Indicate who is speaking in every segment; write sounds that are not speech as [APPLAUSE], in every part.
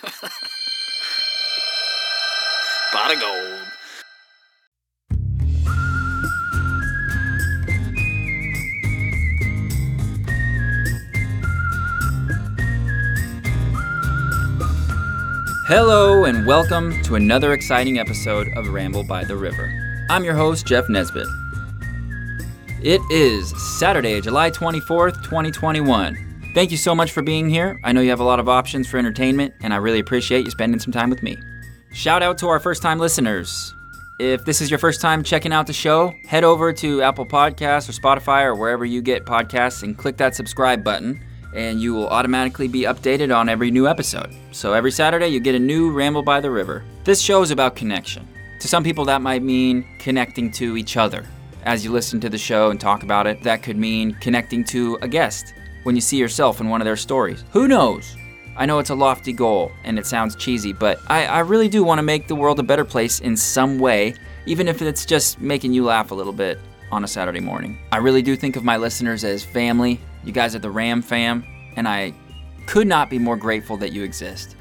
Speaker 1: Pot of gold.
Speaker 2: Hello, and welcome to another exciting episode of Ramble by the River. I'm your host, Jeff Nesbitt. It is Saturday, July 24th, 2021. Thank you so much for being here. I know you have a lot of options for entertainment, and I really appreciate you spending some time with me. Shout out to our first time listeners. If this is your first time checking out the show, head over to Apple Podcasts or Spotify or wherever you get podcasts and click that subscribe button and you will automatically be updated on every new episode. So every Saturday, you get a new Ramble by the River. This show is about connection. To some people, that might mean connecting to each other. As you listen to the show and talk about it, that could mean connecting to a guest when you see yourself in one of their stories. Who knows? I know it's a lofty goal and it sounds cheesy, but I, I really do want to make the world a better place in some way, even if it's just making you laugh a little bit on a Saturday morning. I really do think of my listeners as family. You guys are the Ram fam, and I could not be more grateful that you exist.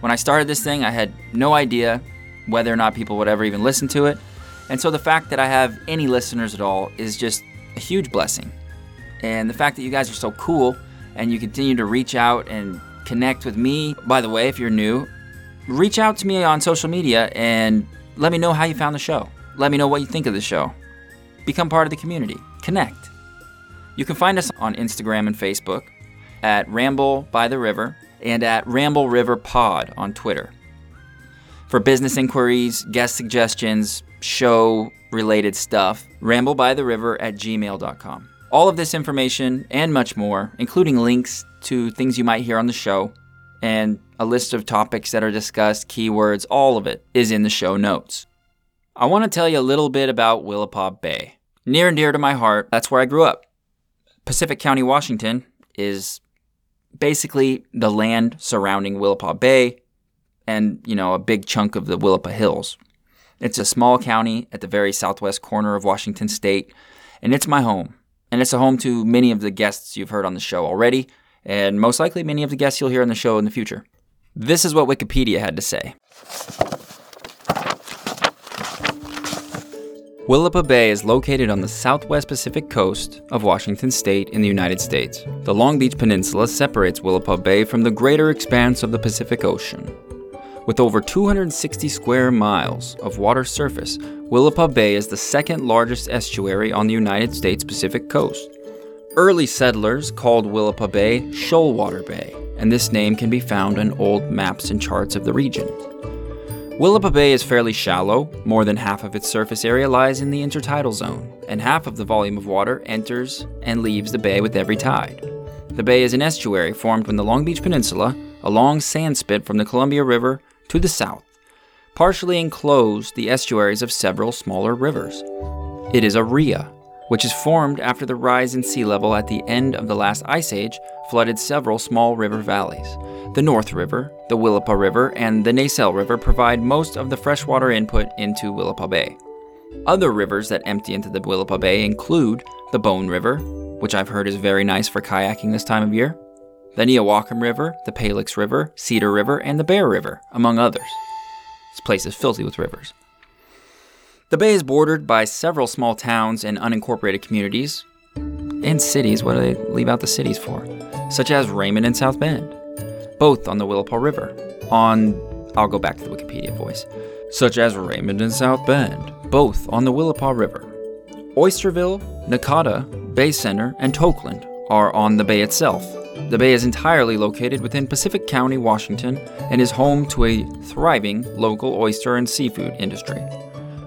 Speaker 2: When I started this thing, I had no idea whether or not people would ever even listen to it. And so the fact that I have any listeners at all is just a huge blessing. And the fact that you guys are so cool and you continue to reach out and connect with me. By the way, if you're new, reach out to me on social media and let me know how you found the show. Let me know what you think of the show. Become part of the community. Connect. You can find us on Instagram and Facebook at Ramble by the River and at Ramble River Pod on Twitter. For business inquiries, guest suggestions, show related stuff, ramble by the river at gmail.com. All of this information and much more, including links to things you might hear on the show and a list of topics that are discussed, keywords, all of it is in the show notes. I want to tell you a little bit about Willapa Bay. Near and dear to my heart, that's where I grew up. Pacific County, Washington is basically the land surrounding Willapa Bay and, you know, a big chunk of the Willapa Hills. It's a small county at the very southwest corner of Washington state, and it's my home. And it's a home to many of the guests you've heard on the show already, and most likely many of the guests you'll hear on the show in the future. This is what Wikipedia had to say. Willapa Bay is located on the southwest Pacific coast of Washington state in the United States. The Long Beach Peninsula separates Willapa Bay from the greater expanse of the Pacific Ocean. With over 260 square miles of water surface, Willapa Bay is the second largest estuary on the United States Pacific coast. Early settlers called Willapa Bay Shoalwater Bay, and this name can be found on old maps and charts of the region. Willapa Bay is fairly shallow. More than half of its surface area lies in the intertidal zone, and half of the volume of water enters and leaves the bay with every tide. The bay is an estuary formed when the Long Beach Peninsula, a long sand spit from the Columbia River to the south, partially enclosed the estuaries of several smaller rivers. It is a ria, which is formed after the rise in sea level at the end of the last ice age flooded several small river valleys. The North River, the Willapa River, and the Naselle River provide most of the freshwater input into Willapa Bay. Other rivers that empty into the Willapa Bay include the Bone River, which I've heard is very nice for kayaking this time of year, the Niawiakum River, the Palix River, Cedar River, and the Bear River, among others. This place is filthy with rivers. The bay is bordered by several small towns and unincorporated communities, and cities. What do they leave out the cities for? Such as Raymond and South Bend both on the Willapa River. On, I'll go back to the Wikipedia voice, such as Raymond and South Bend, both on the Willapa River. Oysterville, Nahcotta, Bay Center, and Tokeland are on the bay itself. The bay is entirely located within Pacific County, Washington, and is home to a thriving local oyster and seafood industry.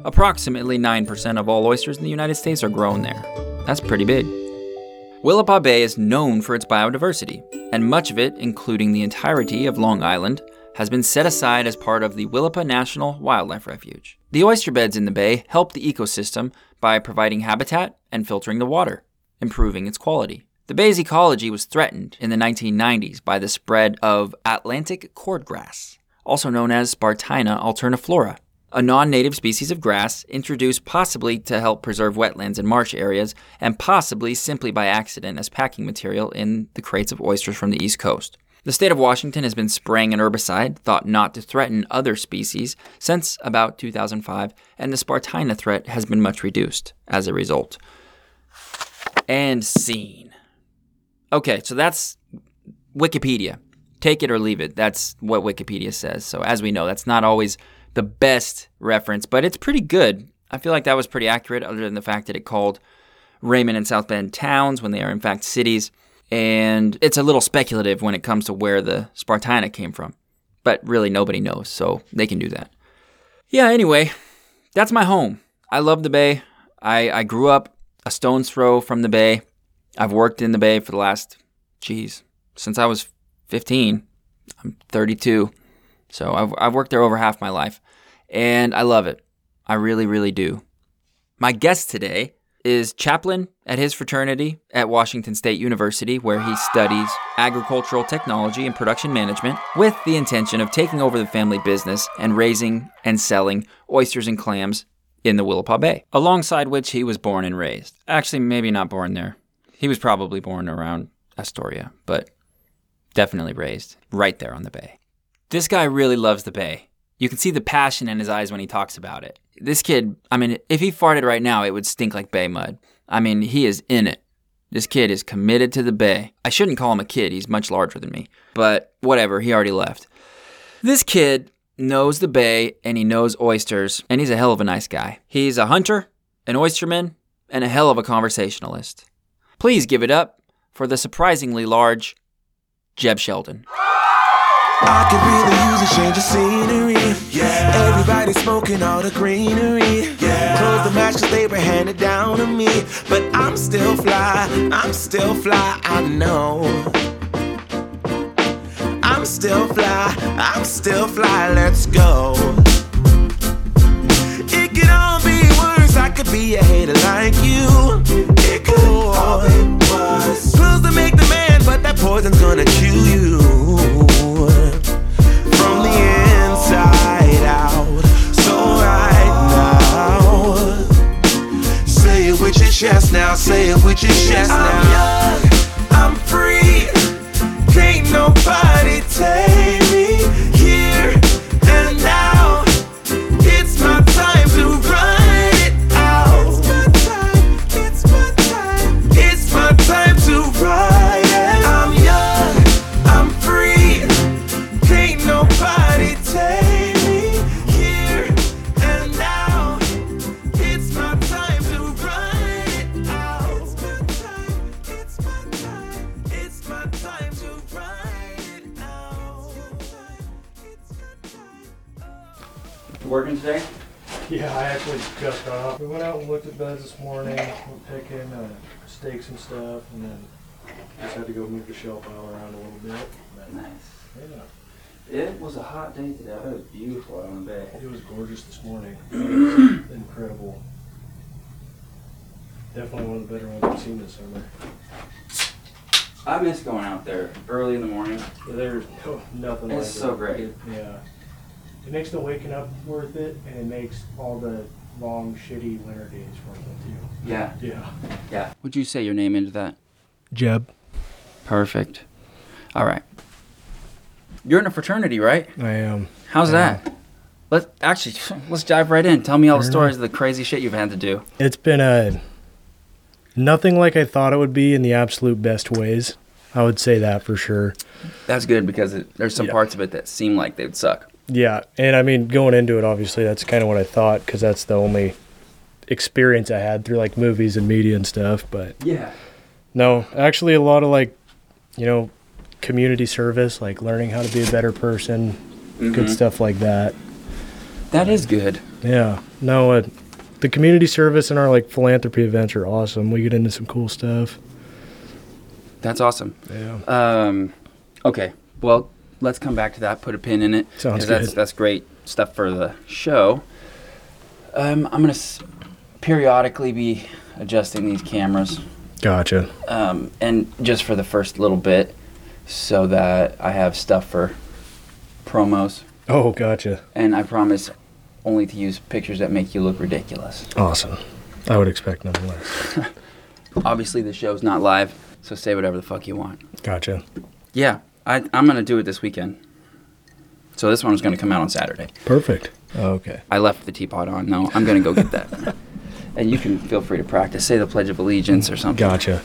Speaker 2: Approximately 9% of all oysters in the United States are grown there. That's pretty big. Willapa Bay is known for its biodiversity, and much of it, including the entirety of Long Island, has been set aside as part of the Willapa National Wildlife Refuge. The oyster beds in the bay help the ecosystem by providing habitat and filtering the water, improving its quality. The bay's ecology was threatened in the 1990s by the spread of Atlantic cordgrass, also known as Spartina alterniflora, a non native species of grass introduced possibly to help preserve wetlands and marsh areas, and possibly simply by accident as packing material in the crates of oysters from the East Coast. The state of Washington has been spraying an herbicide thought not to threaten other species since about 2005, and the Spartina threat has been much reduced as a result. And scene. Okay, so that's Wikipedia. Take it or leave it. That's what Wikipedia says. So, as we know, that's not always the best reference, but it's pretty good. I feel like that was pretty accurate, other than the fact that it called Raymond and South Bend towns when they are in fact cities. And it's a little speculative when it comes to where the Spartina came from. But really, nobody knows, so they can do that. Yeah, anyway, that's my home. I love the Bay. I, I grew up a stone's throw from the Bay. I've worked in the Bay for the last, geez, since I was 15. I'm 32. So I've, I've worked there over half my life. And I love it. I really, really do. My guest today is chaplain at his fraternity at Washington State University, where he studies agricultural technology and production management with the intention of taking over the family business and raising and selling oysters and clams in the Willapa Bay, alongside which he was born and raised. Actually, maybe not born there. He was probably born around Astoria, but definitely raised right there on the bay. This guy really loves the bay. You can see the passion in his eyes when he talks about it this kid, I mean, if he farted right now, it would stink like bay mud. I mean, he is in it. This kid is committed to the bay. I shouldn't call him a kid, he's much larger than me. But whatever, he already left. This kid knows the bay and he knows oysters, and he's a hell of a nice guy. He's a hunter, an oysterman, and a hell of a conversationalist. Please give it up for the surprisingly large Jeb Sheldon. I could really use a change of scenery. Yeah. Everybody smoking all the greenery. Yeah. Close the match cause they were handed down to me. But I'm still fly, I'm still fly, I know. I'm still fly, I'm still fly, let's go. It could all be worse, I could be a hater like you. It could all be worse. Pills to make the man, but that poison's gonna kill you. chest now, say it with your chest now. I'm young, I'm free, can't nobody take
Speaker 1: actually just got off. We went out and looked at beds this morning. We're picking uh, stakes and stuff, and then just had to go move the shelf pile around a little bit. But,
Speaker 2: Nice.
Speaker 1: yeah,
Speaker 2: It was a hot day today. It was beautiful out on the bay.
Speaker 1: it was gorgeous this morning. [CLEARS THROAT] Incredible. Definitely one of the better ones I've seen this summer.
Speaker 2: I miss going out there early in the morning.
Speaker 1: There's no, nothing
Speaker 2: It's
Speaker 1: like
Speaker 2: so
Speaker 1: it.
Speaker 2: great.
Speaker 1: Yeah. It makes the waking up worth it, and it makes all the long, shitty winter days worth it too.
Speaker 2: Yeah.
Speaker 1: Yeah.
Speaker 2: Yeah. Would you say your name into that?
Speaker 1: Jeb.
Speaker 2: Perfect. All right. You're in a fraternity, right?
Speaker 1: I am.
Speaker 2: How's
Speaker 1: Yeah.
Speaker 2: that? Let's actually [LAUGHS] let's dive right in. Tell me all the stories of the crazy shit you've had to do.
Speaker 1: It's been a nothing like I thought it would be in the absolute best ways. I would say that for sure.
Speaker 2: That's good because it, there's some
Speaker 1: Yeah.
Speaker 2: parts of it that seem like they'd suck.
Speaker 1: Yeah, and I mean going into it, obviously that's kind of what I thought because that's the only experience I had through like movies and media and stuff. But
Speaker 2: Yeah.
Speaker 1: no, actually a lot of like, you know, community service, like learning how to be a better person, good
Speaker 2: Mhm.
Speaker 1: stuff like that.
Speaker 2: That is good.
Speaker 1: Yeah, no, uh, the community service and our like philanthropy events are awesome. We get into some cool stuff.
Speaker 2: That's awesome.
Speaker 1: Yeah.
Speaker 2: Um, okay. Well, let's come back to that. Put a pin in it.
Speaker 1: Sounds
Speaker 2: 'cause That's
Speaker 1: good.
Speaker 2: that's great stuff for the show. Um, I'm gonna s- periodically be adjusting these cameras,
Speaker 1: Gotcha.
Speaker 2: um, and just for the first little bit, so that I have stuff for promos.
Speaker 1: Oh, gotcha.
Speaker 2: And I promise only to use pictures that make you look ridiculous.
Speaker 1: Awesome. I would expect nothing less. [LAUGHS]
Speaker 2: Obviously, the show's not live, so say whatever the fuck you want.
Speaker 1: Gotcha.
Speaker 2: Yeah. I, I'm gonna do it this weekend. So this one's gonna come out on Saturday.
Speaker 1: Perfect. Oh, okay.
Speaker 2: I left the teapot on. No, I'm gonna go get that. [LAUGHS] and you can feel free to practice. Say the Pledge of Allegiance or something.
Speaker 1: Gotcha.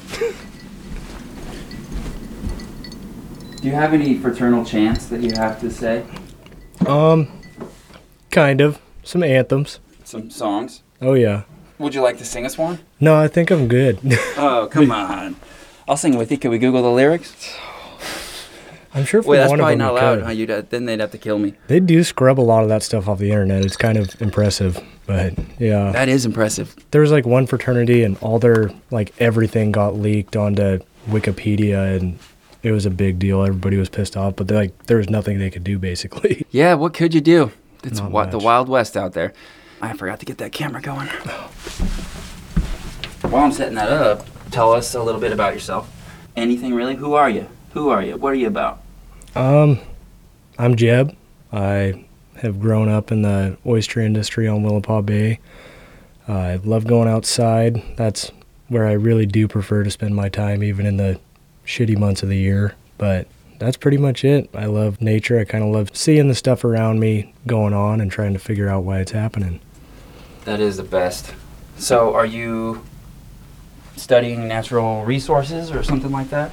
Speaker 2: Do you have any fraternal chants that you have to say?
Speaker 1: Um, kind of. Some anthems.
Speaker 2: Some songs.
Speaker 1: Oh yeah.
Speaker 2: Would you like to sing us one?
Speaker 1: No, I think I'm good.
Speaker 2: Oh, come [LAUGHS] on. I'll sing with you. Can we Google the lyrics?
Speaker 1: I'm sure for
Speaker 2: Wait, that's
Speaker 1: one
Speaker 2: probably
Speaker 1: of them
Speaker 2: not allowed. Huh? You'd, uh, then they'd have to kill me.
Speaker 1: They do scrub a lot of that stuff off the internet. It's kind of impressive, but yeah.
Speaker 2: That is impressive.
Speaker 1: There was like one fraternity, and all their like everything got leaked onto Wikipedia, and it was a big deal. Everybody was pissed off, but they're like there was nothing they could do basically. [LAUGHS]
Speaker 2: Yeah, what could you do? It's what the. Wild West out there. I forgot to get that camera going. While I'm setting that up, tell us a little bit about yourself. Anything really? Who are you? Who are you? What are you about?
Speaker 1: Um, I'm Jeb. I have grown up in the oyster industry on Willapa Bay. Uh, I love going outside. That's where I really do prefer to spend my time, even in the shitty months of the year. But that's pretty much it. I love nature. I kind of love seeing the stuff around me going on and trying to figure out why it's happening.
Speaker 2: That is the best. So, are you studying natural resources or something like that?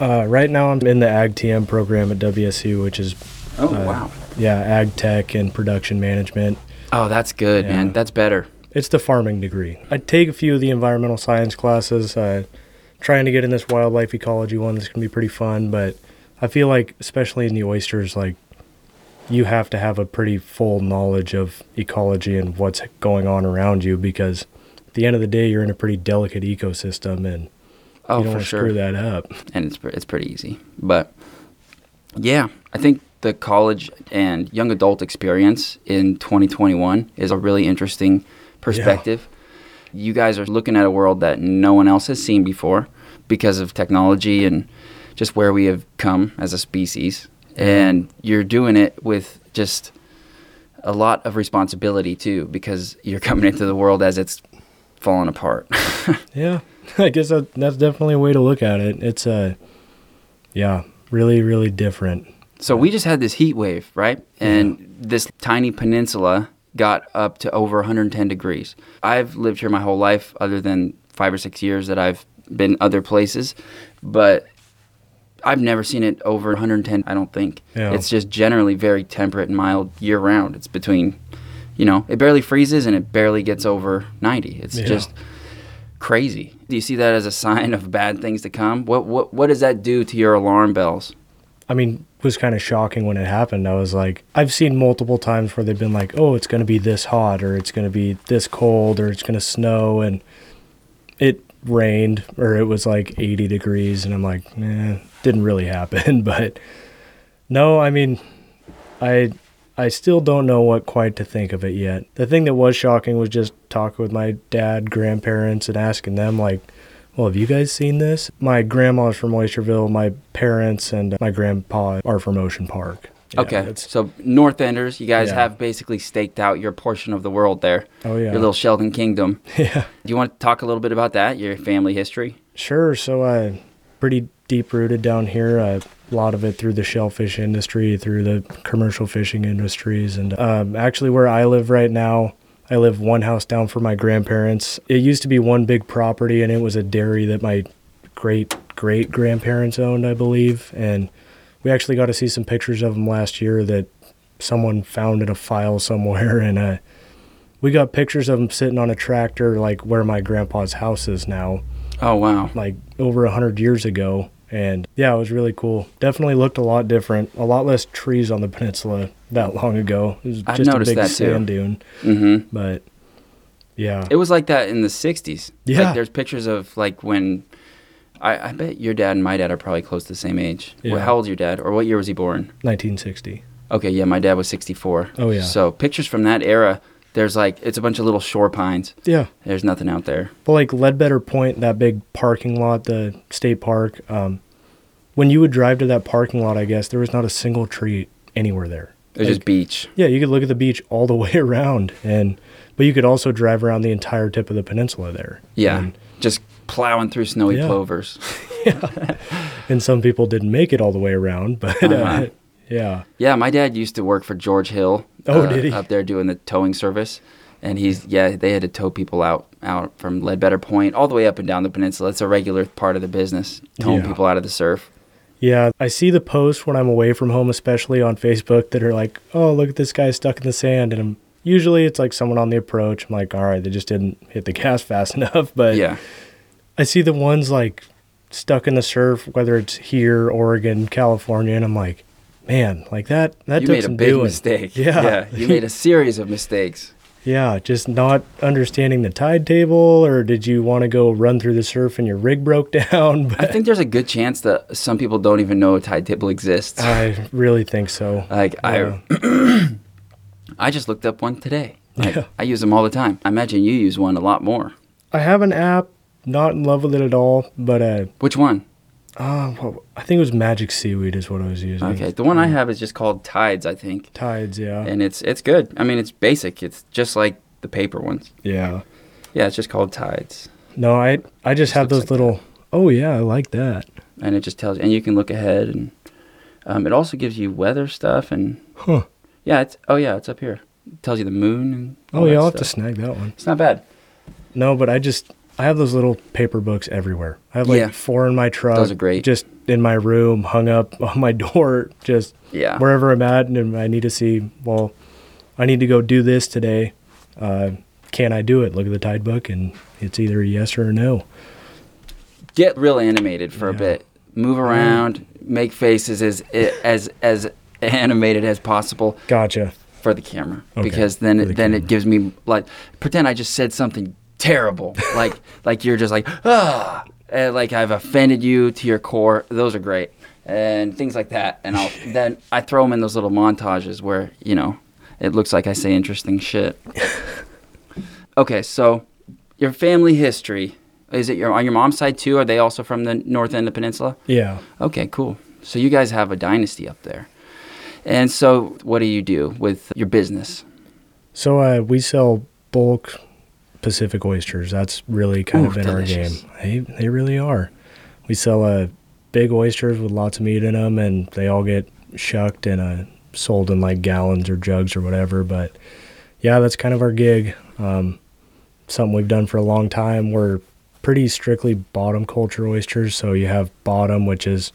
Speaker 1: Uh, right now, I'm in the Ag TM program at WSU, which is
Speaker 2: Oh,
Speaker 1: Uh,
Speaker 2: wow.
Speaker 1: yeah, ag tech and production management.
Speaker 2: Oh, that's good,
Speaker 1: Yeah.
Speaker 2: man. That's better.
Speaker 1: It's the farming degree. I take a few of the environmental science classes, uh, trying to get in this wildlife ecology one that's gonna be pretty fun. But I feel like, especially in the oysters, like you have to have a pretty full knowledge of ecology and what's going on around you because at the end of the day, you're in a pretty delicate ecosystem and
Speaker 2: Oh,
Speaker 1: you don't
Speaker 2: for sure.
Speaker 1: screw that up.
Speaker 2: and it's it's pretty easy. But yeah, I think the college and young adult experience in 2021 is a really interesting perspective. You guys are looking at a world that no one else has seen before because of technology and just where we have come as a species. And you're doing it with just a lot of responsibility too because you're coming into the world as it's falling apart. [LAUGHS]
Speaker 1: Yeah, [LAUGHS] I guess that, that's definitely a way to look at it. It's uh, yeah, really, really different.
Speaker 2: So we just had this heat wave, right? And this tiny peninsula got up to over 110 degrees. I've lived here my whole life, other than five or six years that I've been other places, but I've never seen it over 110. I don't think.
Speaker 1: Yeah.
Speaker 2: It's just generally very temperate and mild year round. It's between, you know, it barely freezes and it barely gets over 90. It's
Speaker 1: Yeah.
Speaker 2: just crazy. Do you see that as a sign of bad things to come? What what what does that do to your alarm bells?
Speaker 1: I mean, it was kind of shocking when it happened. I was like, I've seen multiple times where they've been like, oh, it's going to be this hot or it's going to be this cold or it's going to snow. And it rained or it was like 80 degrees. And I'm like, eh, didn't really happen. [LAUGHS] but no, I mean, I. I still don't know what quite to think of it yet. The thing that was shocking was just talking with my dad, grandparents, and asking them, like, well, have you guys seen this? My grandma's from Oysterville. My parents and my grandpa are from Ocean Park. Yeah,
Speaker 2: Okay, so North Enders, you guys
Speaker 1: Yeah.
Speaker 2: have basically staked out your portion of the world there,
Speaker 1: oh yeah.
Speaker 2: your little Sheldon Kingdom. [LAUGHS]
Speaker 1: yeah.
Speaker 2: Do you want to talk a little bit about that, your family history?
Speaker 1: Sure. So, I uh, pretty deep rooted down here. Uh, a lot of it through the shellfish industry, through the commercial fishing industries, and um, actually where I live right now. I live one house down from my grandparents. It used to be one big property, and it was a dairy that my great great grandparents owned, I believe. And we actually got to see some pictures of them last year that someone found in a file somewhere, [LAUGHS] and uh, we got pictures of them sitting on a tractor, like where my grandpa's house is now
Speaker 2: Oh wow,
Speaker 1: like over a hundred years ago. And yeah, it was really cool. Definitely looked a lot different. A lot less trees on the peninsula that long ago. It was
Speaker 2: I've
Speaker 1: just a big sand dune.
Speaker 2: hmm
Speaker 1: But yeah,
Speaker 2: It was like that in the '60s.
Speaker 1: Yeah.
Speaker 2: like, there's pictures of like when. I, I bet your dad and my dad are probably close to the same age.
Speaker 1: Yeah.
Speaker 2: How old's your dad, or what year was he born?
Speaker 1: 1960.
Speaker 2: Okay, yeah, my dad was 64.
Speaker 1: Oh, yeah.
Speaker 2: So pictures from that era, there's like it's a bunch of little shore pines.
Speaker 1: Yeah,
Speaker 2: There's nothing out there.
Speaker 1: but like Leadbetter Point, that big parking lot, the state park. Um, when you would drive to that parking lot, I guess there was not a single tree anywhere there.
Speaker 2: It was
Speaker 1: Like,
Speaker 2: just beach.
Speaker 1: Yeah, you could look at the beach all the [LAUGHS] way around, and but you could also drive around the entire tip of the peninsula there.
Speaker 2: Yeah.
Speaker 1: And
Speaker 2: just plowing through snowy
Speaker 1: Yeah.
Speaker 2: plovers. [LAUGHS]
Speaker 1: And some people didn't make it all the way around, but
Speaker 2: Uh-huh.
Speaker 1: uh, yeah.
Speaker 2: Yeah, my dad used to work for George Hill.
Speaker 1: Oh,
Speaker 2: uh,
Speaker 1: did he?
Speaker 2: Up there doing the towing service. And he's, yeah, they had to tow people out out from Leadbetter Point all the way up and down the peninsula. It's a regular part of the business, towing
Speaker 1: Yeah.
Speaker 2: people out of the surf.
Speaker 1: Yeah, I see the posts when I'm away from home, especially on Facebook, that are like, "Oh, look at this guy stuck in the sand," and I'm usually it's like someone on the approach. I'm like, "All right, they just didn't hit the [LAUGHS] gas fast enough." But
Speaker 2: yeah.
Speaker 1: I see the ones like stuck in the surf, whether it's here, Oregon, California, and I'm like, "Man, like that that
Speaker 2: you
Speaker 1: took
Speaker 2: made a big
Speaker 1: doing."
Speaker 2: mistake. [LAUGHS]
Speaker 1: Yeah.
Speaker 2: Yeah. You made a series of mistakes. [LAUGHS]
Speaker 1: Yeah, just not understanding the tide table, or did you want to go run through the surf and your rig broke [LAUGHS] down?
Speaker 2: I think there's a good chance that some people don't even know a tide table exists.
Speaker 1: I really think so.
Speaker 2: Like
Speaker 1: Yeah.
Speaker 2: I, [CLEARS THROAT] I just looked up one today. Like,
Speaker 1: Yeah.
Speaker 2: I use them all the time. I imagine you use one a lot more.
Speaker 1: I have an app, not in love with it at all, but uh,
Speaker 2: Which one?
Speaker 1: Uh well, I think it was Magic Seaweed is what I was using.
Speaker 2: Okay, the one I have is just called Tides, I think,
Speaker 1: Tides, yeah,
Speaker 2: and it's it's good. I mean, it's basic. It's just like the paper ones.
Speaker 1: yeah.
Speaker 2: Yeah, it's just called Tides,
Speaker 1: No, I I just have those
Speaker 2: like
Speaker 1: little. Oh yeah, I like that.
Speaker 2: and it just tells, and you can look ahead, and um, it also gives you weather stuff, and
Speaker 1: Huh.
Speaker 2: yeah, it's oh yeah, it's up here. It tells you the moon and
Speaker 1: Oh yeah,
Speaker 2: that
Speaker 1: I'll have to snag that one.
Speaker 2: It's not bad.
Speaker 1: No, but I just I have those little paper books everywhere. I have like
Speaker 2: Yeah.
Speaker 1: four in my truck.
Speaker 2: Those are great.
Speaker 1: Just in my room, hung up [LAUGHS] on my door, just
Speaker 2: Yeah.
Speaker 1: wherever I'm at, and I need to see. Well, I need to go do this today. Uh, can I do it? Look at the tide book, and it's either a yes or a no.
Speaker 2: get real animated for a bit. Move around, make faces as as as animated as possible
Speaker 1: Gotcha.
Speaker 2: for the camera
Speaker 1: Okay,
Speaker 2: because then then
Speaker 1: camera.
Speaker 2: it gives me like pretend I just said something terrible like [LAUGHS] like you're just like ah and like I've offended you to your core. Those are great and things like that. And I'll [LAUGHS] then I throw them in those little montages where you know it looks like I say interesting shit. [LAUGHS] okay, so your family history is it your on your mom's side too? Are they also from the north end of the peninsula?
Speaker 1: Yeah.
Speaker 2: Okay, cool. So you guys have a dynasty up there. And so what do you do with your business?
Speaker 1: So uh, we sell bulk Pacific oysters. That's really kind
Speaker 2: Ooh,
Speaker 1: of been
Speaker 2: delicious.
Speaker 1: our game. They they really are. We sell uh, big oysters with lots of meat in them, and they all get shucked and uh, sold in like gallons or jugs or whatever. But yeah, that's kind of our gig. Um, something we've done for a long time. We're pretty strictly bottom culture oysters. So you have bottom, which is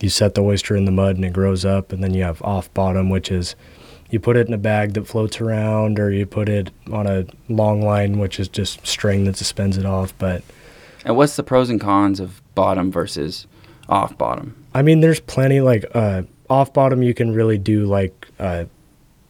Speaker 1: you set the oyster in the mud and it grows up, and then you have off bottom, which is you put it in a bag that floats around, or you put it on a long line, which is just string that suspends it off. But
Speaker 2: And what's the pros and cons of bottom versus off bottom?
Speaker 1: I mean, there's plenty like uh, off bottom. You can really do like uh,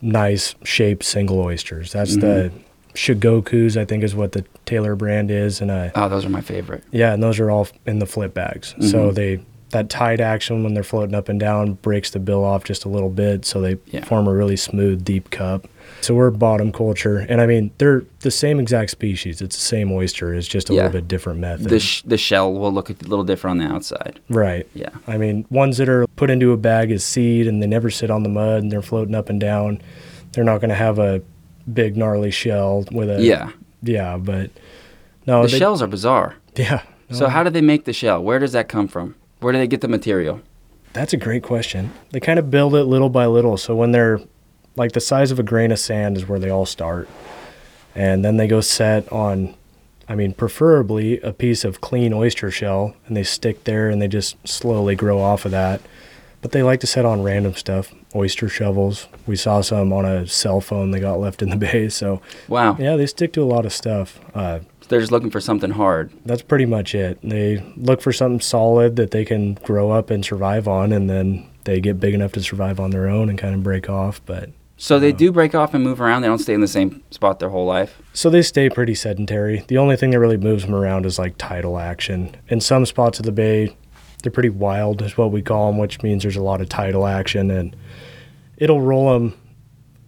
Speaker 1: nice shaped single oysters. That's the Shigoku's, I think, is what the Taylor brand is, and uh,
Speaker 2: Oh, those are my favorite.
Speaker 1: yeah, and those are all in the flip bags. So
Speaker 2: Mhm.
Speaker 1: they that tide action when they're floating up and down breaks the bill off just a little bit, so they
Speaker 2: Yeah.
Speaker 1: form a really smooth, deep cup. So we're bottom culture, and I mean they're the same exact species. It's the same oyster. It's just a
Speaker 2: Yeah.
Speaker 1: little bit different method.
Speaker 2: The sh- the shell will look a little different on the outside.
Speaker 1: right.
Speaker 2: Yeah.
Speaker 1: I mean, ones that are put into a bag as seed and they never sit on the mud and they're floating up and down, they're not going to have a big gnarly shell with a
Speaker 2: Yeah.
Speaker 1: yeah. But no,
Speaker 2: the
Speaker 1: they-
Speaker 2: shells are bizarre.
Speaker 1: yeah.
Speaker 2: So how do they make the shell? Where does that come from? Where do they get the material?
Speaker 1: That's a great question. They kind of build it little by little. So when they're like the size of a grain of sand is where they all start. And then they go set on, I mean, preferably a piece of clean oyster shell and they stick there and they just slowly grow off of that. But they like to set on random stuff, oyster shovels. We saw some on a cell phone they got left in the [LAUGHS] bay. So
Speaker 2: Wow.
Speaker 1: yeah, they stick to a lot of stuff. Uh,
Speaker 2: They're just looking for something hard.
Speaker 1: that's pretty much it. They look for something solid that they can grow up and survive on, and then they get big enough to survive on their own and kind of break off. But
Speaker 2: So they uh, do break off and move around. They don't stay in the same spot their whole life.
Speaker 1: so they stay pretty sedentary. The only thing that really moves them around is like tidal action. In some spots of the bay, they're pretty wild, is what we call them, which means there's a lot of tidal action, and it'll roll them.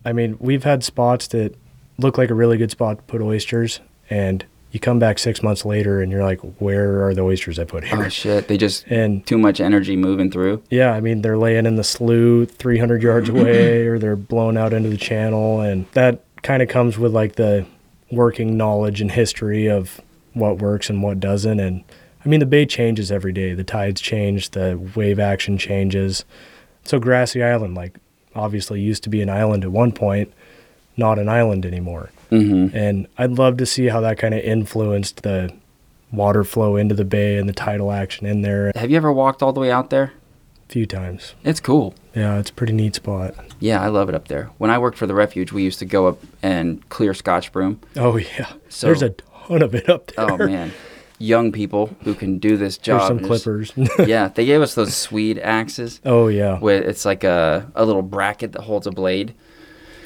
Speaker 1: I mean, we've had spots that look like a really good spot to put oysters, and you come back six months later and you're like, where are the oysters I put here?
Speaker 2: Oh shit! They just [LAUGHS]
Speaker 1: and
Speaker 2: too much energy moving through.
Speaker 1: Yeah, I mean they're laying in the slough 300 yards [LAUGHS] away, or they're blown out into the channel, and that kind of comes with like the working knowledge and history of what works and what doesn't. And I mean, the bay changes every day. The tides change, the wave action changes. So Grassy Island, like, obviously used to be an island at one point, not an island anymore.
Speaker 2: Mm-hmm.
Speaker 1: And I'd love to see how that kind of influenced the water flow into the bay and the tidal action in there
Speaker 2: Have you ever walked all the way out there?
Speaker 1: A few times.
Speaker 2: It's cool.
Speaker 1: Yeah, it's a pretty neat spot.
Speaker 2: Yeah, I love it up there. When I worked for the refuge, we used to go up and clear Scotch broom.
Speaker 1: Oh, yeah.
Speaker 2: So-
Speaker 1: There's a ton of it up there.
Speaker 2: Oh man, young people who can do this job.
Speaker 1: There's some
Speaker 2: just-
Speaker 1: clippers. [LAUGHS]
Speaker 2: yeah, they gave us those Swede axes.
Speaker 1: oh, yeah.
Speaker 2: Where it's like a, a little bracket that holds a blade.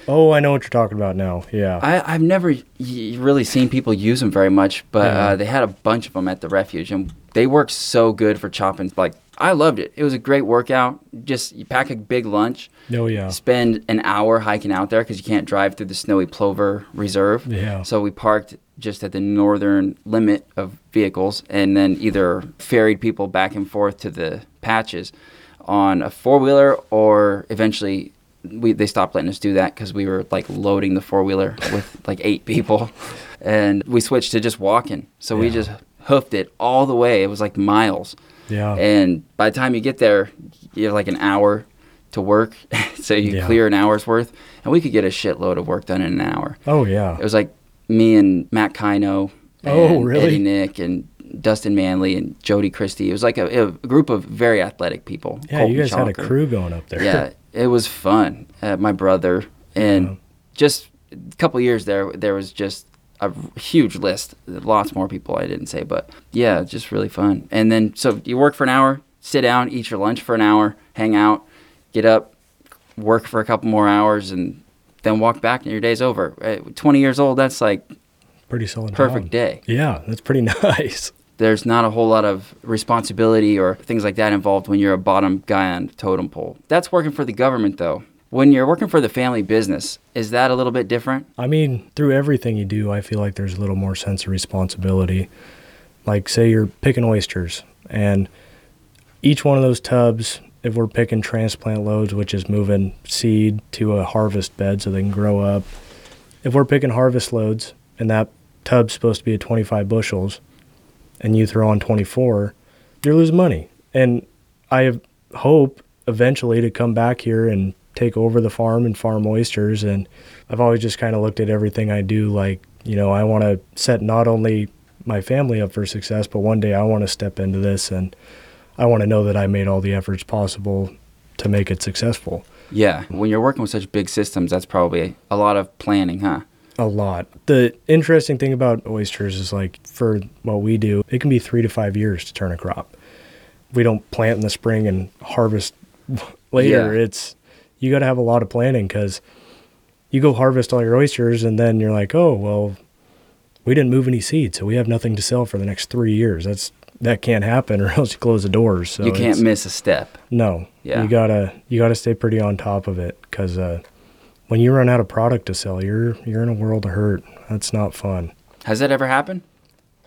Speaker 1: Oh, I know what you're talking about now. Yeah.
Speaker 2: I, I've never y- really seen people use them very much, but
Speaker 1: Yeah.
Speaker 2: uh, they had a bunch of them at the refuge, and they worked so good for chopping. Like I loved it. It was a great workout. Just you pack a big lunch,
Speaker 1: oh, yeah.
Speaker 2: spend an hour hiking out there because you can't drive through the snowy Plover Reserve.
Speaker 1: Yeah.
Speaker 2: So we parked just at the northern limit of vehicles, and then either ferried people back and forth to the patches on a four wheeler, or eventually we they stopped letting us do that because we were like loading the four wheeler [LAUGHS] with like eight people, and we switched to just walking. So we just hoofed it all the way. It was like miles.
Speaker 1: Yeah.
Speaker 2: And by the time you get there, you have like an hour to work. [LAUGHS] so you
Speaker 1: Yeah.
Speaker 2: clear an hour's worth. And we could get a shitload of work done in an hour.
Speaker 1: oh, yeah.
Speaker 2: It was like me and Matt Kino oh, and
Speaker 1: Oh, really?
Speaker 2: Eddie Nick and Dustin Manley and Jody Christie. It was like a, a group of very athletic people.
Speaker 1: Yeah,
Speaker 2: Colton
Speaker 1: you guys had a crew going up there.
Speaker 2: Yeah, [LAUGHS] it was fun. Uh, my brother and
Speaker 1: Yeah.
Speaker 2: just a couple years there, there was just a huge list. Lots more people I didn't say, but yeah, just really fun. And then so you work for an hour, sit down, eat your lunch for an hour, hang out, get up, work for a couple more hours, and then walk back, and your day's over. At 20 years old, that's like
Speaker 1: Pretty solid.
Speaker 2: perfect
Speaker 1: job.
Speaker 2: day.
Speaker 1: Yeah, that's pretty [LAUGHS] nice.
Speaker 2: There's not a whole lot of responsibility or things like that involved when you're a bottom guy on totem pole. That's working for the government, though. When you're working for the family business, is that a little bit different?
Speaker 1: I mean, through everything you do, I feel like there's a little more sense of responsibility. Like, say you're picking oysters, and each one of those tubs, if we're picking transplant loads, which is moving seed to a harvest bed so they can grow up, if we're picking harvest loads and that tub's supposed to be at 25 bushels and you throw on 24, you're losing money. And I hope eventually to come back here and take over the farm and farm oysters. And I've always just kind of looked at everything I do like, you know, I want to set not only my family up for success, but one day I want to step into this and I want to know that I made all the efforts possible to make it successful.
Speaker 2: Yeah. When you're working with such big systems, that's probably a lot of planning, huh?
Speaker 1: A lot. The interesting thing about oysters is like for what we do, it can be three to five years to turn a crop. We don't plant in the spring and harvest [LAUGHS] later.
Speaker 2: Yeah.
Speaker 1: It's you got to have a lot of planning because you go harvest all your oysters and then you're like, oh well, we didn't move any seed, so we have nothing to sell for the next three years. That's that can't happen, [LAUGHS] or else you close the doors. So
Speaker 2: you can't miss a step.
Speaker 1: no.
Speaker 2: Yeah.
Speaker 1: You gotta you gotta stay pretty on top of it because uh, when you run out of product to sell, you're you're in a world of hurt. That's not fun.
Speaker 2: Has that ever happened?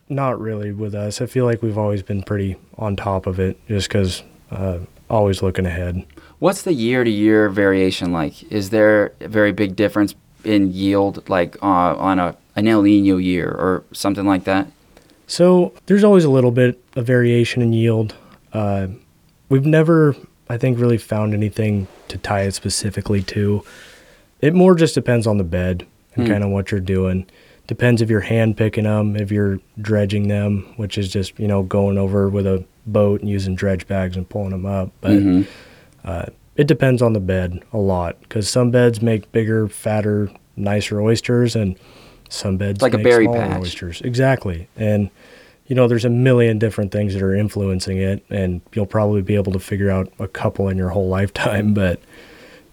Speaker 1: Not really with us. I feel like we've always been pretty on top of it, just because uh, always looking ahead.
Speaker 2: What's the year to year variation like? Is there a very big difference in yield, like uh, on a an El Nino year or something like that?
Speaker 1: So there's always a little bit of variation in yield. Uh, we've never, I think, really found anything to tie it specifically to. It more just depends on the bed and
Speaker 2: Hmm.
Speaker 1: kind of what you're doing. Depends if you're hand picking them, if you're dredging them, which is just you know going over with a boat and using dredge bags and pulling them up. But
Speaker 2: Mhm.
Speaker 1: uh, it depends on the bed a lot because some beds make bigger, fatter, nicer oysters, and some beds
Speaker 2: Like a
Speaker 1: make
Speaker 2: berry
Speaker 1: smaller
Speaker 2: patch.
Speaker 1: oysters. Exactly, and you know there's a million different things that are influencing it, and you'll probably be able to figure out a couple in your whole [LAUGHS] lifetime. But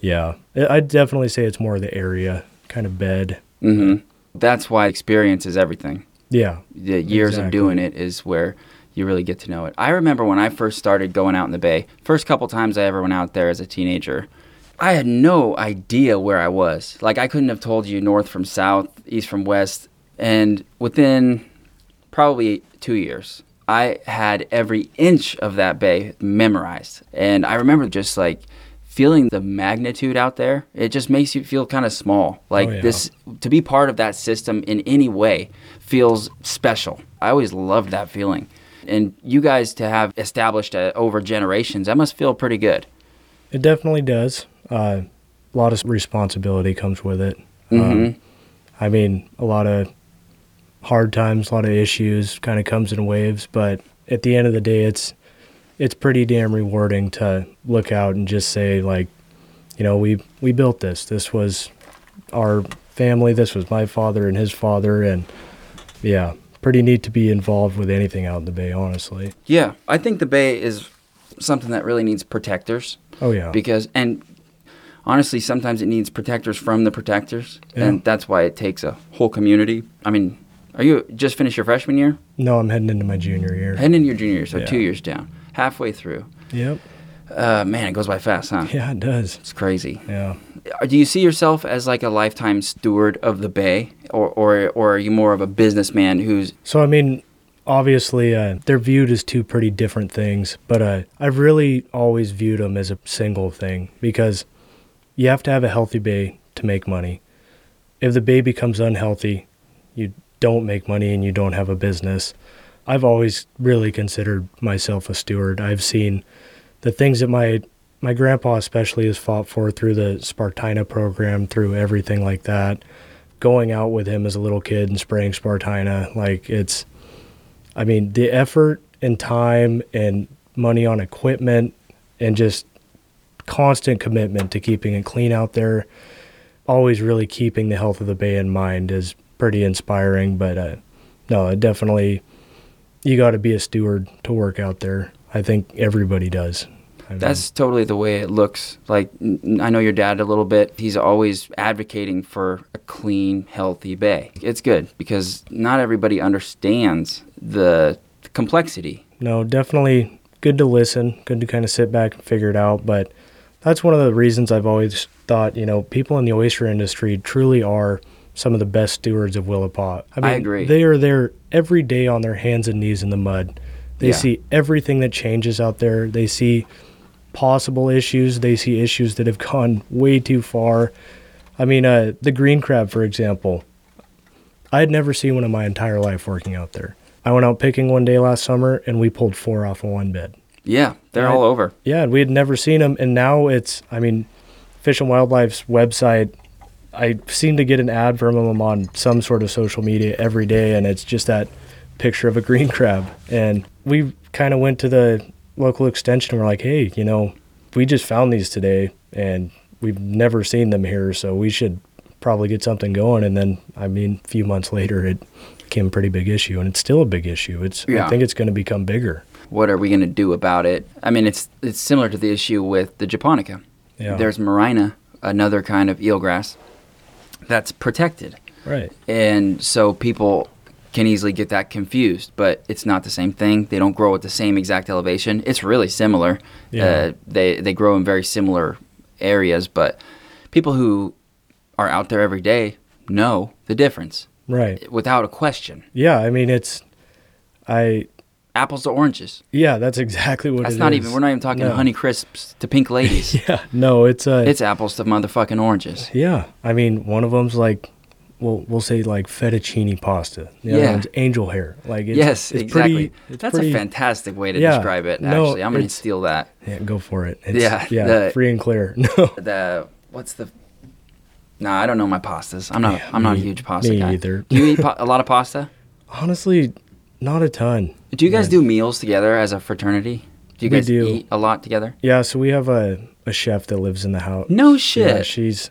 Speaker 1: yeah, I- I'd definitely say it's more of the area kind of bed.
Speaker 2: hmm That's why experience is everything.
Speaker 1: Yeah,
Speaker 2: The years of doing it is where you really get to know it. I remember when I first started going out in the bay, first couple times I ever went out there as a teenager, I had no idea where I was. Like I couldn't have told you north from south, east from west, and within probably 2 years, I had every inch of that bay memorized. And I remember just like feeling the magnitude out there, it just makes you feel kind of small. Like
Speaker 1: Oh, yeah.
Speaker 2: this, to be part of that system in any way feels special. I always loved that feeling. And you guys to have established uh, over generations, that must feel pretty good.
Speaker 1: It definitely does. Uh, a lot of responsibility comes with it. Um, I mean, a lot of hard times, a lot of issues, kind of comes in waves. But at the end of the day, it's it's pretty damn rewarding to look out and just say like, you know, we we built this. This was our family. This was my father and his father, and yeah, pretty neat to be involved with anything out in the bay. Honestly.
Speaker 2: Yeah, I think the Bay is something that really needs protectors.
Speaker 1: Oh yeah.
Speaker 2: because and honestly sometimes it needs protectors from the protectors
Speaker 1: Yeah.
Speaker 2: and that's why it takes a whole community i mean are you just finished your freshman year
Speaker 1: no, I'm heading into my junior year.
Speaker 2: heading into your junior year so
Speaker 1: Yeah.
Speaker 2: two years down halfway through
Speaker 1: Yep.
Speaker 2: uh, man it goes by fast huh
Speaker 1: Yeah, it does.
Speaker 2: it's crazy
Speaker 1: Yeah.
Speaker 2: Uh, do you see yourself as like a lifetime steward of the bay or, or, or are you more of a businessman who's
Speaker 1: So I mean, obviously, uh, they're viewed as two pretty different things, but uh, I've really always viewed them as a single thing because you have to have a healthy bay to make money. If the bay becomes unhealthy, you don't make money and you don't have a business. I've always really considered myself a steward. I've seen the things that my my grandpa especially has fought for through the Spartina program, through everything like that. Going out with him as a little kid and spraying Spartina, like it's I mean, the effort and time and money on equipment and just constant commitment to keeping it clean out there, always really keeping the health of the bay in mind is pretty inspiring. But uh, no, it definitely, you got to be a steward to work out there. I think everybody does. I mean,
Speaker 2: That's totally the way it looks. Like I know your dad a little bit. He's always advocating for a clean, healthy bay. It's good because not everybody understands the complexity.
Speaker 1: no, definitely good to listen, good to kind of sit back and figure it out. But that's one of the reasons I've always thought, you know, people in the oyster industry truly are some of the best stewards of Willapa. I
Speaker 2: I agree.
Speaker 1: They are there every day on their hands and knees in the mud. They
Speaker 2: Yeah.
Speaker 1: see everything that changes out there. They see possible issues. They see issues that have gone way too far. I mean, uh, the green crab, for example. I had never seen one in my entire life working out there. I went out picking one day last summer, and we pulled four off of one bed.
Speaker 2: Yeah, they're
Speaker 1: Right.
Speaker 2: all over.
Speaker 1: Yeah, and we had never seen them, and now it's. I mean, Fish and Wildlife's website. I seem to get an ad from them on some sort of social media every day, and it's just that picture of a [LAUGHS] green crab. And we kind of went to the local extension. and We're like, hey, you know, we just found these today, and we've never seen them here, so we should probably get something going. And then, I mean, a few months later, it became a pretty big issue, and it's still a big issue. It's.
Speaker 2: Yeah.
Speaker 1: I think it's going to become bigger.
Speaker 2: What are we going to do about it? I mean, it's it's similar to the issue with the japonica.
Speaker 1: Yeah.
Speaker 2: There's marina, another kind of eelgrass that's protected.
Speaker 1: right.
Speaker 2: and so people can easily get that confused but it's not the same thing they don't grow at the same exact elevation it's really similar
Speaker 1: Yeah.
Speaker 2: uh, they they grow in very similar areas but people who are out there every day know the difference
Speaker 1: Right.
Speaker 2: without a question
Speaker 1: Yeah, I mean it's I
Speaker 2: apples to oranges
Speaker 1: yeah, that's exactly what
Speaker 2: that's
Speaker 1: it
Speaker 2: not
Speaker 1: is.
Speaker 2: even we're not even talking
Speaker 1: No.
Speaker 2: honey crisps to pink ladies [LAUGHS]
Speaker 1: Yeah, no, it's uh
Speaker 2: it's apples to motherfucking oranges
Speaker 1: yeah. I mean, one of them's like we'll we'll say like fettuccine pasta. The other
Speaker 2: Yeah.
Speaker 1: one's angel hair. Like it's,
Speaker 2: yes
Speaker 1: it's
Speaker 2: exactly
Speaker 1: pretty it's
Speaker 2: that's
Speaker 1: pretty,
Speaker 2: a fantastic way to
Speaker 1: Yeah.
Speaker 2: describe it
Speaker 1: No,
Speaker 2: actually i'm gonna steal that
Speaker 1: Yeah, go for it. It's,
Speaker 2: Yeah,
Speaker 1: yeah,
Speaker 2: the-
Speaker 1: free and clear. [LAUGHS] No.
Speaker 2: the what's the Nah, I don't know my pastas. I'm not.
Speaker 1: Yeah,
Speaker 2: I'm not a huge pasta
Speaker 1: me
Speaker 2: guy.
Speaker 1: either.
Speaker 2: Do you eat [LAUGHS] pa- a lot of pasta?
Speaker 1: Honestly, not a ton.
Speaker 2: Do you guys do meals together as a fraternity? Do you
Speaker 1: We
Speaker 2: guys
Speaker 1: do.
Speaker 2: eat a lot together?
Speaker 1: Yeah, so we have a, a chef that lives in the house.
Speaker 2: No shit.
Speaker 1: Yeah, she's.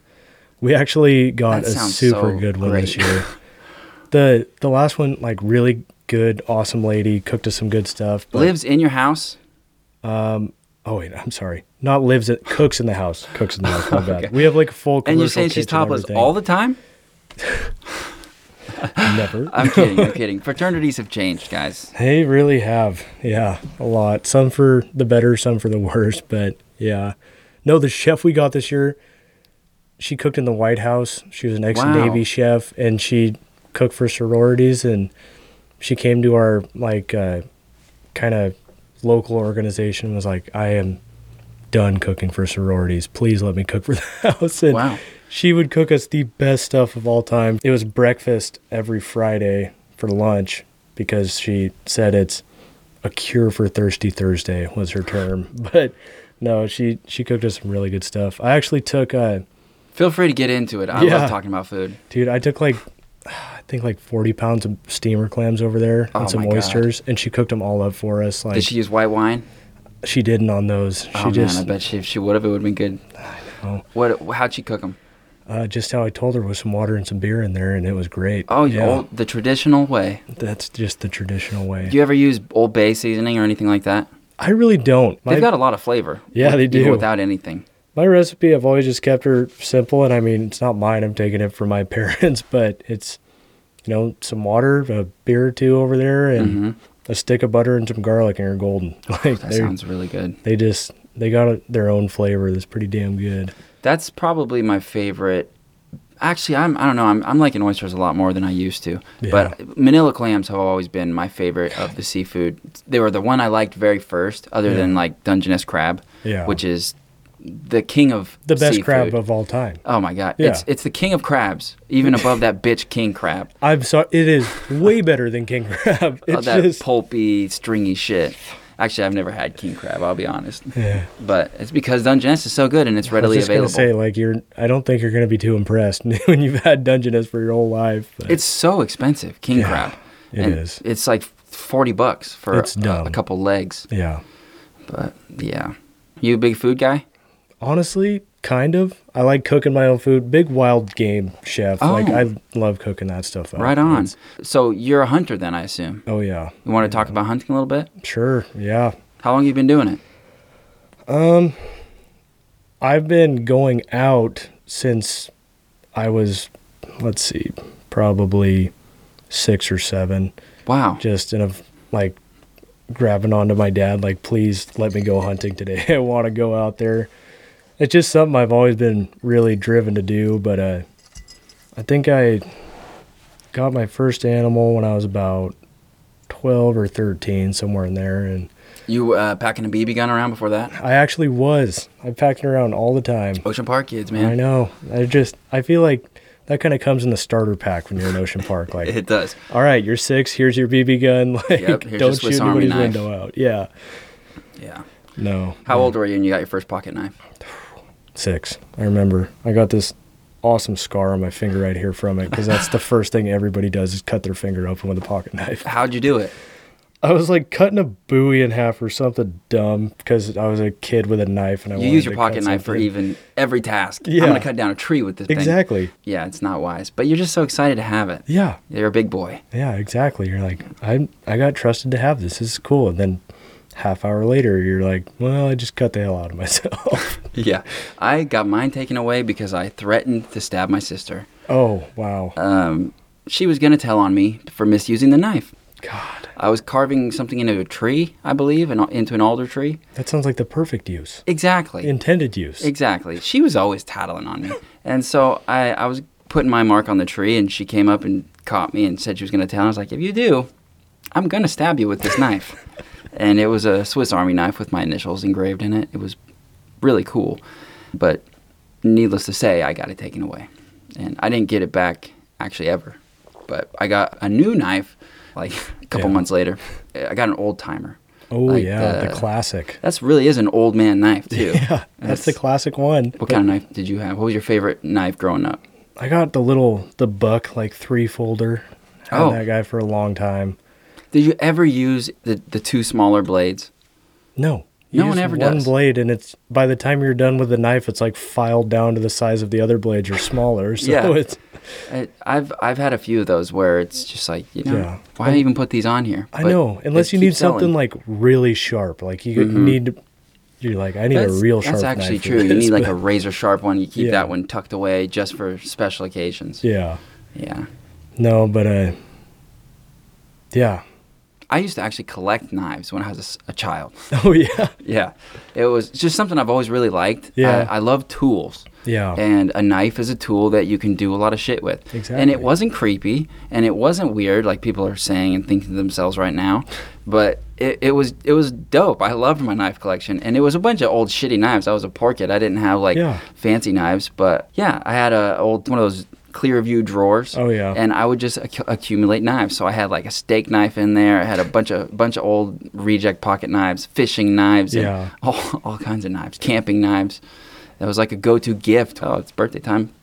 Speaker 1: We actually got
Speaker 2: That
Speaker 1: a
Speaker 2: sounds
Speaker 1: super
Speaker 2: so
Speaker 1: good one this
Speaker 2: great.
Speaker 1: year. [LAUGHS] the The last one, like really good, awesome lady, cooked us some good stuff. But,
Speaker 2: Lives in your house?
Speaker 1: Um. Oh wait, I'm sorry. Not lives it cooks in the house. Cooks in the house. My [LAUGHS] bad. We have like a full.
Speaker 2: And you're
Speaker 1: commercial
Speaker 2: saying she's
Speaker 1: kitchen
Speaker 2: topless
Speaker 1: everything.
Speaker 2: all the time? [LAUGHS] [LAUGHS]
Speaker 1: Never. [LAUGHS]
Speaker 2: I'm kidding. I'm kidding. Fraternities have changed, guys.
Speaker 1: They really have. Yeah, a lot. Some for the better, some for the worse. But yeah. No, the chef we got this year, she cooked in the White House. She was an ex Navy
Speaker 2: Wow.
Speaker 1: chef and she cooked for sororities and she came to our like uh, kind of local organization and was like, I am done cooking for sororities. Please let me cook for the [LAUGHS] house. And
Speaker 2: Wow.
Speaker 1: She would cook us the best stuff of all time. It was breakfast every Friday for lunch because she said it's a cure for thirsty Thursday was her term. [LAUGHS] But no, she she cooked us some really good stuff. I actually took uh
Speaker 2: Feel free to get into it. I
Speaker 1: Yeah.
Speaker 2: love talking about food.
Speaker 1: dude, I took like I think like 40 pounds of steamer clams over there
Speaker 2: Oh
Speaker 1: and some
Speaker 2: my God.
Speaker 1: oysters and she cooked them all up for us like
Speaker 2: Did she use white wine?
Speaker 1: she didn't on those. She
Speaker 2: oh
Speaker 1: just
Speaker 2: man, I bet she, if she would have, it would have been good.
Speaker 1: know.
Speaker 2: What? How'd she cook them?
Speaker 1: Uh, just how I told her with some water and some beer in there and it was great.
Speaker 2: Oh,
Speaker 1: yeah.
Speaker 2: old, the traditional way.
Speaker 1: That's just the traditional way.
Speaker 2: Do you ever use Old Bay seasoning or anything like that?
Speaker 1: I really don't. My,
Speaker 2: They've got a lot of flavor.
Speaker 1: Yeah, they do.
Speaker 2: Without anything.
Speaker 1: my recipe, I've always just kept her simple. And I mean, it's not mine. I'm taking it from my [LAUGHS] parents, but it's, you know, some water, a beer or two over there, and
Speaker 2: Mhm.
Speaker 1: a stick of butter and some garlic, and you're golden. [LAUGHS] Like
Speaker 2: That sounds really good.
Speaker 1: they just they got a, their own flavor that's pretty damn good.
Speaker 2: That's probably my favorite. Actually, I'm I don't know. I'm I'm liking oysters a lot more than I used to.
Speaker 1: Yeah.
Speaker 2: But Manila clams have always been my favorite of the seafood. They were the one I liked very first, other
Speaker 1: Yeah.
Speaker 2: than like Dungeness crab,
Speaker 1: Yeah,
Speaker 2: which is the king of
Speaker 1: the best
Speaker 2: seafood.
Speaker 1: crab of all time.
Speaker 2: Oh my god,
Speaker 1: Yeah.
Speaker 2: it's it's the king of crabs, even [LAUGHS] above that bitch king crab.
Speaker 1: I'm sorry, it is way better than king crab. [LAUGHS]
Speaker 2: Oh,
Speaker 1: It's
Speaker 2: that
Speaker 1: just
Speaker 2: pulpy, stringy shit. Actually, I've never had king crab. I'll be honest,
Speaker 1: yeah.
Speaker 2: but it's because Dungeness is so good and it's readily
Speaker 1: I was just
Speaker 2: available.
Speaker 1: gonna say, like, you're. I don't think you're gonna be too impressed [LAUGHS] when you've had Dungeness for your whole life. but-
Speaker 2: It's so expensive, king
Speaker 1: Yeah,
Speaker 2: crab.
Speaker 1: it
Speaker 2: and
Speaker 1: is.
Speaker 2: It's like forty bucks for a, a couple legs.
Speaker 1: yeah.
Speaker 2: But yeah, you a big food guy?
Speaker 1: Honestly, kind of. I like cooking my own food. Big wild game chef. Like
Speaker 2: Oh.
Speaker 1: I love cooking that stuff up.
Speaker 2: Right on.
Speaker 1: It's-
Speaker 2: So you're a hunter then, I assume.
Speaker 1: oh yeah.
Speaker 2: You want to talk about hunting a little bit?
Speaker 1: Sure. Yeah.
Speaker 2: How long you been doing it?
Speaker 1: Um, I've been going out since I was, let's see, probably six or seven.
Speaker 2: Wow.
Speaker 1: Just in a like grabbing onto my dad, like, please let me go hunting today. [LAUGHS] I want to go out there. It's just something I've always been really driven to do. But uh, I think I got my first animal when I was about twelve or thirteen, somewhere in there, and
Speaker 2: You uh, packing a BB gun around before that?
Speaker 1: I actually was. I packed it around all the time.
Speaker 2: Ocean Park kids, man.
Speaker 1: I know. I just I feel like that kind of comes in the starter pack when you're in Ocean Park. [LAUGHS] Like,
Speaker 2: It does.
Speaker 1: all right, you're six. Here's your BB gun. [LAUGHS] Like,
Speaker 2: Yep,
Speaker 1: don't shoot anybody's window out. Yeah.
Speaker 2: Yeah.
Speaker 1: No.
Speaker 2: How old were you when you got your first pocket knife?
Speaker 1: Six. I remember. I got this awesome scar on my finger right here from it because that's the [LAUGHS] first thing everybody does is cut their finger open with a pocket knife.
Speaker 2: How'd you do it?
Speaker 1: I was like cutting a buoy in half or something dumb because I was a kid with a knife and I
Speaker 2: You use your pocket knife for even every task.
Speaker 1: Yeah.
Speaker 2: I'm gonna cut down a tree with this thing.
Speaker 1: exactly.
Speaker 2: Yeah, it's not wise, but you're just so excited to have it.
Speaker 1: Yeah.
Speaker 2: You're a big boy.
Speaker 1: Yeah, exactly. You're like, I I got trusted to have this. This is cool. And then half hour later, you're like, well, I just cut the hell out of [LAUGHS] myself.
Speaker 2: Yeah, I got mine taken away because I threatened to stab my sister.
Speaker 1: oh wow,
Speaker 2: Um, she was gonna tell on me for misusing the knife.
Speaker 1: God,
Speaker 2: I was carving something into a tree, I believe, and into an alder tree.
Speaker 1: that sounds like the perfect use,
Speaker 2: Exactly.
Speaker 1: intended use.
Speaker 2: Exactly. She was always tattling on me. [LAUGHS] And so I, I was putting my mark on the tree, and she came up and caught me and said she was going to tell. And I was like, if you do, I'm going to stab you with this knife. [LAUGHS] and it was a Swiss Army knife with my initials engraved in it. It was really cool. But needless to say, I got it taken away. And I didn't get it back actually ever. But I got a new knife like a couple
Speaker 1: Yeah.
Speaker 2: months later. I got an old timer.
Speaker 1: oh
Speaker 2: like
Speaker 1: yeah, the,
Speaker 2: the-
Speaker 1: classic.
Speaker 2: That's really is an old man knife too. [LAUGHS]
Speaker 1: Yeah, that's, the classic one.
Speaker 2: What kind of knife did you have? What was your favorite knife growing up?
Speaker 1: I got the little the buck like three folder. Had
Speaker 2: Oh.
Speaker 1: that guy for a long time.
Speaker 2: Did you ever use the, the two smaller blades?
Speaker 1: No.
Speaker 2: No
Speaker 1: You
Speaker 2: one ever
Speaker 1: one
Speaker 2: does.
Speaker 1: One blade, and it's by the time you're done with the knife, it's like filed down to the size of the other blades or smaller. So
Speaker 2: Yeah. [LAUGHS]
Speaker 1: it's
Speaker 2: I, I've I've had a few of those where it's just like you know
Speaker 1: Yeah.
Speaker 2: why even put these on here?
Speaker 1: I
Speaker 2: But
Speaker 1: know, unless you need
Speaker 2: selling.
Speaker 1: something like really sharp, like you
Speaker 2: Mhm.
Speaker 1: need. You're like, I need
Speaker 2: that's,
Speaker 1: a real sharp.
Speaker 2: That's actually true. You need like a razor sharp one. You keep
Speaker 1: Yeah.
Speaker 2: that one tucked away just for special occasions.
Speaker 1: Yeah.
Speaker 2: Yeah.
Speaker 1: No, but uh. Yeah.
Speaker 2: I used to actually collect knives when I was a child. [LAUGHS]
Speaker 1: Oh yeah.
Speaker 2: Yeah, it was just something I've always really liked.
Speaker 1: Yeah.
Speaker 2: I, I love tools.
Speaker 1: Yeah.
Speaker 2: And a knife is a tool that you can do a lot of shit with.
Speaker 1: Exactly.
Speaker 2: And it wasn't creepy and it wasn't weird like people are saying and thinking to themselves right now. But it, it was it was dope. I loved my knife collection. And it was a bunch of old shitty knives. I was a poor kid. I didn't have like
Speaker 1: Yeah.
Speaker 2: fancy knives. But yeah, I had a old one of those clear view drawers.
Speaker 1: Oh, yeah.
Speaker 2: And I would just accu- accumulate knives. So I had like a steak knife in there. I had a bunch of bunch of old reject pocket knives, fishing knives, and
Speaker 1: Yeah.
Speaker 2: all, all kinds of knives, camping knives. That was like a go-to gift. Oh, it's birthday time.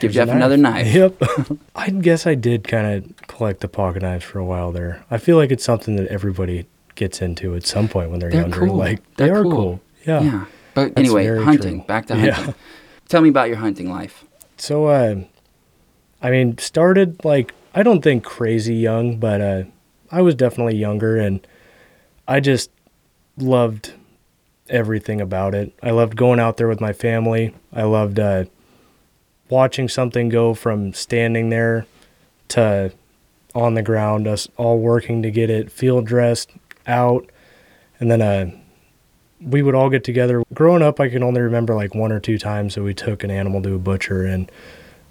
Speaker 2: Give Jeff
Speaker 1: a
Speaker 2: another knife.
Speaker 1: Yep. [LAUGHS] I guess I did kind of collect the pocket knives for a while there. I feel like it's something that everybody gets into at some point when they're,
Speaker 2: They're
Speaker 1: younger.
Speaker 2: cool.
Speaker 1: Like
Speaker 2: They're
Speaker 1: they are
Speaker 2: cool.
Speaker 1: cool. Yeah.
Speaker 2: Yeah. But
Speaker 1: That's
Speaker 2: anyway, hunting.
Speaker 1: true.
Speaker 2: Back to
Speaker 1: Yeah.
Speaker 2: hunting. Tell me about your hunting life.
Speaker 1: So, uh, I mean, started like I don't think crazy young, but uh, I was definitely younger, and I just loved everything about it. I loved going out there with my family. I loved uh, watching something go from standing there to on the ground, us all working to get it field dressed out, and then uh, we would all get together. Growing up, I can only remember like one or two times that we took an animal to a butcher, and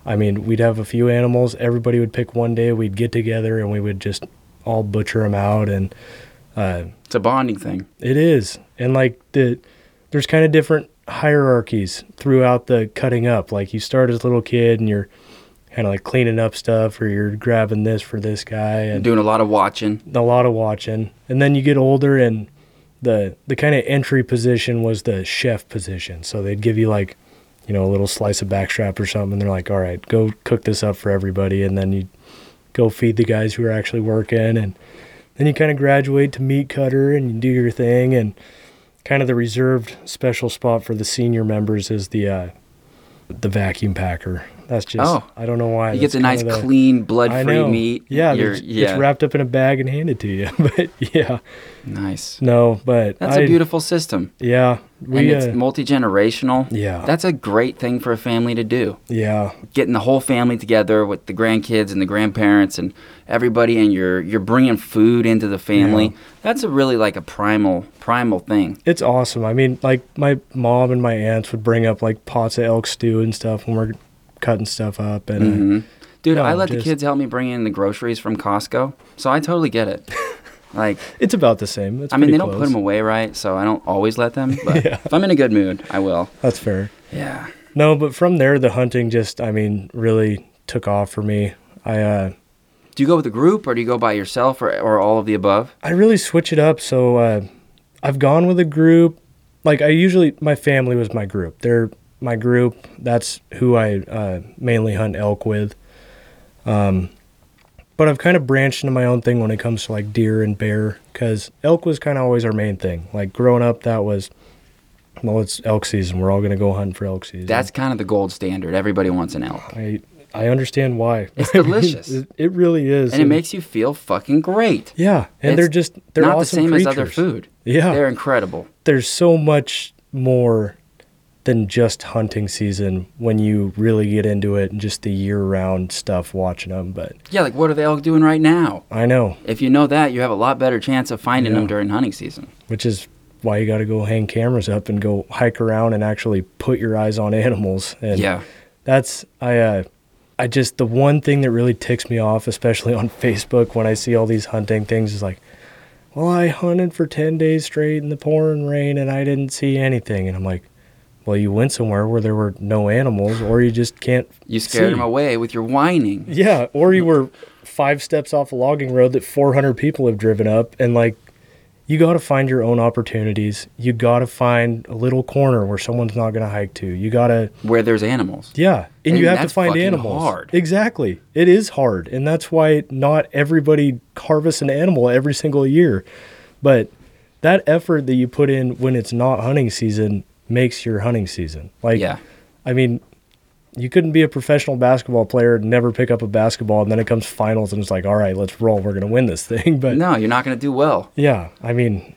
Speaker 1: I mean, we'd have a few animals. Everybody would pick one day. We'd get together and we would just all butcher them out, and uh,
Speaker 2: It's a bonding thing.
Speaker 1: it is, and like the there's kind of different hierarchies throughout the cutting up. Like you start as a little kid and you're kind of like cleaning up stuff, or you're grabbing this for this guy, and
Speaker 2: Doing a lot of watching.
Speaker 1: a lot of watching. And then you get older and the the kind of entry position was the chef position. So they'd give you like, you know, a little slice of backstrap or something. And they're like, all right, go cook this up for everybody. And then you go feed the guys who are actually working. And then you kind of graduate to meat cutter and you do your thing. And kind of the reserved special spot for the senior members is the uh, the vacuum packer. That's just
Speaker 2: Oh.
Speaker 1: I don't know why.
Speaker 2: You get the nice,
Speaker 1: the-
Speaker 2: clean, blood-free meat.
Speaker 1: Yeah, it's,
Speaker 2: yeah.
Speaker 1: it's wrapped up in a bag and handed to you. [LAUGHS] but yeah,
Speaker 2: nice.
Speaker 1: no, but
Speaker 2: That's
Speaker 1: a
Speaker 2: a beautiful system.
Speaker 1: Yeah,
Speaker 2: and it's
Speaker 1: uh,
Speaker 2: multi-generational.
Speaker 1: yeah,
Speaker 2: That's a great thing for a family to do.
Speaker 1: yeah,
Speaker 2: Getting the whole family together with the grandkids and the grandparents and everybody, and you're you're bringing food into the family.
Speaker 1: Yeah.
Speaker 2: That's a really like a primal primal thing.
Speaker 1: it's awesome. I mean, like my mom and my aunts would bring up like pots of elk stew and stuff when we're cutting stuff up, and uh,
Speaker 2: hmm Dude,
Speaker 1: no,
Speaker 2: I let the kids help me bring in the groceries from Costco, so I totally get it. [LAUGHS] like,
Speaker 1: it's about the same. It's
Speaker 2: I mean, they don't put them away right, so I don't always let them. But [LAUGHS]
Speaker 1: Yeah.
Speaker 2: if I'm in a good mood, I will.
Speaker 1: That's fair.
Speaker 2: Yeah.
Speaker 1: No, but from there, the hunting just, I mean, really took off for me. I, uh,
Speaker 2: Do you go with a group, or do you go by yourself, or, or all of the above?
Speaker 1: I really switch it up. So uh, I've gone with a group. Like I usually, my family was my group. They're my group. That's who I uh, mainly hunt elk with. Um, but I've kind of branched into my own thing when it comes to like deer and bear, because elk was kind of always our main thing. Like growing up, that was, well, it's elk season. We're all gonna go hunt for elk season.
Speaker 2: That's kind of the gold standard. Everybody wants an elk.
Speaker 1: I I understand why.
Speaker 2: It's [LAUGHS] delicious.
Speaker 1: it, it really is,
Speaker 2: And it makes you feel fucking great.
Speaker 1: yeah, and
Speaker 2: it's
Speaker 1: they're just they're
Speaker 2: Not the
Speaker 1: awesome
Speaker 2: same
Speaker 1: creatures.
Speaker 2: as other food.
Speaker 1: Yeah,
Speaker 2: They're incredible.
Speaker 1: there's so much more than just hunting season when you really get into it and just the year-round stuff watching them. But
Speaker 2: Yeah, like what are the elk doing right now?
Speaker 1: I know,
Speaker 2: If you know that, you have a lot better chance of finding
Speaker 1: Yeah.
Speaker 2: them during hunting season.
Speaker 1: which is why you got to go hang cameras up and go hike around and actually put your eyes on animals. And
Speaker 2: yeah.
Speaker 1: that's I uh, I just the one thing that really ticks me off, especially on [LAUGHS] Facebook when I see all these hunting things, is like, well, I hunted for ten days straight in the pouring rain and I didn't see anything, and I'm like. Well, you went somewhere where there were no animals, or you just can't
Speaker 2: You scared
Speaker 1: see.
Speaker 2: them away with your whining.
Speaker 1: Yeah, or you were five steps off a logging road that 400 people have driven up, and like, you got to find your own opportunities. You got to find a little corner where someone's not going to hike to. You got to,
Speaker 2: Where there's animals.
Speaker 1: yeah, and,
Speaker 2: And
Speaker 1: you have to find animals.
Speaker 2: hard.
Speaker 1: Exactly, it is hard, and that's why not everybody harvests an animal every single year. But that effort that you put in when it's not hunting season makes your hunting season. Like,
Speaker 2: Yeah.
Speaker 1: I mean, you couldn't be a professional basketball player and never pick up a basketball, and then it comes finals, and it's like, all right, let's roll. We're gonna win this [LAUGHS] thing. But
Speaker 2: No, you're not going to do well.
Speaker 1: yeah, I mean,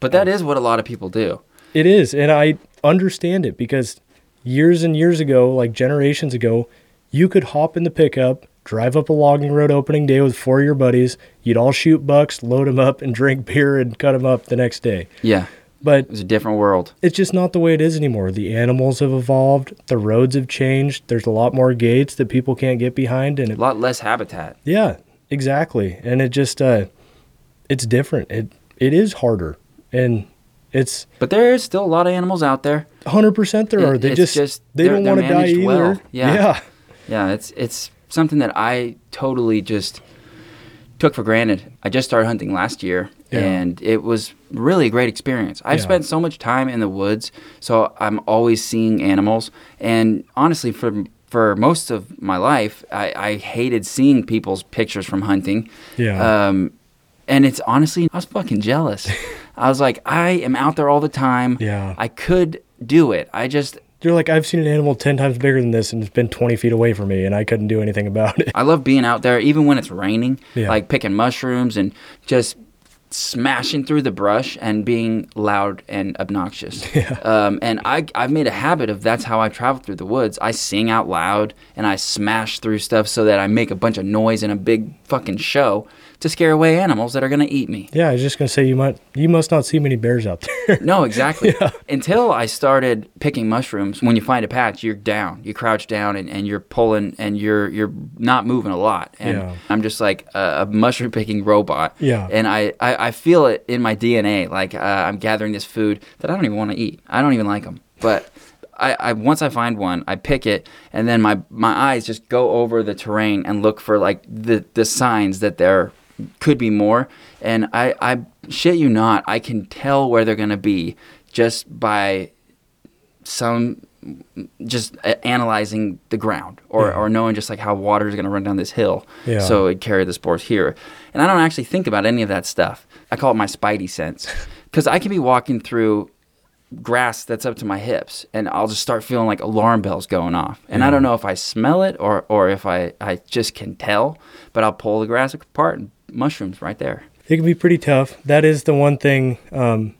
Speaker 2: But that is what a lot of people do.
Speaker 1: it is, and I understand it because years and years ago, like generations ago, you could hop in the pickup, drive up a logging road opening day with four of your buddies. You'd all shoot bucks, load them up, and [LAUGHS] drink beer and cut them up the next day.
Speaker 2: Yeah.
Speaker 1: But
Speaker 2: It was a different world.
Speaker 1: it's just not the way it is anymore. The animals have evolved, the roads have changed. There's a lot more gates that people can't get behind, and
Speaker 2: A lot less habitat.
Speaker 1: yeah, exactly. And it just uh, it's different. It it is harder, and it's
Speaker 2: But there is still a lot of animals out there.
Speaker 1: hundred percent there
Speaker 2: It-
Speaker 1: are. They just,
Speaker 2: just-
Speaker 1: they don't want to die either.
Speaker 2: well. Yeah.
Speaker 1: yeah,
Speaker 2: Yeah, it's it's something that I totally just took for granted. I just started hunting last year,
Speaker 1: Yeah.
Speaker 2: and it was really a great experience. I've
Speaker 1: Yeah.
Speaker 2: spent so much time in the woods, so I'm always seeing animals. And honestly, for for most of my life, I, I hated seeing people's pictures from hunting.
Speaker 1: Yeah.
Speaker 2: Um, and it's honestly, I was fucking jealous. [LAUGHS] I was like, I am out there all the time.
Speaker 1: Yeah.
Speaker 2: I could do it. I just
Speaker 1: You're like, I've seen an animal 10 times bigger than this and it's been 20 feet away from me and I couldn't do anything about it.
Speaker 2: I love being out there, even when it's raining,
Speaker 1: Yeah.
Speaker 2: like picking mushrooms and just smashing through the brush and being loud and obnoxious. [LAUGHS] Um, and I, I've made a habit of that's how I travel through the woods. I sing out loud and I smash through stuff so that I make a bunch of noise in a big fucking show to scare away animals that are going to eat me.
Speaker 1: Yeah, I was just going to say, you might, you must not see many bears out there.
Speaker 2: No, exactly. [LAUGHS] Until I started picking mushrooms, when you find a patch, you're down. You crouch down and, and you're pulling and you're you're not moving a lot. And
Speaker 1: Yeah.
Speaker 2: I'm just like a, a mushroom picking robot.
Speaker 1: Yeah.
Speaker 2: And I, I, I feel it in my DNA. Like uh, I'm gathering this food that I don't even want to eat. I don't even like them. But I, I once I find one, I pick it, and then my my eyes just go over the terrain and look for like the the signs that there could be more. And I, I shit you not, I can tell where they're gonna be just by some just uh, analyzing the ground or,
Speaker 1: Yeah.
Speaker 2: or knowing just like how water is going to run down this hill
Speaker 1: Yeah.
Speaker 2: so it carry the spores here and i don't actually think about any of that stuff i call it my spidey sense [LAUGHS] because i can be walking through grass that's up to my hips and i'll just start feeling like alarm bells going off and i don't know if i smell it or, or if I, I just can tell but i'll pull the grass apart and mushrooms right there
Speaker 1: it can be pretty tough. That is the one thing. Um,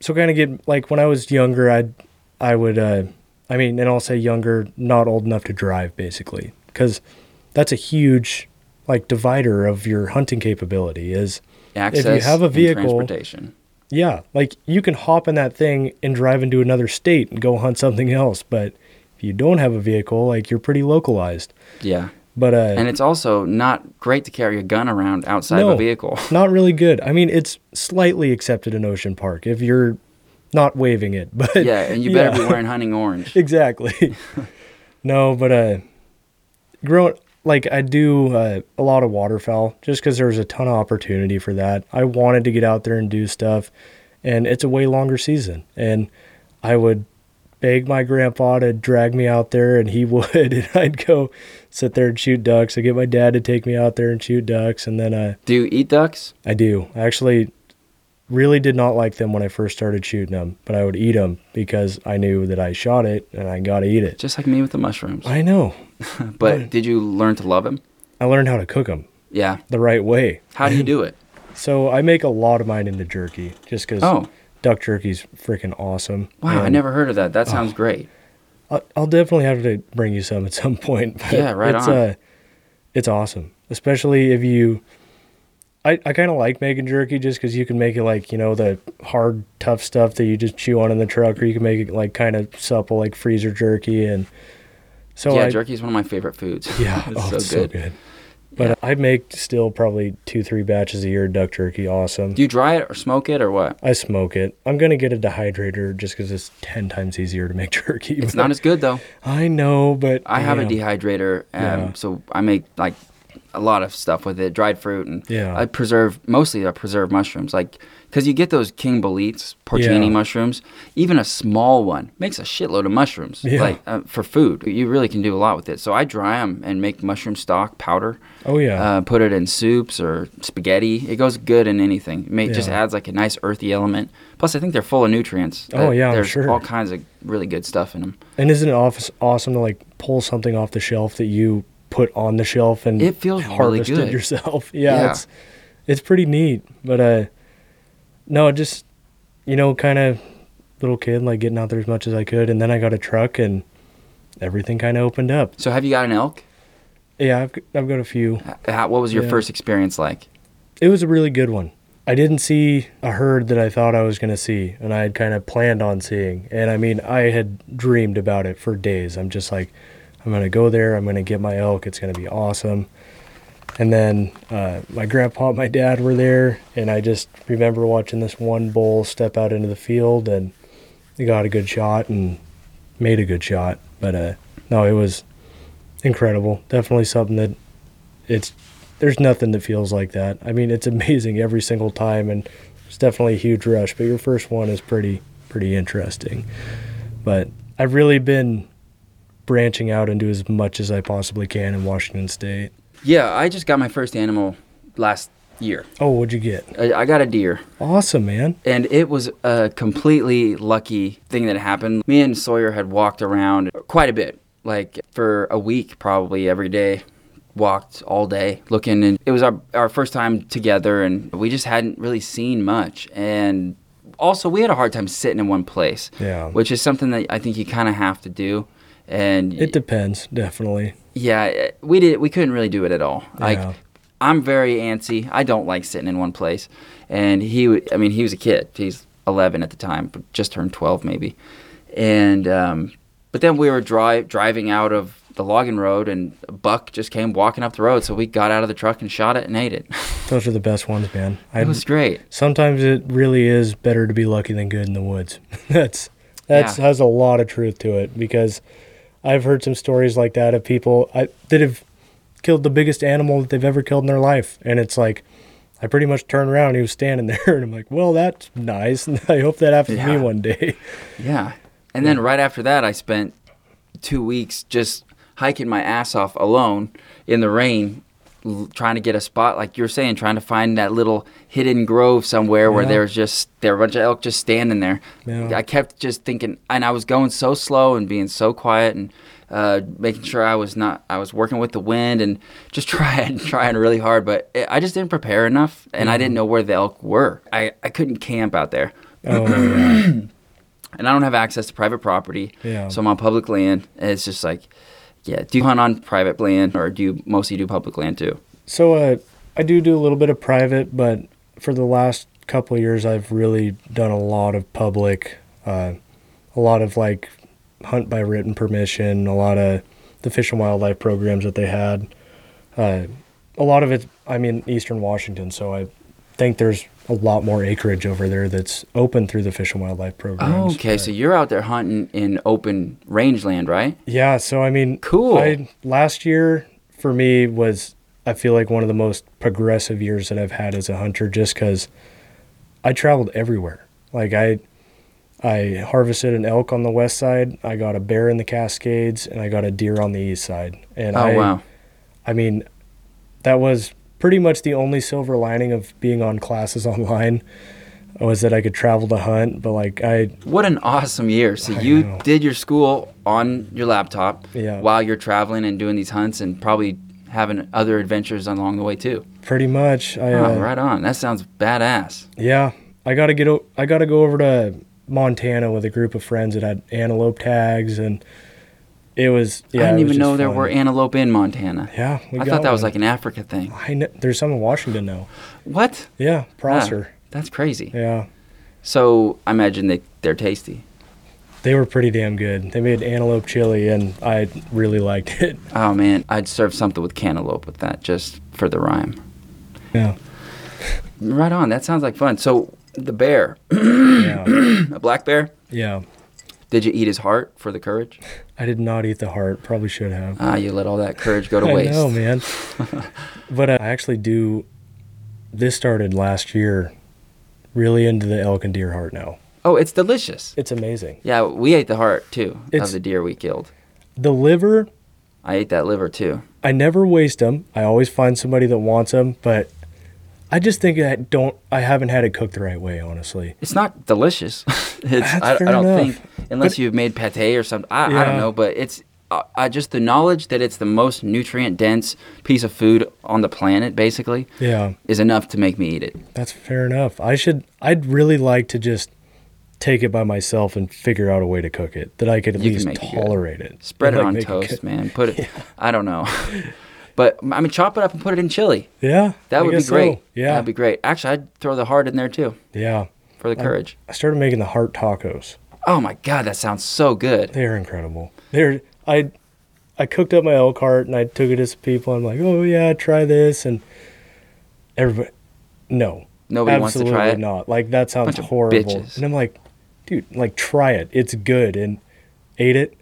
Speaker 1: so kind of get like when I was younger, I'd, I would, uh, I mean, and I'll say younger, not old enough to drive basically. Cause that's a huge like divider of your hunting capability is
Speaker 2: access
Speaker 1: have a vehicle-
Speaker 2: transportation
Speaker 1: Yeah, like you can hop in that thing and drive into another state and go hunt something else, but if you don't have a vehicle, like you're pretty localized.
Speaker 2: yeah
Speaker 1: But uh
Speaker 2: and it's also not great to carry a gun around outside of a vehicle [LAUGHS]
Speaker 1: not really good. I mean, it's slightly accepted in Ocean Park if you're not waving it, [LAUGHS] but
Speaker 2: yeah and you better
Speaker 1: Yeah.
Speaker 2: be wearing hunting orange [LAUGHS]
Speaker 1: exactly. no, but uh growing like I do uh, a lot of waterfowl just cuz there's a ton of opportunity for that. I wanted to get out there and do stuff and it's a way longer season and I would beg my grandpa to drag me out there and he [LAUGHS] would and I'd go sit there and shoot ducks. I get my dad to take me out there and shoot ducks and then I
Speaker 2: do you eat ducks
Speaker 1: I do. I actually really did not like them when I first started shooting them, but I would eat them because I knew that I shot it and I got to eat it.
Speaker 2: just like me with the mushrooms
Speaker 1: I know. [LAUGHS]
Speaker 2: but mm. did you learn to love them
Speaker 1: I learned how to cook them
Speaker 2: yeah
Speaker 1: the right way.
Speaker 2: how do you do [LAUGHS] it
Speaker 1: So I make a lot of mine into jerky just because
Speaker 2: oh
Speaker 1: duck jerky's freaking awesome.
Speaker 2: wow i never heard of that that
Speaker 1: Oh.
Speaker 2: sounds great
Speaker 1: I'll, I'll definitely have to bring you some at some [LAUGHS] point.
Speaker 2: Yeah, right
Speaker 1: it's,
Speaker 2: on.
Speaker 1: Uh, it's awesome, especially if you. I, I kind of like making jerky just because you can make it like you know the hard tough stuff that you just chew on in the truck, or you can make it like kind of supple like freezer jerky and. So
Speaker 2: yeah
Speaker 1: I,
Speaker 2: jerky is one of my favorite foods
Speaker 1: Yeah, [LAUGHS]
Speaker 2: it's
Speaker 1: oh,
Speaker 2: so,
Speaker 1: it's
Speaker 2: good.
Speaker 1: so good. But I make still probably two three batches a year of duck jerky. Awesome.
Speaker 2: do you dry it or smoke it or what
Speaker 1: I smoke it. I'm gonna get a dehydrator just because it's ten times easier to make [LAUGHS] jerky.
Speaker 2: it's not as good though
Speaker 1: I know, but
Speaker 2: I have a dehydrator, um,
Speaker 1: Yeah.
Speaker 2: so I make like a lot of stuff with it, dried fruit, and
Speaker 1: Yeah.
Speaker 2: I preserve mostly I preserve mushrooms, like because you get those king boletes, porcini
Speaker 1: Yeah.
Speaker 2: mushrooms. Even a small one makes a shitload of mushrooms,
Speaker 1: Yeah.
Speaker 2: like uh, for food. You really can do a lot with it. So I dry them and make mushroom stock powder.
Speaker 1: Oh yeah.
Speaker 2: Uh, put it in soups or spaghetti. It goes good in anything. It may, just adds like a nice earthy element. Plus, I think they're full of nutrients.
Speaker 1: Oh, yeah,
Speaker 2: there's
Speaker 1: sure.
Speaker 2: all kinds of really good stuff in them.
Speaker 1: And isn't it awesome to like pull something off the shelf that you put on the shelf and
Speaker 2: It feels really
Speaker 1: harvested
Speaker 2: good.
Speaker 1: yourself? [LAUGHS] Yeah,
Speaker 2: Yeah.
Speaker 1: it's it's pretty neat. But uh, no, just you know, kind of little kid, like getting out there as much as I could, and then I got a truck and everything kind of opened up.
Speaker 2: So, have you got an elk?
Speaker 1: Yeah, I've I've got a few.
Speaker 2: How, what was your
Speaker 1: Yeah.
Speaker 2: first experience like?
Speaker 1: It was a really good one. I didn't see a herd that I thought I was going to see, and I had kind of planned on seeing. And I mean, I had dreamed about it for days. I'm just like, I'm going to go there. I'm going to get my elk. It's going to be awesome. And then uh, my grandpa and my dad were there, and I just remember watching this one bull step out into the field, and he got a good shot and made a good shot. But uh, no, it was incredible. Definitely something that it's there's nothing that feels like that. I mean, it's [LAUGHS] amazing every single time, and it's definitely a huge rush. But your first one is pretty pretty interesting. But I've really been branching out and do as much as I possibly can in Washington State.
Speaker 2: Yeah, I just got my first animal last year.
Speaker 1: Oh, what'd you get?
Speaker 2: I, I got a deer.
Speaker 1: Awesome, man.
Speaker 2: And it was a completely lucky thing that happened. Me and Sawyer had walked around quite a bit, like for a week probably every day. Walked all day looking, and it was our, our first time together, and we just hadn't really seen much. And also, we had a hard time sitting in one place,
Speaker 1: Yeah.
Speaker 2: which is something that I think you kind of have to do. And
Speaker 1: It depends, definitely.
Speaker 2: Yeah, we did. We couldn't really do it at all.
Speaker 1: Yeah.
Speaker 2: Like, I'm very antsy. I don't like sitting in one place. And he, I mean, he was a kid. He's 11 at the time, but just turned 12 maybe. And um, but then we were dri- driving out of the logging road, and a buck just came walking up the road. So we got out of the truck and shot it and ate it. [LAUGHS]
Speaker 1: Those are the best ones, man. I
Speaker 2: it was great.
Speaker 1: sometimes it really is better to be lucky than good in the woods. [LAUGHS] that's that's
Speaker 2: Yeah.
Speaker 1: has a lot of truth to it because I've heard some stories like that of people I, that have killed the biggest animal that they've ever killed in their life, and it's like I pretty much turned around, and he was standing [LAUGHS] there, and I'm like, well, that's nice. And [LAUGHS] I hope that happens to me one day. [LAUGHS]
Speaker 2: Yeah. And then right after that, I spent two weeks just hiking my ass off alone in the rain, l- trying to get a spot, like you were saying, trying to find that little hidden grove somewhere where there's just there were a bunch of elk just standing there.
Speaker 1: Yeah.
Speaker 2: I kept just thinking, and I was going so slow and being so quiet and uh, making sure I was not, I was working with the wind and just [LAUGHS] trying, trying really hard, but it, I just didn't prepare enough, and I didn't know where the elk were. I, I couldn't camp out there
Speaker 1: Oh yeah, [CLEARS THROAT]
Speaker 2: and I don't have access to private property.
Speaker 1: Yeah.
Speaker 2: So I'm on public land. And it's just like, yeah. Do you hunt on private land, or do you mostly do public land too?
Speaker 1: So uh, I do do a little bit of private, but for the last couple years, I've really done a lot of public, uh, a lot of like hunt by written permission, a lot of the Fish and Wildlife programs that they had. Uh, a lot of it, I'm in Eastern Washington, so I think there's a lot more acreage over there that's open through the Fish and Wildlife programs.
Speaker 2: Oh, okay, so you're out there hunting in open rangeland, right?
Speaker 1: Yeah, so I mean,
Speaker 2: Cool.
Speaker 1: I, last year for me was I feel like one of the most progressive years that I've had as a hunter, just because I traveled everywhere. Like I, I harvested an elk on the west side, I got a bear in the Cascades, and I got a deer on the east side. And
Speaker 2: Oh
Speaker 1: I,
Speaker 2: wow.
Speaker 1: I mean, that was pretty much the only silver lining of being on classes [LAUGHS] online was that I could travel to hunt. But like I,
Speaker 2: What an awesome year. So
Speaker 1: I
Speaker 2: you
Speaker 1: know.
Speaker 2: did your school on your laptop
Speaker 1: Yeah.
Speaker 2: while you're traveling and doing these hunts and probably having other adventures along the way too.
Speaker 1: pretty much, I.
Speaker 2: Oh,
Speaker 1: uh,
Speaker 2: right on. That sounds badass.
Speaker 1: Yeah, I gotta get. O- I gotta go over to Montana with a group of friends that had antelope tags, and it was. Yeah,
Speaker 2: I didn't even know there
Speaker 1: fun.
Speaker 2: were antelope in Montana.
Speaker 1: Yeah, we
Speaker 2: I thought that was like an Africa thing.
Speaker 1: I know, there's some in Washington now.
Speaker 2: What?
Speaker 1: Yeah, Prosser.
Speaker 2: Ah, that's crazy.
Speaker 1: Yeah,
Speaker 2: So I imagine they they're tasty.
Speaker 1: they were pretty damn good. They made antelope chili, and I really liked it. [LAUGHS]
Speaker 2: Oh man, I'd serve something with cantaloupe with that just for the rhyme.
Speaker 1: Yeah,
Speaker 2: Right on. That sounds like fun. So the bear,
Speaker 1: yeah, [COUGHS]
Speaker 2: a black bear.
Speaker 1: yeah.
Speaker 2: Did you eat his heart for the courage? [LAUGHS]
Speaker 1: I did not eat the heart. Probably should have.
Speaker 2: Ah, you let all that courage go to [LAUGHS]
Speaker 1: I
Speaker 2: waste.
Speaker 1: know, man. [LAUGHS] but uh, I actually do. This started last year. Really into the elk and deer heart now.
Speaker 2: Oh, it's delicious.
Speaker 1: It's amazing.
Speaker 2: Yeah, we ate the heart too
Speaker 1: It's-
Speaker 2: of the deer we killed.
Speaker 1: The liver
Speaker 2: I ate that liver too.
Speaker 1: I never waste them. I always find somebody that wants them, but I just think I don't. I haven't had it cooked the right way, honestly.
Speaker 2: It's not delicious. [LAUGHS] it's I, I don't
Speaker 1: enough.
Speaker 2: think unless
Speaker 1: But-
Speaker 2: you've made pate or something. I, I don't know, but it's uh, I just the knowledge that it's the most nutrient dense piece of food on the planet, basically,
Speaker 1: Yeah,
Speaker 2: is enough to make me eat it.
Speaker 1: that's fair enough. I should. I'd really like to just take it by myself and figure out a way to cook it that I could at
Speaker 2: You
Speaker 1: least
Speaker 2: make it
Speaker 1: tolerate it.
Speaker 2: Spread it
Speaker 1: Like,
Speaker 2: on toast,
Speaker 1: good.
Speaker 2: man. Put it. [LAUGHS] I don't know. [LAUGHS] But I mean, chop it up and put it in chili.
Speaker 1: Yeah,
Speaker 2: That
Speaker 1: I
Speaker 2: would be
Speaker 1: guess so.
Speaker 2: great.
Speaker 1: Yeah,
Speaker 2: that'd be great. Actually, I'd throw the heart in there too
Speaker 1: yeah.
Speaker 2: for the courage.
Speaker 1: I started making the heart tacos.
Speaker 2: Oh my god, that sounds so good.
Speaker 1: They're incredible. They're I I cooked up my elk heart and I took it to some people. I'm like, oh yeah, try this, and everybody, no,
Speaker 2: Nobody wants to try it.
Speaker 1: not. Like that sounds horrible. And I'm like, dude, like try it. It's good. And ate it.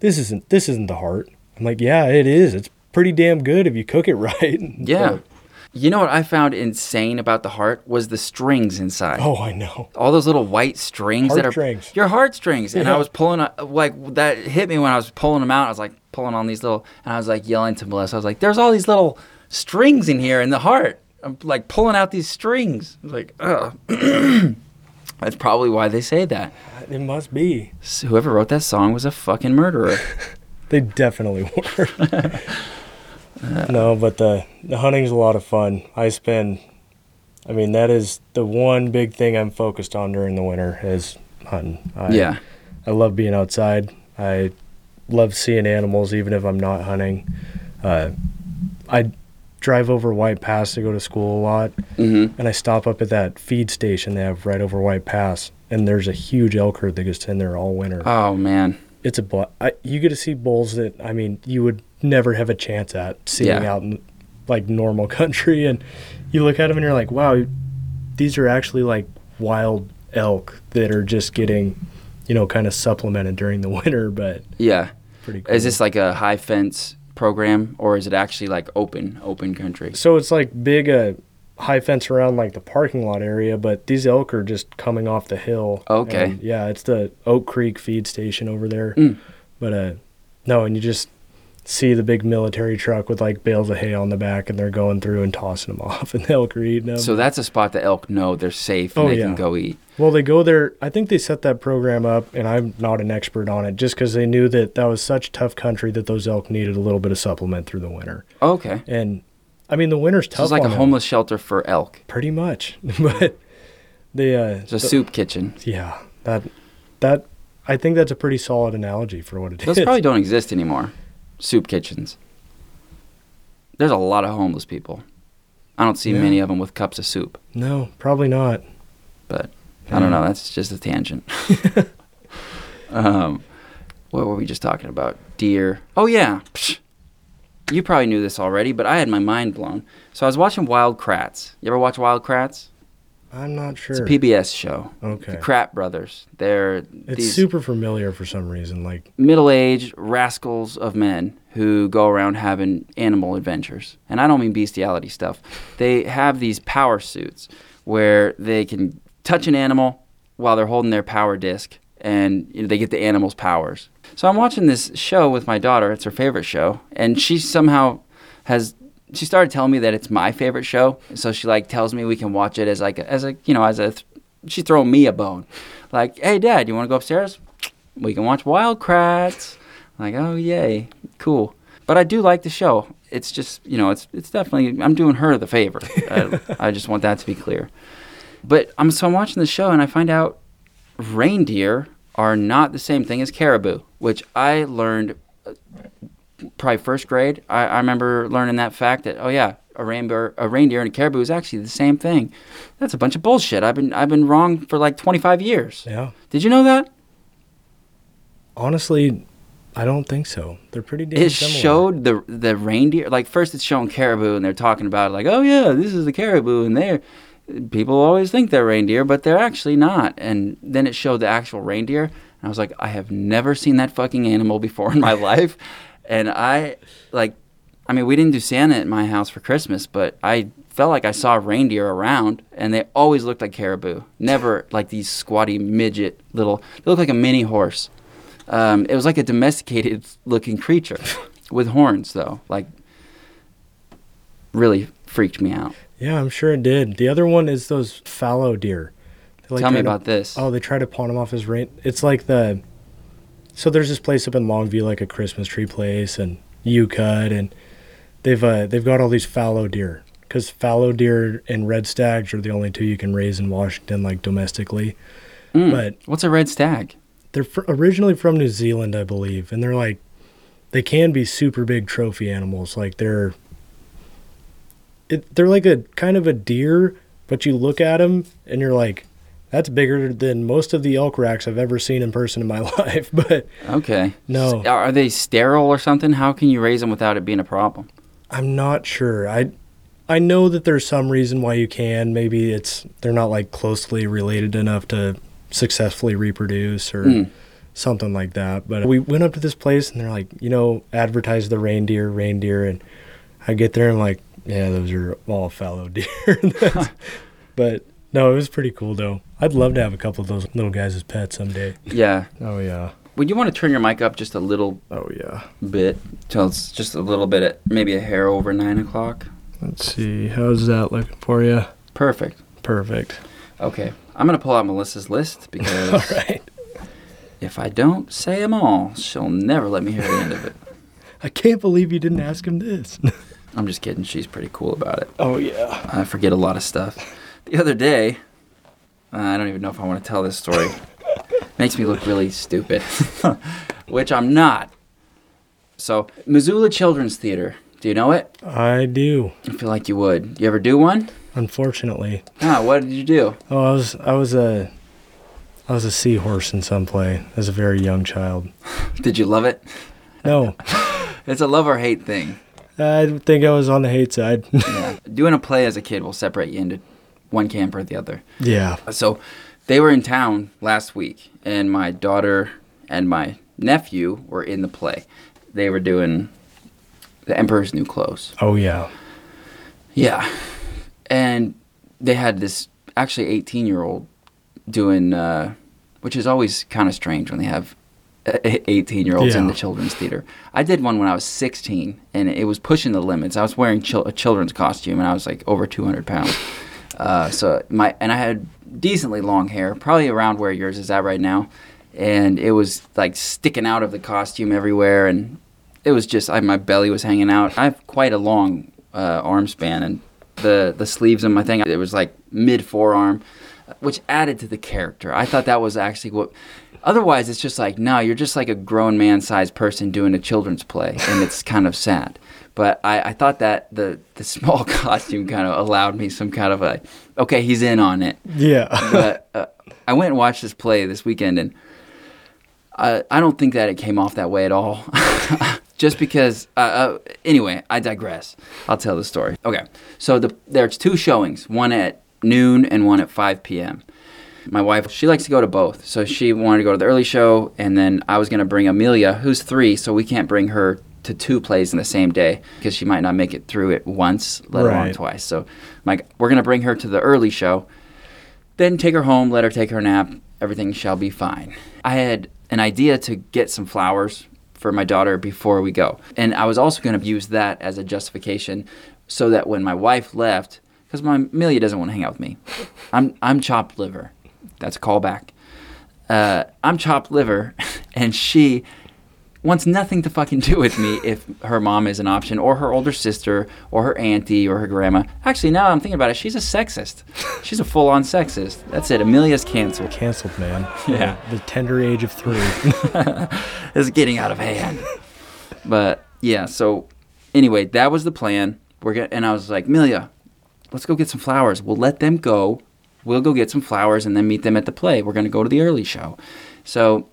Speaker 1: This isn't this isn't the heart. I'm like, yeah, it is. It's pretty damn good if you cook it [LAUGHS] right.
Speaker 2: Yeah.
Speaker 1: But-
Speaker 2: You know what I found insane about the heart was the strings inside.
Speaker 1: oh, I know.
Speaker 2: All those little white strings that are
Speaker 1: Heartstrings.
Speaker 2: your heartstrings, and I was pulling a, like that hit me when I was pulling them out. I was like pulling on these little, and I was like yelling to Melissa. I was like, "There's all these little strings in here in the heart." I'm like pulling out these strings. I was like, ugh. [CLEARS THROAT] That's probably why they say that.
Speaker 1: It must be.
Speaker 2: So whoever wrote that song was a fucking murderer. [LAUGHS]
Speaker 1: They definitely [LAUGHS] were. [LAUGHS] no, but the the hunting's a lot of fun. I spend, I mean, that is the one big thing I'm focused on during the winter is hunting. I,
Speaker 2: yeah.
Speaker 1: I love being outside. I love seeing animals, even if I'm not hunting. Uh, I drive over White Pass to go to school a lot,
Speaker 2: hmm
Speaker 1: and I stop up at that feed station they have right over White Pass, and there's a huge elk herd that gets in there all winter
Speaker 2: Oh man.
Speaker 1: It's a bl- I, you get to see bulls that I mean you would never have a chance at seeing
Speaker 2: Yeah.
Speaker 1: out in like normal [LAUGHS] country, and you look at them and you're like, wow, these are actually like wild elk that are just getting, you know, kind of supplemented during the [LAUGHS] winter, but
Speaker 2: Yeah.
Speaker 1: pretty cool.
Speaker 2: Is this like a high fence program, or is it actually like open, open country?
Speaker 1: so it's like big uh high fence around like the parking lot area, but these elk are just coming off the hill.
Speaker 2: Okay.
Speaker 1: And, yeah, it's the Oak Creek feed station over there.
Speaker 2: Mm.
Speaker 1: But uh no, and you just see the big military truck with like bales of hay on the back and they're going through and tossing them [LAUGHS] off and the elk are eating them.
Speaker 2: So that's a spot that elk know they're safe and
Speaker 1: Oh,
Speaker 2: they
Speaker 1: yeah.
Speaker 2: can go eat.
Speaker 1: well, they go there. I think they set that program up, and I'm not an expert on it, just because they knew that that was such tough country that those elk needed a little bit of supplement through the winter.
Speaker 2: Okay.
Speaker 1: And I mean, the winter's
Speaker 2: So
Speaker 1: tough.
Speaker 2: it's like a
Speaker 1: them.
Speaker 2: homeless shelter for elk.
Speaker 1: pretty much. [LAUGHS] but the uh,
Speaker 2: It's a soup kitchen.
Speaker 1: Yeah, that that I think that's a pretty solid analogy for what it is.
Speaker 2: Those probably don't exist anymore. Soup kitchens. There's a lot of homeless people. I don't see
Speaker 1: Yeah.
Speaker 2: many of them with cups of soup,
Speaker 1: no, probably not.
Speaker 2: but I don't know. That's just a tangent. [LAUGHS] um, what were we just talking about? Deer. Oh yeah. Psh. You probably knew this already, but I had my mind blown. So I was watching Wild Kratts. You ever watch Wild Kratts?
Speaker 1: I'm not sure.
Speaker 2: It's a PBS show.
Speaker 1: okay,
Speaker 2: The Kratt brothers. They're
Speaker 1: it's super familiar for some reason. Like,
Speaker 2: middle-aged rascals of men who go around having animal adventures. And I don't mean bestiality stuff. They have these power suits where they can touch an animal while they're holding their power disc and you know, they get the animal's powers. So I'm watching this show with my daughter. It's her favorite show, and she somehow has she started telling me that it's my favorite show. So she like tells me we can watch it as like as a you know as a she's throwing me a bone. Like, "Hey dad, you want to go upstairs? We can watch Wild Kratts." Like, "Oh, yay. Cool." But I do like the show. It's just, you know, it's it's definitely I'm doing her the favor. [LAUGHS] I, I just want that to be clear. But I'm so I'm watching the show and I find out reindeer are not the same thing as caribou, which I learned uh, probably first grade. I, I remember learning that fact that oh yeah, a reindeer, a reindeer and a caribou is actually the same thing. That's a bunch of bullshit. I've been I've been wrong for like 25 years.
Speaker 1: yeah,
Speaker 2: Did you know that?
Speaker 1: honestly, I don't think so. They're pretty damn
Speaker 2: It
Speaker 1: similar.
Speaker 2: showed the the reindeer. Like first, it's showing caribou, and they're talking about it like, oh yeah, this is the caribou, and they're people always think they're reindeer, but they're actually not. And then it showed the actual reindeer, and I was like, I have never seen that fucking animal [LAUGHS] before in my [LAUGHS] life, and I like, I mean, we didn't do Santa at my house for Christmas, but I felt like I saw reindeer around, and they always looked like caribou, never [LAUGHS] like these squatty midget little. They look like a mini horse. Um, it was like a domesticated looking creature with horns, though. Like, really freaked me out.
Speaker 1: Yeah, I'm sure it did. The other one is those fallow deer. Like,
Speaker 2: Tell me
Speaker 1: try to-
Speaker 2: about this.
Speaker 1: Oh, they try to pawn them off as rain. It's like the. So there's this place up in Longview, like a Christmas tree place, and you cut, and they've uh, they've got all these fallow deer because fallow deer and red stags are the only two you can raise in Washington, like domestically.
Speaker 2: Mm.
Speaker 1: but-
Speaker 2: What's a red stag?
Speaker 1: They're fr- originally from New Zealand, I believe, and they're like they can be super big trophy animals. Like they're it, they're like a kind of a deer, but you look at them and you're like, that's bigger than most of the elk racks I've ever seen in person in my [LAUGHS] life. But
Speaker 2: Okay.
Speaker 1: No.
Speaker 2: Are they sterile or something? How can you raise them without it being a problem?
Speaker 1: I'm not sure. I I know that there's some reason why you can. Maybe it's they're not like closely related enough to successfully reproduce or
Speaker 2: Mm.
Speaker 1: something like that. But we went up to this place and they're like, you know, advertise the reindeer, reindeer, and I get there and I'm like, yeah, those are all fallow deer. [LAUGHS] [LAUGHS] But no, it was pretty cool though. I'd love to have a couple of those little guys as pets someday.
Speaker 2: Yeah.
Speaker 1: Oh yeah.
Speaker 2: Would you want to turn your mic up just a little
Speaker 1: Oh yeah.
Speaker 2: bit till it's just a little bit at maybe a hair over nine o'clock?
Speaker 1: Let's see. How's that looking for you?
Speaker 2: Perfect.
Speaker 1: Perfect.
Speaker 2: Okay. I'm going to pull out Melissa's list [LAUGHS] because
Speaker 1: All right.
Speaker 2: if I don't say them all, she'll never let me hear the end of it.
Speaker 1: I can't believe you didn't ask him this.
Speaker 2: I'm just kidding. She's pretty cool about it.
Speaker 1: oh yeah.
Speaker 2: I forget a lot of stuff. The other day, uh, I don't even know if I want to tell this story. [LAUGHS] Makes me look really stupid, [LAUGHS] which I'm not. So, Missoula Children's Theater. Do you know it?
Speaker 1: I do.
Speaker 2: I feel like you would. You ever do one?
Speaker 1: Unfortunately.
Speaker 2: Ah, what did you do?
Speaker 1: Oh, I was I was a I was a seahorse in some play as a very young child. [LAUGHS]
Speaker 2: Did you love it?
Speaker 1: No,
Speaker 2: It's a love or hate thing.
Speaker 1: I think I was on the hate side.
Speaker 2: Yeah. [LAUGHS] Doing a play as a kid will separate you into one camp or the other.
Speaker 1: yeah.
Speaker 2: So they were in town last week, and my daughter and my nephew were in the play. They were doing The Emperor's New Clothes.
Speaker 1: Oh yeah.
Speaker 2: Yeah. And they had this actually 18 year old doing, uh, which is always kind of strange when they have 18 year olds in the children's theater. I did one when I was 16 and it was pushing the limits. I was wearing chil- a children's costume and I was like over 200 pounds. [LAUGHS] Uh, so my, and I had decently long hair, probably around where yours is at right now. And it was like sticking out of the costume everywhere. And it was just, I, my belly was hanging out. I have quite a long uh, arm span and the, the sleeves on my thing, it was like mid forearm which added to the character. I thought that was actually what. Otherwise, it's just like, no, you're just like a grown man sized person doing a children's play, and it's kind of sad. But I, I thought that the, the small [LAUGHS] costume kind of allowed me some kind of a, okay, he's in on it.
Speaker 1: Yeah.
Speaker 2: But uh, I went and watched this play this weekend, and I, I don't think that it came off that way at all. [LAUGHS] Just because, uh, uh, anyway, I digress. I'll tell the story. Okay, so the, there's two showings, one at noon and one at 5 p.m. My wife, she likes to go to both. So she wanted to go to the early show, and then I was going to bring Amelia, who's three, so we can't bring her to two plays in the same day because she might not make it through it once, let alone twice. So, Mike, we're going to bring her to the early show, then take her home, let her take her nap. Everything shall be fine. I had an idea to get some flowers for my daughter before we go. And I was also going to use that as a justification so that when my wife left, because my Amelia doesn't want to hang out with me, I'm, I'm chopped liver. That's a callback. Uh, I'm chopped liver, [LAUGHS] and she wants nothing to fucking do with me if her mom is an option, or her older sister, or her auntie, or her grandma. Actually, now I'm thinking about it, she's a sexist. She's a full on sexist. That's it. Amelia's canceled.
Speaker 1: Canceled, man. [LAUGHS]
Speaker 2: Yeah.
Speaker 1: The tender age of three. [LAUGHS]
Speaker 2: is getting out of hand. But yeah, so anyway, that was the plan. We're gonna, and I was like, Amelia, let's go get some flowers. We'll let them go. We'll go get some flowers and then meet them at the play. We're gonna go to the early show. So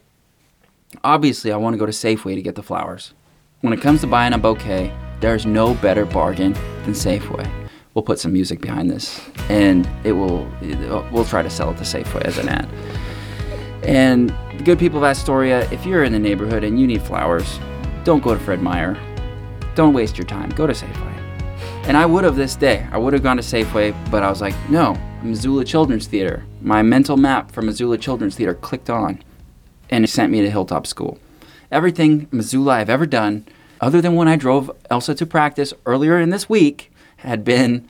Speaker 2: obviously, I want to go to Safeway to get the flowers. When it comes to buying a bouquet, there's no better bargain than Safeway. We'll put some music behind this, and it will. We'll try to sell it to Safeway as an ad. And the good people of Astoria, if you're in the neighborhood and you need flowers, don't go to Fred Meyer. Don't waste your time. Go to Safeway. And I would have this day. I would have gone to Safeway, but I was like, no, Missoula Children's Theater. My mental map for Missoula Children's Theater clicked on, and it sent me to Hilltop School. Everything Missoula I've ever done, other than when I drove Elsa to practice earlier in this week, had been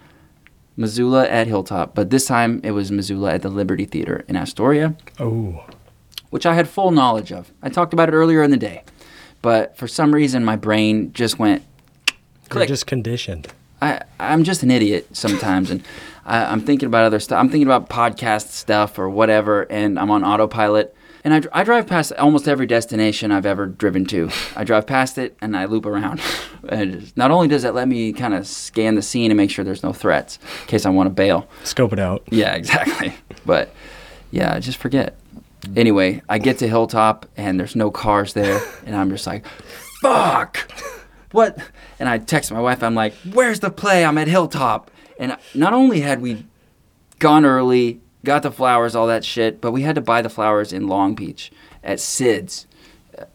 Speaker 2: Missoula at Hilltop. But this time it was Missoula at the Liberty Theater in Astoria
Speaker 1: oh.
Speaker 2: which I had full knowledge of. I talked about it earlier in the day, but for some reason my brain just went click.
Speaker 1: You're just conditioned.
Speaker 2: I, I'm just an idiot sometimes, and I, I'm thinking about other stuff. I'm thinking about podcast stuff or whatever, and I'm on autopilot. And I, I drive past almost every destination I've ever driven to. I drive past it and I loop around. [LAUGHS] and not only does it let me kind of scan the scene and make sure there's no threats in case I want to bail.
Speaker 1: Scope it out.
Speaker 2: Yeah, [LAUGHS] exactly. but yeah, I just forget. Anyway, I get to Hilltop and there's no cars there, and I'm just like, fuck! What? And I text my wife, I'm like, where's the play? I'm at Hilltop. And not only had we gone early, got the flowers, all that shit, but we had to buy the flowers in Long Beach at Sid's.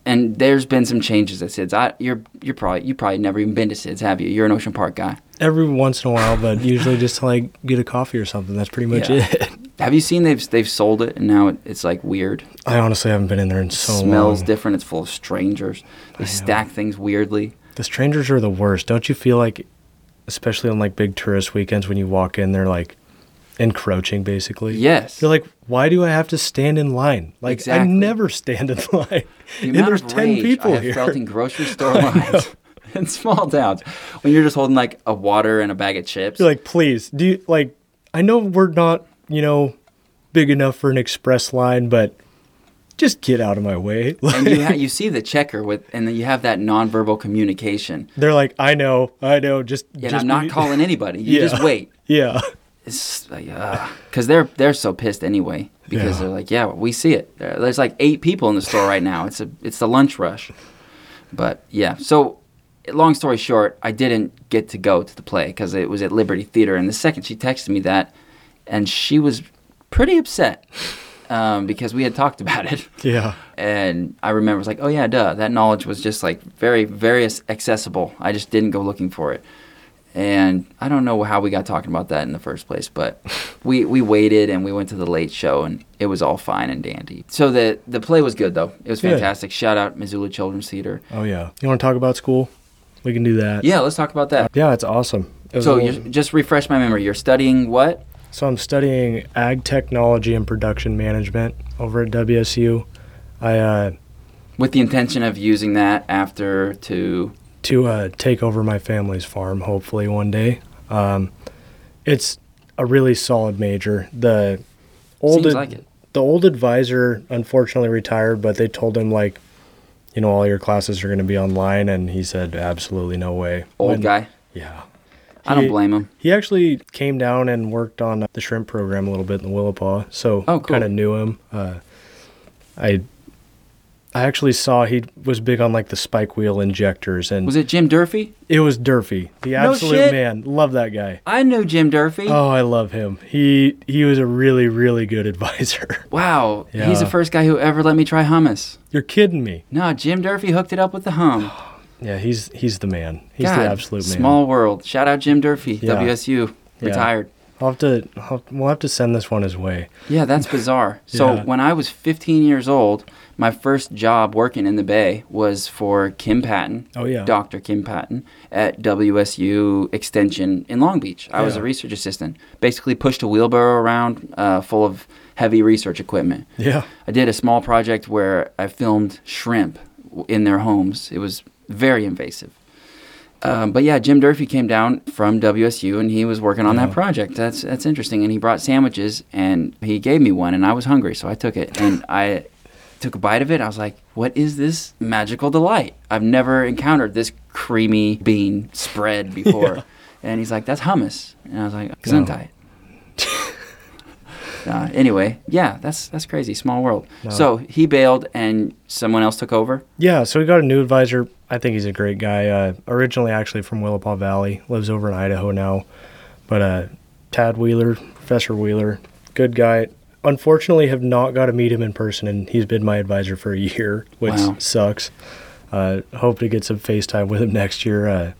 Speaker 2: And there's been some changes at Sid's. I, you're you're probably you probably never even been to Sid's, have you? You're an Ocean Park guy.
Speaker 1: Every once in a while, but usually just to like get a coffee or something. That's pretty much
Speaker 2: Yeah.
Speaker 1: it. [LAUGHS]
Speaker 2: Have you seen they've they've sold it and now it, it's like weird.
Speaker 1: I honestly haven't been in there in so
Speaker 2: smells
Speaker 1: long.
Speaker 2: different. It's full of strangers. They stack things weirdly.
Speaker 1: The strangers are the worst. Don't you feel like, especially on like big tourist weekends, when you walk in, they're like encroaching basically?
Speaker 2: Yes.
Speaker 1: You're like, why do I have to stand in line? Like,
Speaker 2: Exactly.
Speaker 1: I never stand in [LAUGHS] line.
Speaker 2: the
Speaker 1: and there's
Speaker 2: of
Speaker 1: 10
Speaker 2: rage
Speaker 1: people
Speaker 2: I have
Speaker 1: here.
Speaker 2: felt in grocery [LAUGHS] store lines [LAUGHS] in small towns when you're just holding like a water and a bag of chips.
Speaker 1: You're like, please, do you, like, I know we're not, you know, big enough for an express line, but just get out of my way.
Speaker 2: and you, ha- you see the checker with, and then you have that nonverbal communication.
Speaker 1: they're like, I know, I know, just,
Speaker 2: And
Speaker 1: just
Speaker 2: I'm not calling anybody. You just [LAUGHS] wait.
Speaker 1: Yeah.
Speaker 2: It's like, because they're they're so pissed anyway. Because
Speaker 1: Yeah.
Speaker 2: they're like, yeah, we see it. There's like eight people in the store right now. It's a it's the lunch rush. But yeah, so long story short, I didn't get to go to the play because it was at Liberty Theater. And the second she texted me that, and she was pretty upset um, because we had talked about it. [LAUGHS]
Speaker 1: Yeah.
Speaker 2: And I remember it was like, oh yeah, duh. That knowledge was just like very, very accessible. I just didn't go looking for it. And I don't know how we got talking about that in the first place, but [LAUGHS] we, we waited and we went to the late show and it was all fine and dandy. So the the play was good though. It was fantastic. Shout out Missoula Children's Theater.
Speaker 1: Oh, yeah. You want to talk about school? We can do that.
Speaker 2: Yeah, let's talk about that.
Speaker 1: Yeah, it's awesome. It
Speaker 2: So
Speaker 1: little-
Speaker 2: just refresh my memory. You're studying what?
Speaker 1: So I'm studying ag technology and production management over at WSU. I uh,
Speaker 2: With the intention of using that after to
Speaker 1: to uh, take over my family's farm, hopefully one day. Um, it's a really solid major. The old
Speaker 2: seems
Speaker 1: ad-
Speaker 2: like it.
Speaker 1: the old advisor unfortunately retired, but they told him like, you know, all your classes are going to be online, and he said absolutely no way.
Speaker 2: Old
Speaker 1: When-
Speaker 2: guy.
Speaker 1: Yeah.
Speaker 2: I don't blame him.
Speaker 1: He actually came down and worked on the shrimp program a little bit in the Willapa, so
Speaker 2: Oh, cool.
Speaker 1: kind of knew him. Uh, I I actually saw he was big on like the spike wheel injectors, and
Speaker 2: Was it Jim Durfee?
Speaker 1: it was Durfee, the absolute
Speaker 2: shit.
Speaker 1: man. Love that guy.
Speaker 2: I knew Jim Durfee.
Speaker 1: Oh, I love him. He he was a really really good [LAUGHS] advisor.
Speaker 2: Wow, yeah. he's the first guy who ever let me try hummus.
Speaker 1: You're kidding me?
Speaker 2: No, Jim Durfee hooked it up with the hum. [GASPS] [SIGHS]
Speaker 1: Yeah, he's he's the man. He's
Speaker 2: God,
Speaker 1: the absolute man.
Speaker 2: Small world. Shout out Jim Durfee,
Speaker 1: Yeah.
Speaker 2: WSU,
Speaker 1: Yeah.
Speaker 2: retired.
Speaker 1: I'll have to I'll, we'll have to send this one his way.
Speaker 2: Yeah, that's bizarre. [LAUGHS] So
Speaker 1: Yeah.
Speaker 2: when I was 15 years old, my first job working in the Bay was for Kim Patten,
Speaker 1: Oh yeah.
Speaker 2: Dr. Kim Patten, at WSU Extension in Long Beach. I was a research assistant. Basically pushed a wheelbarrow around uh, full of heavy research equipment.
Speaker 1: Yeah.
Speaker 2: I did a small project where I filmed shrimp in their homes. It was very invasive. Um, but yeah, Jim Durfee came down from WSU and he was working on that project. That's that's interesting. And he brought sandwiches and he gave me one and I was hungry, so I took it and I took a bite of it. I was like, "What is this magical delight? I've never encountered this creamy bean spread [LAUGHS] before." And he's like, "That's hummus," and I was like, "Gesundheit." [LAUGHS] Uh, anyway, yeah, that's that's crazy. Small world.
Speaker 1: No.
Speaker 2: So he bailed, and someone else took over.
Speaker 1: Yeah, so we got a new advisor. I think he's a great guy. Uh, originally, actually from Willapa Valley, lives over in Idaho now. But uh, Tad Wheeler, Professor Wheeler, good guy. Unfortunately, have not got to meet him in person, and he's been my advisor for a year, which
Speaker 2: Wow.
Speaker 1: sucks. Uh, hope to get some FaceTime with him [LAUGHS] next year. Uh,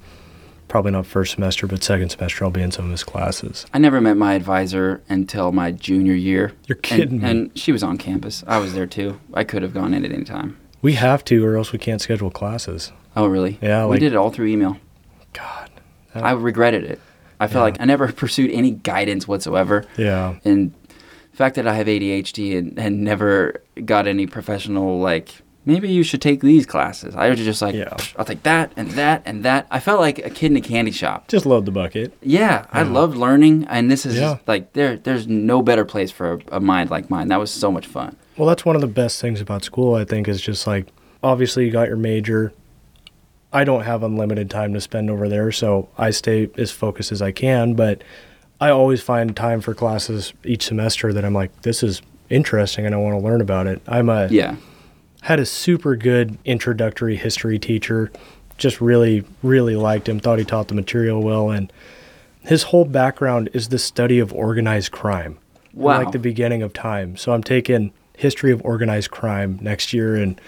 Speaker 1: probably not first semester, but second semester, I'll be in some of his classes.
Speaker 2: I never met my advisor until my junior year.
Speaker 1: You're kidding
Speaker 2: and,
Speaker 1: me.
Speaker 2: And she was on campus. I was there too. I could have gone in at any time.
Speaker 1: We have to, or else we can't schedule classes.
Speaker 2: Oh, really?
Speaker 1: Yeah,
Speaker 2: we did it all through email.
Speaker 1: God.
Speaker 2: I regretted it. I felt
Speaker 1: Yeah.
Speaker 2: like I never [LAUGHS] pursued any guidance whatsoever.
Speaker 1: Yeah.
Speaker 2: And the fact that I have ADHD and, and never got any professional, like, maybe you should take these classes. I was just like,
Speaker 1: Yeah.
Speaker 2: I'll take that and that and that. I felt like a kid in a candy shop.
Speaker 1: Just load the bucket.
Speaker 2: Yeah, I
Speaker 1: Yeah.
Speaker 2: loved learning, and this is
Speaker 1: Yeah.
Speaker 2: like there. There's no better place for a, a mind like mine. That was so much fun.
Speaker 1: Well, that's one of the best things about school, I think, is just like obviously you got your major. I don't have unlimited time to spend over there, so I stay as focused as I can, but I always find time for classes each semester that I'm like, this is interesting and I want to learn about it. I'm a
Speaker 2: Yeah.
Speaker 1: had a super good introductory history teacher. Just really, really liked him. Thought he taught the material well, and his whole background is the study of organized crime.
Speaker 2: Wow.
Speaker 1: Like the beginning of time. So I'm taking history of organized crime next year, and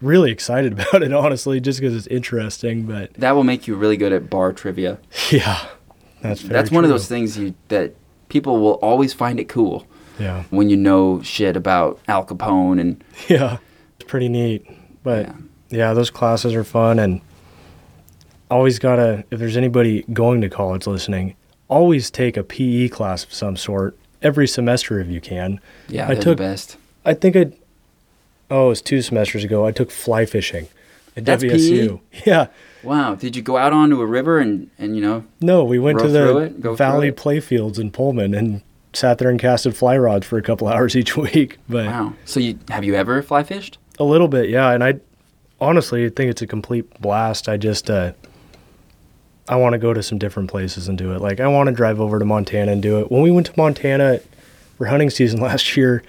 Speaker 1: really excited [LAUGHS] about it. Honestly, just because it's interesting. But
Speaker 2: That will make you really good at bar trivia.
Speaker 1: yeah, that's
Speaker 2: That's one of those things you that people will always find it cool
Speaker 1: Yeah,
Speaker 2: when you know shit about Al Capone and [LAUGHS]
Speaker 1: yeah, it's pretty neat. But
Speaker 2: Yeah.
Speaker 1: yeah, those classes are fun and always gotta if there's anybody going to college listening, always take a PE class of some sort every semester if you can.
Speaker 2: yeah,
Speaker 1: I took
Speaker 2: the best.
Speaker 1: I think I oh, it was two semesters ago. I took fly fishing at
Speaker 2: That's?
Speaker 1: WSU. [LAUGHS] Yeah.
Speaker 2: Wow, did you go out onto a river and and you know
Speaker 1: No, we went to the
Speaker 2: it?
Speaker 1: Valley playfields in Pullman and sat there and casted fly rods for a couple [LAUGHS] hours each week. But
Speaker 2: wow. So you have you ever fly fished?
Speaker 1: A little bit, yeah. And I honestly think it's a complete blast. I just uh, I want to go to some different places and do it. Like I want to drive over to Montana and do it. When we went to Montana for hunting season [LAUGHS] last year,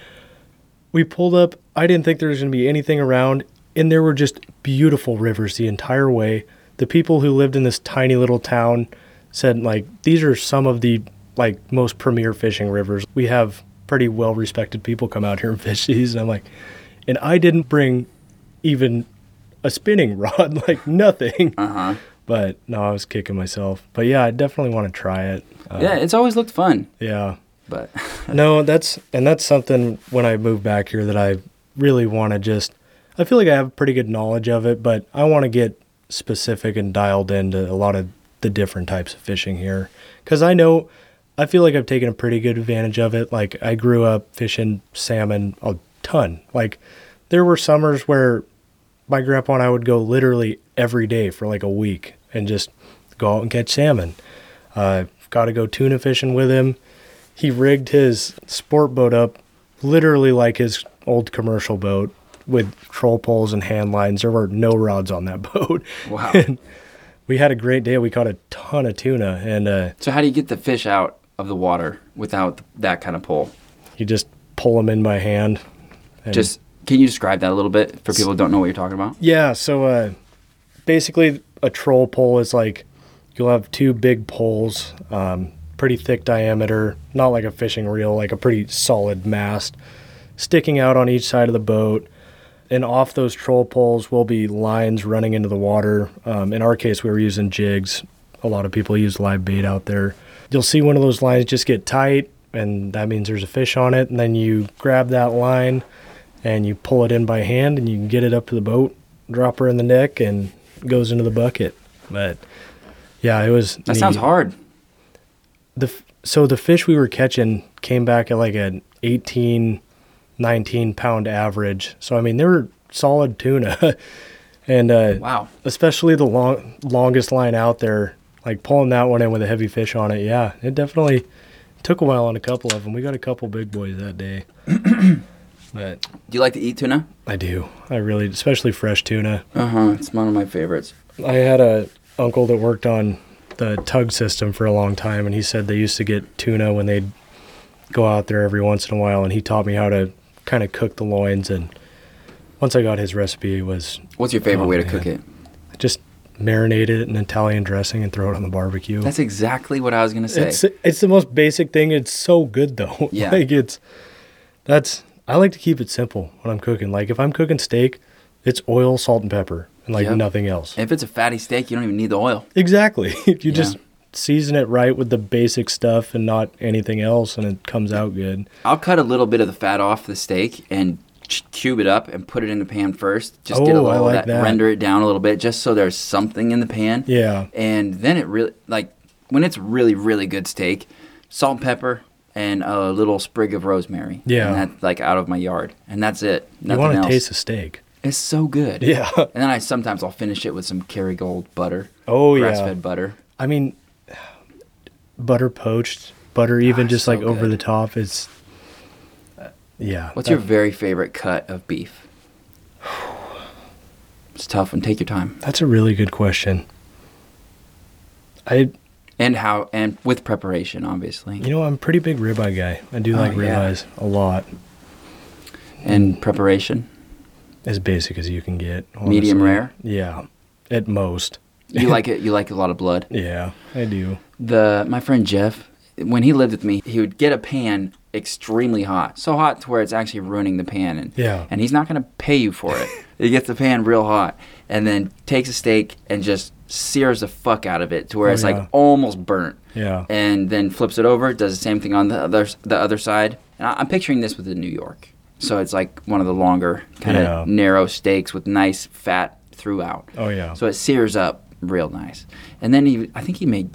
Speaker 1: we pulled up. I didn't think there was going to be anything around, and there were just beautiful rivers the entire way. The people who lived in this tiny little town said like these are some of the like most premier fishing rivers. We have pretty well respected people come out here and fish these, and I'm like, and I didn't bring even a spinning [LAUGHS] rod, like nothing.
Speaker 2: Uh huh.
Speaker 1: But no, I was kicking myself. But yeah, I definitely want to try it. Uh,
Speaker 2: yeah, it's always looked fun,
Speaker 1: Yeah.
Speaker 2: but [LAUGHS]
Speaker 1: No, that's and that's something when I moved back here that I really want to just I feel like I have pretty good knowledge of it, but I want to get specific and dialed into a lot of the different types of fishing here cuz I know I feel like I've taken a pretty good advantage of it. Like I grew up fishing salmon a ton. Like there were summers where my grandpa and I would go literally every day for like a week and just go out and catch salmon. Uh, got to go tuna fishing with him. He rigged his sport boat up literally like his old commercial boat with troll poles and hand lines. There were no rods on that [LAUGHS] boat.
Speaker 2: wow.
Speaker 1: And we had a great day. We caught a ton of tuna, and uh,
Speaker 2: so how do you get the fish out of the water without that kind of pole?
Speaker 1: you just pull them in by hand. and-
Speaker 2: Just can you describe that a little bit for people who don't know what you're talking about?
Speaker 1: Yeah, so uh, basically, a troll pole is like you'll have two big poles, um, pretty thick diameter, not like a fishing reel, like a pretty solid mast, sticking out on each side of the boat. And off those troll poles will be lines running into the water. Um, in our case, we were using jigs. A lot of people use live bait out there. You'll see one of those lines just get tight, and that means there's a fish on it. And then you grab that line and you pull it in by hand and you can get it up to the boat, drop her in the neck, and goes into the bucket. But yeah, it was.
Speaker 2: That sounds hard.
Speaker 1: The f- so the fish we were catching came back at like an 18, 19 pound average. So I mean they were solid tuna, [LAUGHS] and uh,
Speaker 2: Wow.
Speaker 1: especially the long longest line out there, like pulling that one in with a heavy fish on it. Yeah, it definitely took a while on a couple of them. We got a couple big boys that day. [CLEARS THROAT] but
Speaker 2: Do you like to eat tuna?
Speaker 1: I do. I really, especially fresh tuna.
Speaker 2: Uh huh. It's one of my favorites.
Speaker 1: I had a uncle that worked on the tug system for a long time, and he said they used to get tuna when they'd go out there every once in a while, and he taught me how to kind of cook the loins. And once I got his recipe, it was
Speaker 2: What's your favorite
Speaker 1: Oh,
Speaker 2: way to
Speaker 1: man.
Speaker 2: cook it?
Speaker 1: just marinate it in Italian dressing and throw it on the barbecue.
Speaker 2: That's exactly what I was gonna say.
Speaker 1: It's it's the most basic thing. It's so good though. [LAUGHS]
Speaker 2: Yeah.
Speaker 1: like it's that's I like to keep it simple when I'm cooking. Like if I'm cooking steak, it's oil, salt, and pepper, and like
Speaker 2: Yep.
Speaker 1: nothing else.
Speaker 2: if it's a fatty steak, you don't even need the oil.
Speaker 1: Exactly. [LAUGHS] you
Speaker 2: Yeah.
Speaker 1: just season it right with the basic stuff and not anything else, and it comes out good.
Speaker 2: I'll cut a little bit of the fat off the steak and cube it up and put it in the pan first. Just get a
Speaker 1: Oh, I
Speaker 2: little of
Speaker 1: like
Speaker 2: that,
Speaker 1: that.
Speaker 2: render it down a little bit, just so there's something in the pan.
Speaker 1: Yeah.
Speaker 2: And then it really like when it's really really good steak, salt and pepper and a little sprig of rosemary.
Speaker 1: Yeah.
Speaker 2: And that's like out of my yard, and that's it. Nothing you
Speaker 1: want to taste the steak.
Speaker 2: It's so good.
Speaker 1: Yeah.
Speaker 2: And then I sometimes I'll finish it with some Kerrygold butter.
Speaker 1: Oh, yeah.
Speaker 2: Grass fed butter.
Speaker 1: I mean, butter poached, butter even
Speaker 2: Ah,
Speaker 1: just
Speaker 2: so
Speaker 1: like over the top. It's Yeah.
Speaker 2: What's
Speaker 1: that-
Speaker 2: your very favorite cut of beef? [SIGHS] It's tough and take your time.
Speaker 1: That's a really good question. I,
Speaker 2: And how and with preparation, obviously.
Speaker 1: you know, I'm a pretty big ribeye guy. I do
Speaker 2: Oh,
Speaker 1: like
Speaker 2: yeah.
Speaker 1: ribeyes a lot.
Speaker 2: And preparation.
Speaker 1: As basic as you can get.
Speaker 2: Medium rare?
Speaker 1: Yeah, at most. [LAUGHS]
Speaker 2: You like it you like a lot of blood.
Speaker 1: Yeah, I do.
Speaker 2: The my friend Jeff, when he lived with me, he would get a pan extremely hot. So hot to where it's actually ruining the pan and
Speaker 1: Yeah.
Speaker 2: and he's not going to pay you for it. [LAUGHS] he gets the pan real hot and then takes a steak and just sears the fuck out of it to where
Speaker 1: Oh,
Speaker 2: it's
Speaker 1: yeah.
Speaker 2: like almost burnt.
Speaker 1: Yeah.
Speaker 2: and then flips it over, does the same thing on the other the other side. And I, I'm picturing this with the New York. So it's like one of the longer kind of
Speaker 1: Yeah.
Speaker 2: narrow steaks with nice fat throughout.
Speaker 1: Oh yeah.
Speaker 2: So it sears up real nice. And then he, I think he made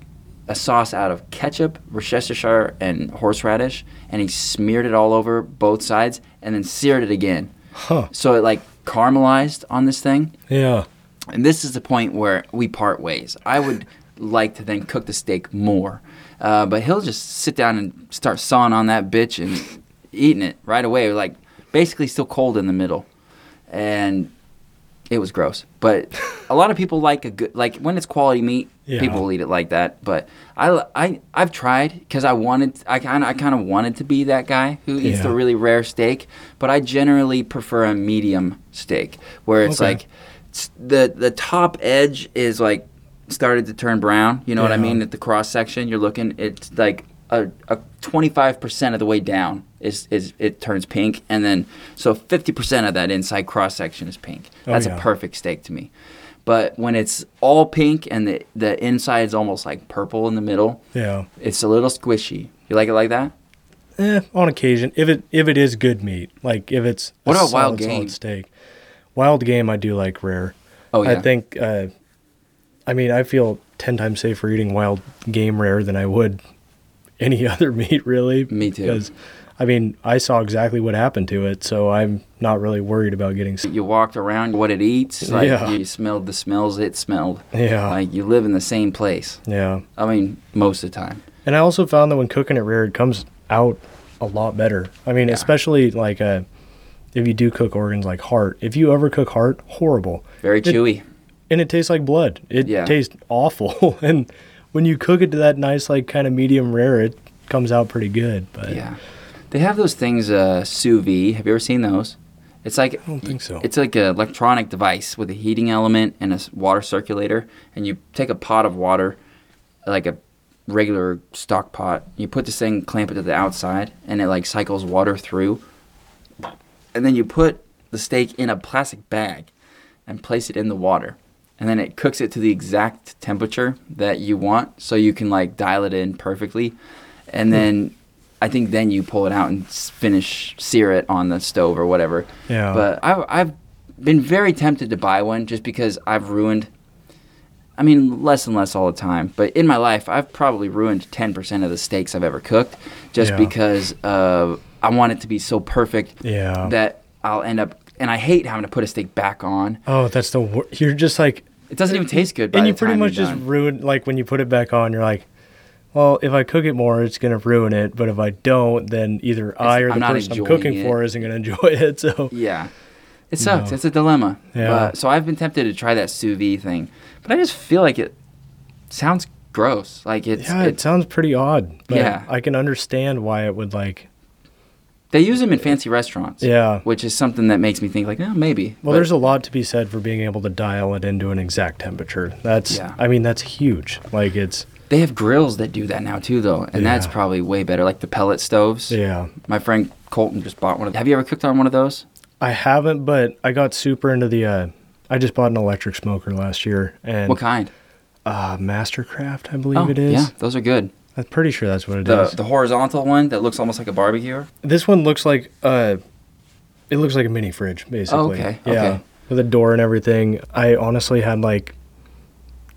Speaker 2: a sauce out of ketchup, Worcestershire, and horseradish, and he smeared it all over both sides, and then seared it again.
Speaker 1: Huh.
Speaker 2: So it like caramelized on this thing.
Speaker 1: Yeah.
Speaker 2: And this is the point where we part ways. I would [LAUGHS] like to then cook the steak more, uh, but he'll just sit down and start sawing on that bitch and eating it right away, like basically still cold in the middle, and it was gross. But a lot of people like a good like when it's quality meat.
Speaker 1: Yeah.
Speaker 2: People will eat it like that, but I, I I've tried because I wanted I kind I kind of wanted to be that guy who eats
Speaker 1: Yeah.
Speaker 2: the really rare steak, but I generally prefer a medium steak where it's
Speaker 1: Okay.
Speaker 2: like s- the the top edge is like started to turn brown. You know what I mean? At the cross section, you're looking. It's like a, a 25% of the way down is, is it turns pink, and then so 50% of that inside cross section is pink.
Speaker 1: Oh,
Speaker 2: That's
Speaker 1: yeah.
Speaker 2: a perfect steak to me. But when it's all pink and the the inside is almost like purple in the middle,
Speaker 1: Yeah.
Speaker 2: it's a little squishy. You like it like that?
Speaker 1: Eh, on occasion, if it if it is good meat, like if it's
Speaker 2: What about wild game?
Speaker 1: solid steak. Wild game, I do like rare.
Speaker 2: Oh yeah.
Speaker 1: I think. Uh, I mean, I feel ten times safer eating wild game rare than I would [LAUGHS] any other meat, really.
Speaker 2: Me too.
Speaker 1: Because, I mean, I saw exactly what happened to it, so I'm not really worried about getting. sick.
Speaker 2: you walked around what it eats. Like
Speaker 1: Yeah.
Speaker 2: you smelled the smells it smelled.
Speaker 1: Yeah.
Speaker 2: Like you live in the same place.
Speaker 1: Yeah.
Speaker 2: I mean, most of the time.
Speaker 1: And I also found that when cooking it rare, it comes out a lot better. I mean,
Speaker 2: Yeah.
Speaker 1: especially like uh, if you do cook organs like heart. If you overcook heart, horrible.
Speaker 2: Very
Speaker 1: It-
Speaker 2: chewy.
Speaker 1: And it tastes like blood. It
Speaker 2: Yeah.
Speaker 1: tastes awful. [LAUGHS] and when you cook it to that nice, like kind of medium rare, it comes out pretty good. But
Speaker 2: Yeah. They have those things, uh, sous vide. Have you ever seen those? It's like
Speaker 1: I don't think so.
Speaker 2: It's like an electronic device with a heating element and a water circulator, and you take a pot of water, like a regular stock pot. You put this thing, clamp it to the outside, and it like cycles water through. And then you put the steak in a plastic bag, and place it in the water, and then it cooks it to the exact temperature that you want, so you can like dial it in perfectly, and then. I think then you pull it out and finish sear it on the stove or whatever.
Speaker 1: Yeah.
Speaker 2: But I, I've been very tempted to buy one just because I've ruined. I mean, less and less all the time, but in my life, I've probably ruined ten percent of the steaks I've ever cooked, just
Speaker 1: Yeah.
Speaker 2: because uh, I want it to be so perfect
Speaker 1: yeah.
Speaker 2: that I'll end up. And I hate having to put a steak back on.
Speaker 1: oh, that's the wor- You're just like,
Speaker 2: It doesn't even taste good.
Speaker 1: And you pretty much just ruin, like when you put it back on, you're like, well, if I cook it more, it's going to ruin it. But if I don't, then either I or the
Speaker 2: I'm
Speaker 1: person I'm cooking
Speaker 2: it.
Speaker 1: for isn't going [LAUGHS] to enjoy it. So,
Speaker 2: Yeah. It sucks.
Speaker 1: No.
Speaker 2: It's a dilemma.
Speaker 1: Yeah.
Speaker 2: But, so I've been tempted to try that sous vide thing, but I just feel like it sounds gross. Like it's,
Speaker 1: yeah, it
Speaker 2: it's
Speaker 1: sounds pretty odd. But
Speaker 2: Yeah.
Speaker 1: I can understand why it would like,
Speaker 2: they use them in fancy restaurants.
Speaker 1: yeah.
Speaker 2: which is something that makes me think like, oh, maybe.
Speaker 1: Well,
Speaker 2: But
Speaker 1: there's a lot to be said for being able to dial it into an exact temperature. That's,
Speaker 2: Yeah.
Speaker 1: I mean, that's huge. Like it's,
Speaker 2: they have grills that do that now too, though, and that's probably way better. Like the pellet stoves.
Speaker 1: yeah.
Speaker 2: My friend Colton just bought one of. Have you ever cooked on one of those?
Speaker 1: I haven't, but I got super into the. Uh, I just bought an electric smoker last year, and
Speaker 2: what kind?
Speaker 1: uh, Mastercraft, I believe
Speaker 2: oh,
Speaker 1: it is.
Speaker 2: yeah, those are good.
Speaker 1: I'm pretty sure that's what it is.
Speaker 2: The the horizontal one that looks almost like a barbecue.
Speaker 1: This one looks like uh, it looks like a mini fridge, basically.
Speaker 2: okay,
Speaker 1: Yeah,
Speaker 2: okay.
Speaker 1: with a door and everything. I honestly had like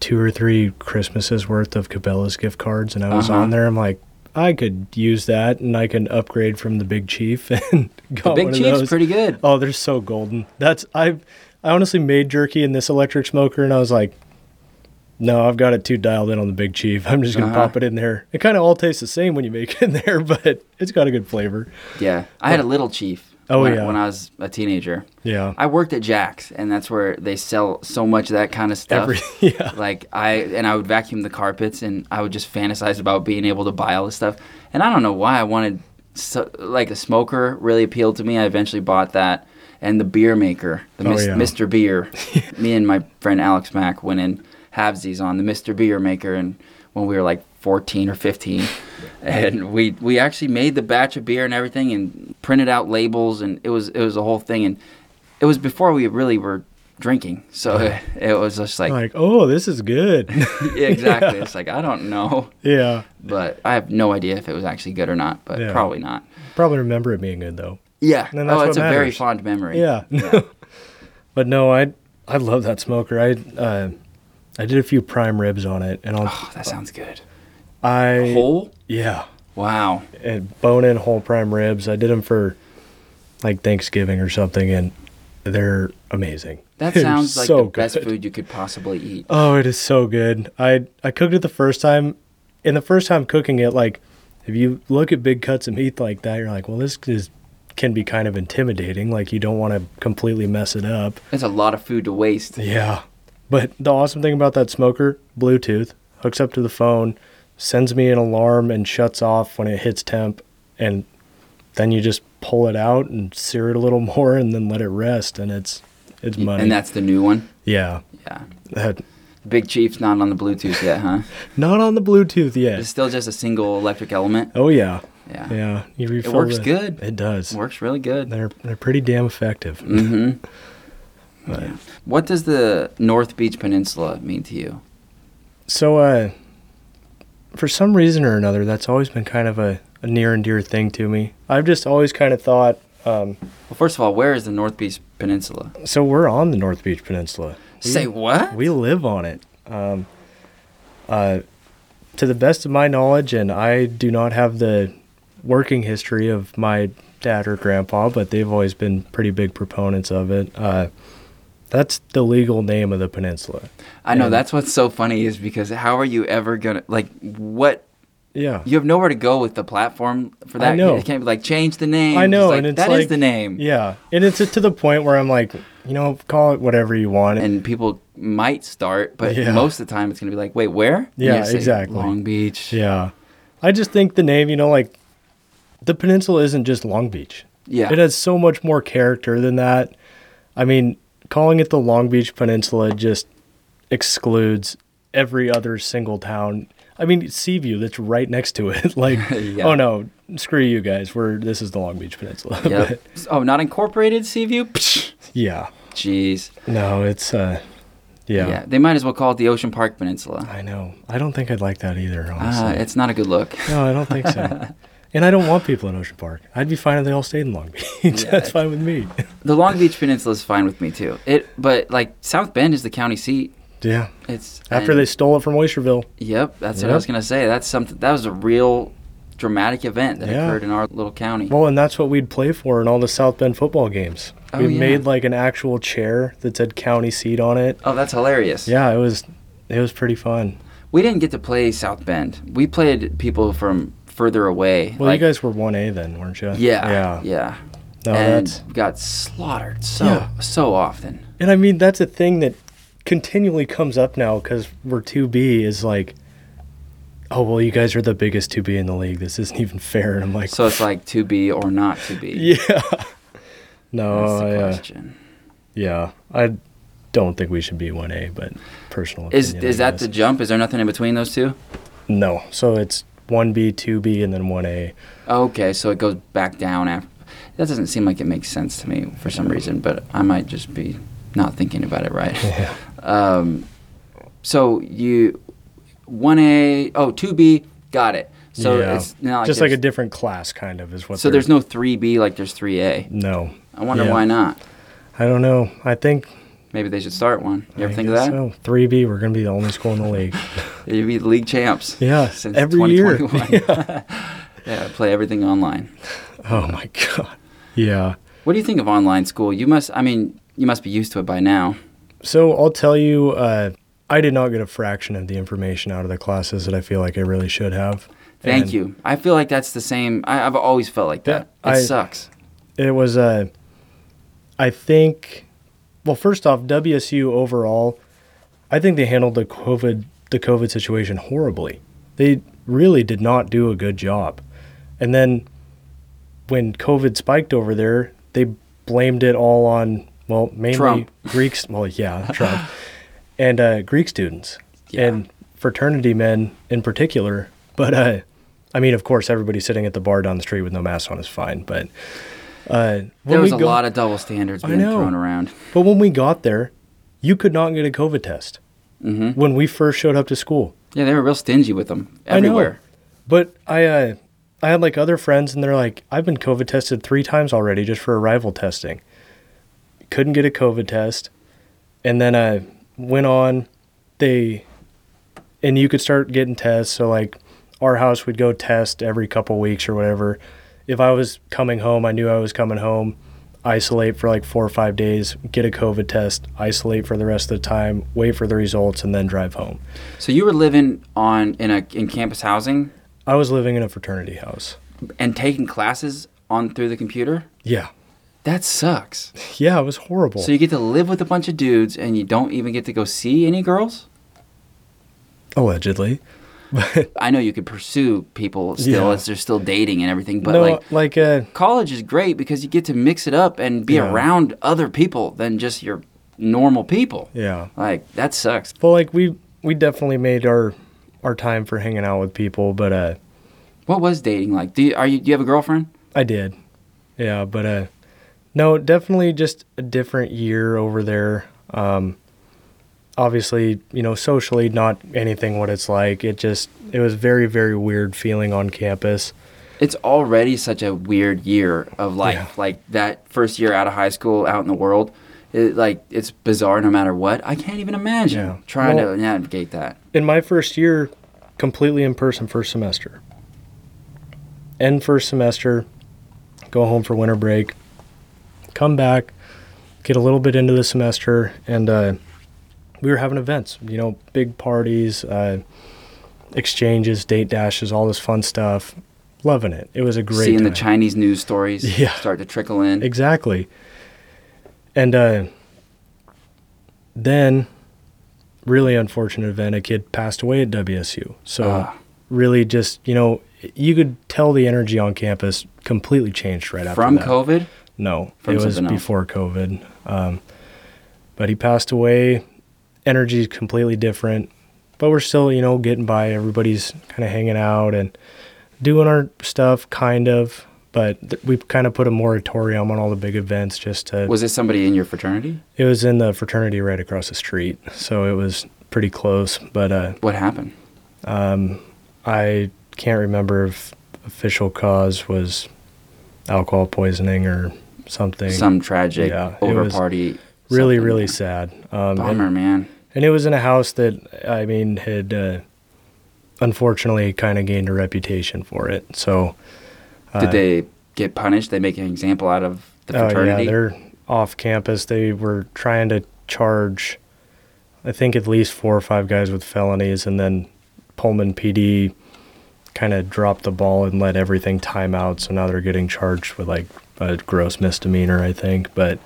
Speaker 1: two or three Christmases worth of Cabela's gift cards, and I was
Speaker 2: Uh-huh.
Speaker 1: on there. I'm like, I could use that, and I can upgrade from the Big Chief [LAUGHS] and
Speaker 2: go
Speaker 1: The
Speaker 2: Big Chief's pretty good.
Speaker 1: Oh, they're so golden. That's I. I honestly made jerky in this electric smoker, and I was like, No, I've got it too dialed in on the Big Chief. [LAUGHS] I'm just gonna
Speaker 2: Uh-huh.
Speaker 1: pop it in there. It kind of all tastes the same when you make it in there, [LAUGHS] but it's got a good flavor.
Speaker 2: Yeah, I had a little chief.
Speaker 1: Oh,
Speaker 2: when,
Speaker 1: yeah.
Speaker 2: when I was a teenager.
Speaker 1: Yeah.
Speaker 2: I worked at Jack's, and that's where they sell so much of that kind of stuff.
Speaker 1: Every [LAUGHS] yeah.
Speaker 2: Like I and I would vacuum the carpets, and I would just fantasize about being able to buy all this stuff. And I don't know why I wanted so, like a smoker really appealed to me. I eventually bought that, and the beer maker, the
Speaker 1: Oh,
Speaker 2: Mis-
Speaker 1: yeah.
Speaker 2: Mr. Beer. [LAUGHS] me and my friend Alex Mack went in halvesies on the Mr. Beer maker, and when we were like 14 or 15. And we we actually made the batch of beer and everything, and printed out labels, and it was it was a whole thing, and it was before we really were drinking, so it, [LAUGHS] it was just like
Speaker 1: Like, oh, this is good. [LAUGHS]
Speaker 2: yeah, exactly. [LAUGHS] It's like I don't know,
Speaker 1: yeah.
Speaker 2: but I have no idea if it was actually good or not. But
Speaker 1: Yeah.
Speaker 2: probably not.
Speaker 1: Probably remember it being good though.
Speaker 2: Yeah.
Speaker 1: And
Speaker 2: oh, it's a very fond memory.
Speaker 1: Yeah. but no, I I love that smoker. I uh, I did a few prime ribs on it, and I'll
Speaker 2: Oh, that sounds good.
Speaker 1: I
Speaker 2: Whole?
Speaker 1: yeah,
Speaker 2: Wow.
Speaker 1: and bone in whole prime ribs. I did them for like Thanksgiving or something, and they're amazing.
Speaker 2: That [LAUGHS]
Speaker 1: They're
Speaker 2: sounds like
Speaker 1: so
Speaker 2: the best food you could possibly eat.
Speaker 1: Oh, it is so good. I I cooked it the first time. and the first time cooking it, like if you look at big cuts of meat like that, you're like, well, this is can be kind of intimidating. Like you don't want to completely mess it up.
Speaker 2: It's a lot of food to waste.
Speaker 1: Yeah. But the awesome thing about that smoker, Bluetooth, hooks up to the phone, sends me an alarm and shuts off when it hits temp and then you just pull it out and sear it a little [LAUGHS] more and then let it rest and it's it's money.
Speaker 2: And that's the new one.
Speaker 1: yeah.
Speaker 2: Yeah.
Speaker 1: That
Speaker 2: Big Chief's not on the Bluetooth yet, huh? [LAUGHS]
Speaker 1: not on the Bluetooth yet.
Speaker 2: It's still just a single electric element.
Speaker 1: Oh yeah.
Speaker 2: Yeah.
Speaker 1: Yeah. You refill
Speaker 2: works
Speaker 1: the-
Speaker 2: good.
Speaker 1: It does.
Speaker 2: It works really good.
Speaker 1: They're they're pretty damn effective.
Speaker 2: Mm-hmm. [LAUGHS] Yeah. What does the North Beach Peninsula mean to you?
Speaker 1: So, uh, for some reason or another, that's always been kind of a, a near and dear thing to me. I've just always kind of thought, um,
Speaker 2: Well, first of all, where is the North Beach Peninsula?
Speaker 1: so we're on the North Beach Peninsula. We-
Speaker 2: Say what?
Speaker 1: We live on it. Um, uh, to the best of my knowledge, and I do not have the working history of my dad or grandpa, but they've always been pretty big proponents of it. Uh, that's the legal name of the peninsula.
Speaker 2: I know
Speaker 1: And-
Speaker 2: that's what's so funny is because how are you ever gonna like what?
Speaker 1: Yeah.
Speaker 2: You have nowhere to go with the platform for that.
Speaker 1: I know.
Speaker 2: You can't be like change the name.
Speaker 1: I know,
Speaker 2: like,
Speaker 1: and it's
Speaker 2: that is
Speaker 1: like-
Speaker 2: the name.
Speaker 1: Yeah, and it's to the point where I'm like, you know, call it whatever you want.
Speaker 2: And people might start, but
Speaker 1: Yeah.
Speaker 2: most of the time it's gonna be like, wait, where?
Speaker 1: Yeah,
Speaker 2: say,
Speaker 1: exactly.
Speaker 2: Long Beach.
Speaker 1: yeah, I just think the name, you know, like the peninsula isn't just Long Beach.
Speaker 2: Yeah.
Speaker 1: It has so much more character than that. I mean, calling it the Long Beach Peninsula just excludes every other single town. I mean, Seaview that's right next to it. [LAUGHS] like, [LAUGHS]
Speaker 2: Yeah.
Speaker 1: oh no, screw you guys. We're this is the Long Beach Peninsula.
Speaker 2: Yep. [LAUGHS] oh, not incorporated Seaview?
Speaker 1: Yeah.
Speaker 2: Jeez.
Speaker 1: No, it's uh yeah.
Speaker 2: Yeah. They might as well call it the Ocean Park Peninsula.
Speaker 1: I know. I don't think I'd like that either, honestly.
Speaker 2: Uh, it's not a good look.
Speaker 1: No, I don't think so. And I don't want people in Ocean Park. I'd be fine if they all stayed in Long Beach. [LAUGHS] That's fine with me.
Speaker 2: The Long Beach Peninsula is fine with me too. It, but like South Bend is the county seat.
Speaker 1: yeah.
Speaker 2: It's
Speaker 1: After
Speaker 2: and-
Speaker 1: they stole it from Oysterville.
Speaker 2: Yep, that's what I was gonna say. That's something. That was a real dramatic event that
Speaker 1: Yeah.
Speaker 2: occurred in our little county.
Speaker 1: Well, and that's what we'd play for in all the South Bend football games.
Speaker 2: Oh,
Speaker 1: we
Speaker 2: yeah.
Speaker 1: made like an actual chair that said county seat on it.
Speaker 2: oh, that's hilarious.
Speaker 1: Yeah, it was it was pretty fun.
Speaker 2: We didn't get to play South Bend. We played people from further away.
Speaker 1: Well,
Speaker 2: like,
Speaker 1: you guys were 1A then, weren't you?
Speaker 2: Yeah.
Speaker 1: Yeah.
Speaker 2: Yeah.
Speaker 1: No,
Speaker 2: and
Speaker 1: that's
Speaker 2: got slaughtered so
Speaker 1: Yeah.
Speaker 2: so often.
Speaker 1: And I mean, that's a thing that continually comes up now because we're 2B is like, oh, well, you guys are the biggest 2B in the league. This isn't even fair. And I'm like,
Speaker 2: So it's like two B or not two B. [LAUGHS]
Speaker 1: yeah. No,
Speaker 2: That's the question.
Speaker 1: yeah. I don't think we should be 1A, but personal
Speaker 2: Is
Speaker 1: opinion,
Speaker 2: is that the jump? Is there nothing in between those two?
Speaker 1: No. So it's 1B, 2B, and then 1A.
Speaker 2: Okay, so it goes back down after. That doesn't seem like it makes sense to me for some reason, but I might just be not thinking about it right.
Speaker 1: Yeah.
Speaker 2: Um, so you, one A, oh, two B, got it. So
Speaker 1: yeah.
Speaker 2: it's not like
Speaker 1: just like a different class, kind of, is what.
Speaker 2: So there's no three B like there's three A.
Speaker 1: no.
Speaker 2: I wonder
Speaker 1: Yeah.
Speaker 2: why not.
Speaker 1: I don't know. I think.
Speaker 2: Maybe they should start one. You ever
Speaker 1: I
Speaker 2: think of that?
Speaker 1: So 3B, we're gonna be the only school in the league. [LAUGHS]
Speaker 2: You'd be the league champs. [LAUGHS]
Speaker 1: Yeah,
Speaker 2: since
Speaker 1: every year.
Speaker 2: 2021. [LAUGHS] yeah, play everything online.
Speaker 1: oh my god. Yeah.
Speaker 2: What do you think of online school? You must. I mean, you must be used to it by now.
Speaker 1: So I'll tell you, uh, I did not get a fraction of the information out of the classes that I feel like I really should have.
Speaker 2: Thank
Speaker 1: And
Speaker 2: you. I feel like that's the same. I, I've always felt like that.
Speaker 1: Yeah,
Speaker 2: it
Speaker 1: I-
Speaker 2: sucks.
Speaker 1: It was a, I think, well, first off, WSU overall, I think they handled the COVID the COVID situation horribly. They really did not do a good job. And then when COVID spiked over there, they blamed it all on well, mainly
Speaker 2: Trump.
Speaker 1: Greeks. Well, yeah, [LAUGHS] Trump and uh, Greek students
Speaker 2: Yeah.
Speaker 1: and fraternity men in particular. But uh, I mean, of course, everybody sitting at the bar down the street with no mask on is fine. But uh,
Speaker 2: There was a
Speaker 1: go-
Speaker 2: lot of double standards being thrown around.
Speaker 1: But when we got there, you could not get a COVID test
Speaker 2: hmm
Speaker 1: when we first showed up to school.
Speaker 2: Yeah, they were real stingy with them everywhere. I.
Speaker 1: But I, uh, I had like other friends, and they're like, "I've been COVID tested three times already just for arrival testing. Couldn't get a COVID test, and then I went on. They, and you could start getting tests. So like, our house would go test every couple weeks or whatever. If I was coming home, I knew I was coming home. Isolate for like four or five days, get a COVID test, isolate for the rest of the time, wait for the results, and then drive home.
Speaker 2: So you were living on in a in campus housing
Speaker 1: I was living in a fraternity house.
Speaker 2: and taking classes on through the computer.
Speaker 1: Yeah.
Speaker 2: That sucks.
Speaker 1: Yeah, it was horrible.
Speaker 2: So you get to live with a bunch of dudes and you don't even get to go see any girls?
Speaker 1: Allegedly. [LAUGHS]
Speaker 2: I know you could pursue people still
Speaker 1: Yeah.
Speaker 2: as they're still dating and everything, but
Speaker 1: no,
Speaker 2: like
Speaker 1: like, uh,
Speaker 2: college is great because you get to mix it up and be
Speaker 1: Yeah.
Speaker 2: around other people than just your normal people.
Speaker 1: yeah.
Speaker 2: Like that sucks.
Speaker 1: Well, like we we definitely made our our time for hanging out with people, but uh,
Speaker 2: What was dating like? Do you are you do you have a girlfriend?
Speaker 1: I did. Yeah, but uh, no, definitely just a different year over there. Um, obviously, you know, socially, not anything what it's like. It just it was very very weird feeling on campus.
Speaker 2: It's already such a weird year of life.
Speaker 1: Yeah.
Speaker 2: Like that first year out of high school, out in the world, it, like it's bizarre no matter what. I can't even imagine
Speaker 1: Yeah.
Speaker 2: trying
Speaker 1: Well-
Speaker 2: to navigate that.
Speaker 1: in my first year, completely in person first semester. End first semester, go home for winter break, come back, get a little bit into the semester, and uh, we were having events, you know, big parties, uh, exchanges, date dashes, all this fun stuff. Loving it. It was a great
Speaker 2: Seeing the. Chinese news stories [LAUGHS]
Speaker 1: Yeah.
Speaker 2: start to trickle in.
Speaker 1: Exactly. And uh, then, really unfortunate event, a kid passed away at WSU. So,
Speaker 2: Ah.
Speaker 1: really just, you know, you could tell the energy on campus completely changed right after
Speaker 2: From
Speaker 1: that.
Speaker 2: COVID,
Speaker 1: No,
Speaker 2: From
Speaker 1: it was before COVID. Um, but he passed away. Energy is completely different. But we're still, you know, getting by. Everybody's kind of hanging out and doing our stuff, kind of. But th- we kind of put a moratorium on all the big events just to.
Speaker 2: was this somebody in your fraternity?
Speaker 1: it was in the fraternity right across the street. So it was pretty close. But uh,
Speaker 2: What happened?
Speaker 1: um, I can't remember if official cause was alcohol poisoning or something.
Speaker 2: Some tragic
Speaker 1: Yeah,
Speaker 2: over party.
Speaker 1: really really sad um,
Speaker 2: Bummer, man.
Speaker 1: And it was in a house that i mean had uh, unfortunately kind of gained a reputation for it so uh,
Speaker 2: Did they get punished? They make an example out of the fraternity.
Speaker 1: oh yeah they're off campus they were trying to charge i think at least four or five guys with felonies and then pullman pd kind of dropped the ball and let everything time out so now they're getting charged with like a gross misdemeanor i think but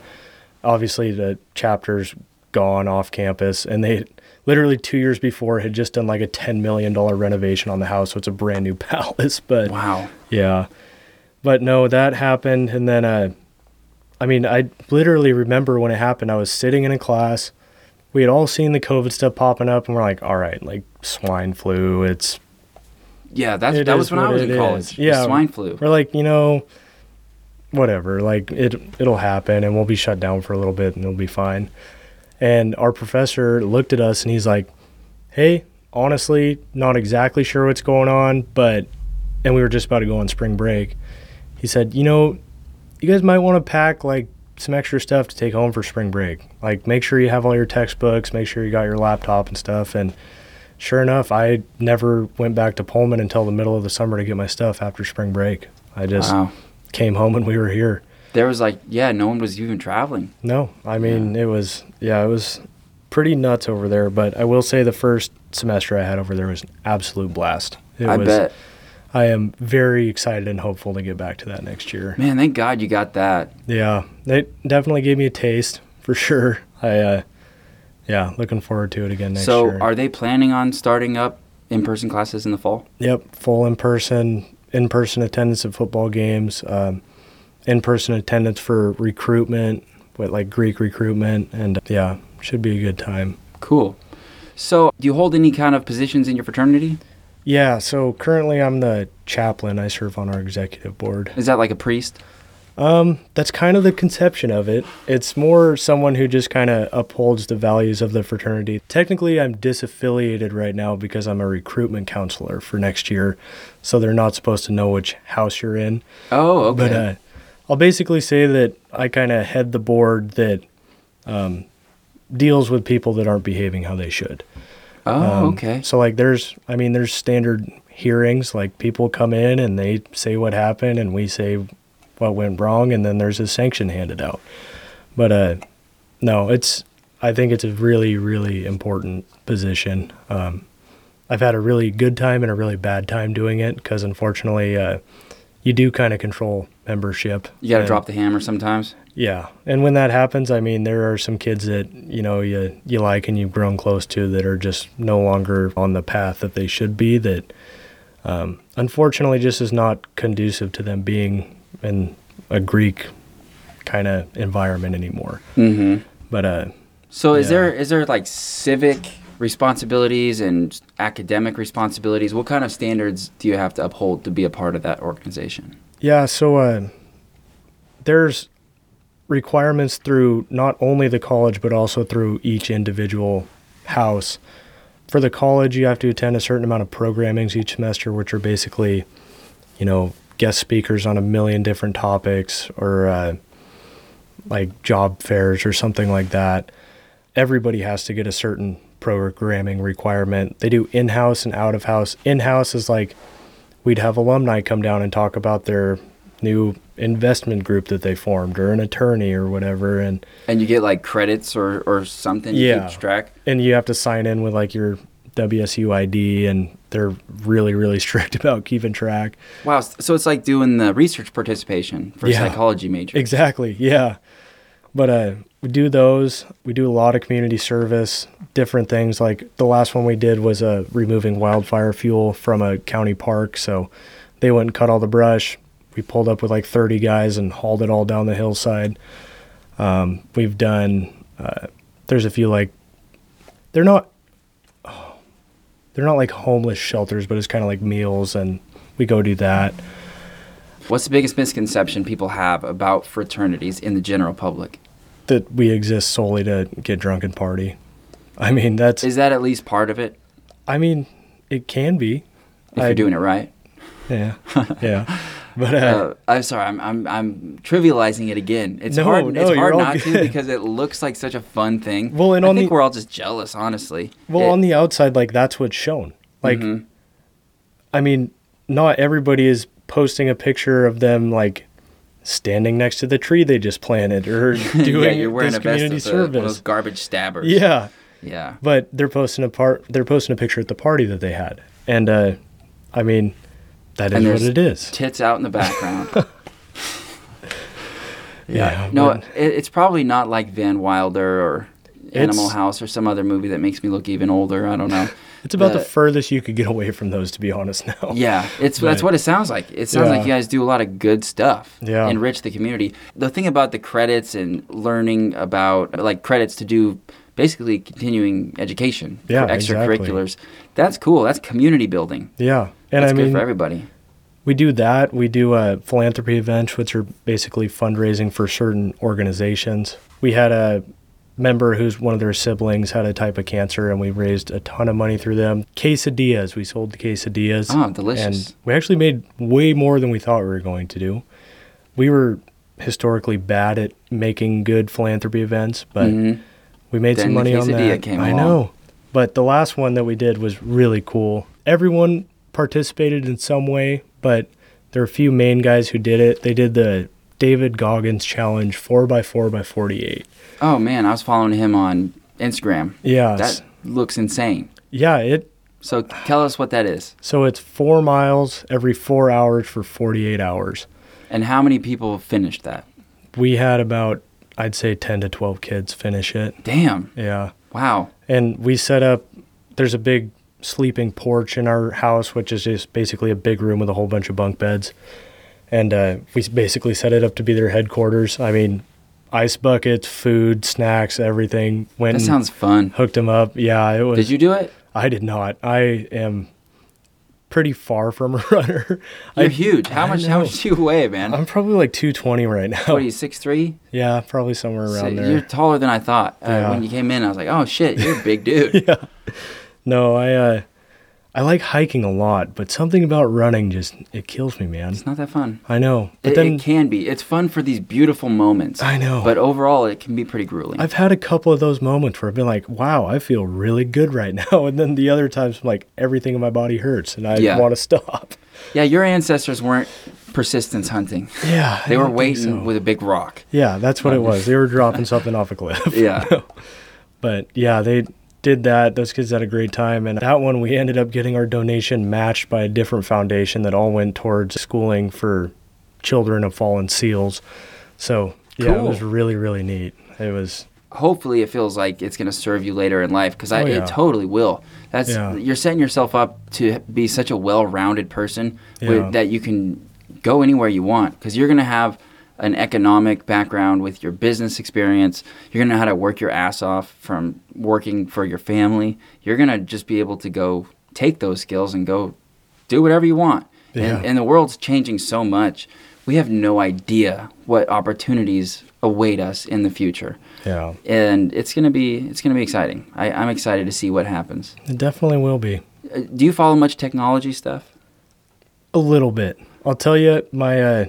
Speaker 1: obviously the chapter's gone off campus and they literally two years before had just done like a $10 million renovation on the house so it's a brand new [LAUGHS] palace but
Speaker 2: wow.
Speaker 1: yeah but no that happened and then uh i mean i literally remember when it happened i was sitting in a class we had all seen the covid stuff popping up and we're like all right like swine flu it's
Speaker 2: Yeah, that's that
Speaker 1: is
Speaker 2: was when I was in college. The
Speaker 1: Yeah.
Speaker 2: swine flu.
Speaker 1: we're like you know whatever like it it'll happen and we'll be shut down for a little bit and it'll be fine and our professor looked at us and he's like hey honestly not exactly sure what's going on but and we were just about to go on spring break he said you know you guys might want to pack like some extra stuff to take home for spring break like make sure you have all your textbooks make sure you got your laptop and stuff and sure enough i never went back to pullman until the middle of the summer to get my stuff after spring break i just
Speaker 2: Wow.
Speaker 1: came home and we were here.
Speaker 2: There was like, yeah, no one was even traveling.
Speaker 1: No, I mean it was yeah, it was pretty nuts over there, but I will say the first semester I had over there was an absolute blast. It
Speaker 2: I
Speaker 1: was,
Speaker 2: bet.
Speaker 1: I am very excited and hopeful to get back to that next year.
Speaker 2: Man, thank God you got that.
Speaker 1: Yeah, it definitely gave me a taste for sure. I, uh, yeah, looking forward to it again next
Speaker 2: so,
Speaker 1: year.
Speaker 2: So, are they planning on starting up in-person classes in the fall?
Speaker 1: Yep, full in person, in person attendance of football games, um, in person attendance for recruitment, with like Greek recruitment, and uh, yeah, should be a good time.
Speaker 2: Cool. So, do you hold any kind of positions in your fraternity?
Speaker 1: Yeah, so currently I'm the chaplain. I serve on our executive board.
Speaker 2: Is that like a priest?
Speaker 1: Um, that's kind of the conception of it. It's more someone who just kind of upholds the values of the fraternity. Technically, I'm disaffiliated right now because I'm a recruitment counselor for next year, so they're not supposed to know which house you're in.
Speaker 2: Oh, okay.
Speaker 1: But uh, I'll basically say that I kind of head the board that um, deals with people that aren't behaving how they should.
Speaker 2: oh,
Speaker 1: Um,
Speaker 2: okay.
Speaker 1: So like, there's, I mean, there's standard hearings. Like people come in and they say what happened, and we say what went wrong, and then there's a sanction handed out. But uh, no, it's. I think it's a really, really important position. Um, I've had a really good time and a really bad time doing it because unfortunately, uh, you do kind of control membership.
Speaker 2: You got to drop the hammer sometimes.
Speaker 1: yeah, and when that happens, I mean, there are some kids that you know you you like and you've grown close to that are just no longer on the path that they should be. That um, unfortunately just is not conducive to them being in a Greek kind of environment anymore.
Speaker 2: Mm-hmm.
Speaker 1: But uh,
Speaker 2: So, is
Speaker 1: Yeah.
Speaker 2: there is there like civic responsibilities and academic responsibilities? What kind of standards do you have to uphold to be a part of that organization?
Speaker 1: Yeah, so uh, there's requirements through not only the college but also through each individual house. For the college, you have to attend a certain amount of programmings each semester, which are basically, you know, guest speakers on a million different topics or uh, like job fairs or something like that. Everybody has to get a certain programming requirement. They do in house and out of house. In house is like we'd have alumni come down and talk about their new investment group that they formed or an attorney or whatever and
Speaker 2: And you get like credits or, or something to
Speaker 1: Yeah.
Speaker 2: keep track?
Speaker 1: and you have to sign in with like your WSU ID and they're really really [LAUGHS] strict about keeping track.
Speaker 2: Wow. So, it's like doing the research participation for
Speaker 1: Yeah.
Speaker 2: psychology major.
Speaker 1: Exactly. Yeah. But uh we do those. We do a lot of community service, different things like the last one we did was uh removing wildfire fuel from a county park, so they went and cut all the brush. We pulled up with like 30 guys and hauled it all down the hillside. Um, we've done uh, there's a few like they're not they're not like homeless shelters, but it's kind of like meals and we go do that.
Speaker 2: What's the biggest misconception people have about fraternities in the general public?
Speaker 1: That we exist solely to get drunk and party. I mean, that's.
Speaker 2: Is that at least part of it
Speaker 1: I mean, it can be.
Speaker 2: if
Speaker 1: I-
Speaker 2: you're doing it right?
Speaker 1: Yeah, [LAUGHS] yeah. But uh,
Speaker 2: Uh, I'm sorry, I'm, I'm I'm trivializing it again. It's
Speaker 1: No,
Speaker 2: hard.
Speaker 1: no,
Speaker 2: it's hard not to because it looks like such a fun thing.
Speaker 1: Well, and
Speaker 2: I
Speaker 1: on
Speaker 2: think
Speaker 1: the-
Speaker 2: we're all just jealous, honestly.
Speaker 1: well,
Speaker 2: It-
Speaker 1: on the outside, like that's what's shown. Like,
Speaker 2: Mhm.
Speaker 1: I mean, not everybody is posting a picture of them like standing next to the tree they just planted or [LAUGHS] doing
Speaker 2: yeah, you're wearing
Speaker 1: this
Speaker 2: a
Speaker 1: community
Speaker 2: a- one those
Speaker 1: service.
Speaker 2: garbage stabbers.
Speaker 1: Yeah,
Speaker 2: yeah.
Speaker 1: but they're posting a part. They're posting a picture at the party that they had, and uh, I mean, that is what it is.
Speaker 2: Tits out in the background. [LAUGHS] [LAUGHS]
Speaker 1: Yeah,
Speaker 2: no,
Speaker 1: but-
Speaker 2: it, it's probably not like Van Wilder or Animal
Speaker 1: It's-
Speaker 2: House or some other movie that makes me look even older. I don't know.
Speaker 1: It's about the,
Speaker 2: the-
Speaker 1: furthest you could get away from those, to be honest. Now. [LAUGHS]
Speaker 2: Yeah, it's that's what it sounds like. It sounds like you guys do a lot of good stuff.
Speaker 1: Yeah.
Speaker 2: Enrich the community. The thing about the credits and learning about like credits to do basically continuing education
Speaker 1: Yeah,
Speaker 2: for
Speaker 1: exactly.
Speaker 2: extracurriculars. That's cool. That's community building.
Speaker 1: Yeah, and
Speaker 2: That's
Speaker 1: I
Speaker 2: good
Speaker 1: mean,
Speaker 2: for everybody.
Speaker 1: we do that. We do uh, philanthropy events, which are basically fundraising for certain organizations. We had a member who's one of their siblings had a type of cancer, and we raised a ton of money through them. Quesadillas, we sold the quesadillas.
Speaker 2: Oh, delicious.
Speaker 1: And we actually made way more than we thought we were going to do. We were historically bad at making good philanthropy events, but
Speaker 2: Mhm.
Speaker 1: we made
Speaker 2: Then
Speaker 1: some money on that.
Speaker 2: came
Speaker 1: I
Speaker 2: along.
Speaker 1: know. But the last one that we did was really cool. Everyone participated in some way, but there were a few main guys who did it. They did the David Goggins challenge 4x4 by 48.
Speaker 2: Oh man, I was following him on Instagram.
Speaker 1: Yeah.
Speaker 2: That looks insane.
Speaker 1: yeah, it
Speaker 2: So tell us what that is
Speaker 1: so it's 4 miles every 4 hours for 48 hours.
Speaker 2: and how many people finished that.
Speaker 1: We had about I'd say 10 to 12 kids finish it.
Speaker 2: Damn.
Speaker 1: Yeah.
Speaker 2: Wow.
Speaker 1: And we set up there's a big sleeping porch in our house which is just basically a big room with a whole bunch of bunk beds. And uh, we basically set it up to be their headquarters. I mean, ice buckets, food, snacks, everything. Went
Speaker 2: That sounds fun.
Speaker 1: hooked them up. Yeah, it was
Speaker 2: Did you do it?
Speaker 1: I did not. I am pretty far from a [LAUGHS] runner.
Speaker 2: You're
Speaker 1: I,
Speaker 2: huge. How
Speaker 1: I
Speaker 2: much? How much do you weigh, man?
Speaker 1: I'm probably like 220 right now.
Speaker 2: what are you, six three?
Speaker 1: Yeah, probably somewhere around there.
Speaker 2: You're taller than I thought. Uh,
Speaker 1: Yeah.
Speaker 2: When you came in, I was like, oh shit, you're a big dude. [LAUGHS] yeah.
Speaker 1: No, I uh, I like hiking a lot, but something about running just it kills me, man.
Speaker 2: It's not that fun.
Speaker 1: I know, but
Speaker 2: It,
Speaker 1: then
Speaker 2: it can be. It's fun for these beautiful moments.
Speaker 1: I know.
Speaker 2: But overall, it can be pretty grueling.
Speaker 1: I've had a couple of those moments where I've been like, "Wow, I feel really good right [LAUGHS] now," and then the other times I'm like, everything in my body hurts, and I
Speaker 2: Yeah.
Speaker 1: want to stop.
Speaker 2: yeah, your ancestors weren't persistence hunting.
Speaker 1: Yeah, [LAUGHS]
Speaker 2: They were waiting
Speaker 1: so.
Speaker 2: with a big rock.
Speaker 1: Yeah, that's what it was. They were dropping something off a cliff. [LAUGHS]
Speaker 2: Yeah.
Speaker 1: But yeah, they did that. Those kids had a great time. And that one, we ended up getting our donation matched by a different foundation that all went towards schooling for children of fallen seals. So yeah, it was really, really neat. It was,
Speaker 2: Hopefully, it feels like it's going to serve you later in life because
Speaker 1: Oh, yeah.
Speaker 2: it totally will. That's
Speaker 1: Yeah.
Speaker 2: you're setting yourself up to be such a well-rounded person
Speaker 1: Yeah.
Speaker 2: with, that you can go anywhere you want because you're going to have an economic background with your business experience. You're going to know how to work your ass off from working for your family. You're going to just be able to go take those skills and go do whatever you want.
Speaker 1: Yeah.
Speaker 2: And, and the world's changing so much. We have no idea what opportunities await us in the future
Speaker 1: yeah,
Speaker 2: and it's gonna be it's gonna be exciting. I, I'm excited to see what happens.
Speaker 1: it definitely will be.
Speaker 2: Uh, do you follow much technology stuff?
Speaker 1: A little bit. I'll tell you, my, uh,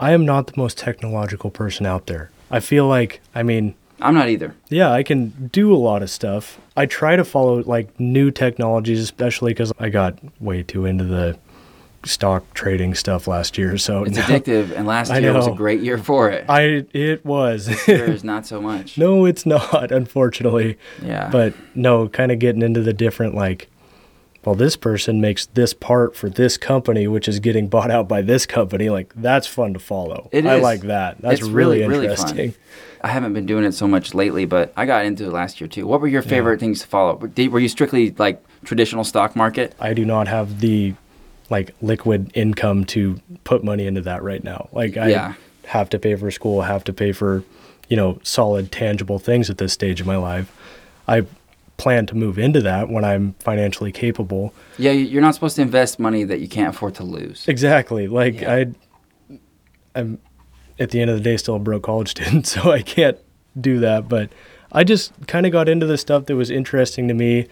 Speaker 1: I am not the most technological person out there. I feel like, I mean,
Speaker 2: I'm not either.
Speaker 1: Yeah, I can do a lot of stuff. I try to follow like new technologies, especially because I got way too into the stock trading stuff last year. So
Speaker 2: It's
Speaker 1: now-
Speaker 2: addictive, and last [LAUGHS] year was a great year for it.
Speaker 1: I it was.
Speaker 2: This year is not so much.
Speaker 1: no, it's not, [LAUGHS] unfortunately.
Speaker 2: Yeah.
Speaker 1: But no, kind of getting into the different like. Well, this person makes this part for this company, which is getting bought out by this company. Like that's fun to follow.
Speaker 2: It
Speaker 1: I
Speaker 2: is.
Speaker 1: like that. That's
Speaker 2: It's
Speaker 1: really,
Speaker 2: really, really fun.
Speaker 1: interesting.
Speaker 2: I haven't been doing it so much lately, but I got into it last year too. What were your favorite things to follow? Were were you strictly like traditional stock market?
Speaker 1: I do not have the like liquid income to put money into that right now. Like I
Speaker 2: Yeah.
Speaker 1: have to pay for school, have to pay for, you know, solid tangible things at this stage of my life. I plan to move into that when I'm financially capable.
Speaker 2: Yeah, you- you're not supposed to invest money that you can't afford to lose.
Speaker 1: Exactly. Like
Speaker 2: Yeah.
Speaker 1: I I'm at the end of the day still a broke college [LAUGHS] student, so I can't do that, but I just kind of got into the stuff that was interesting to me.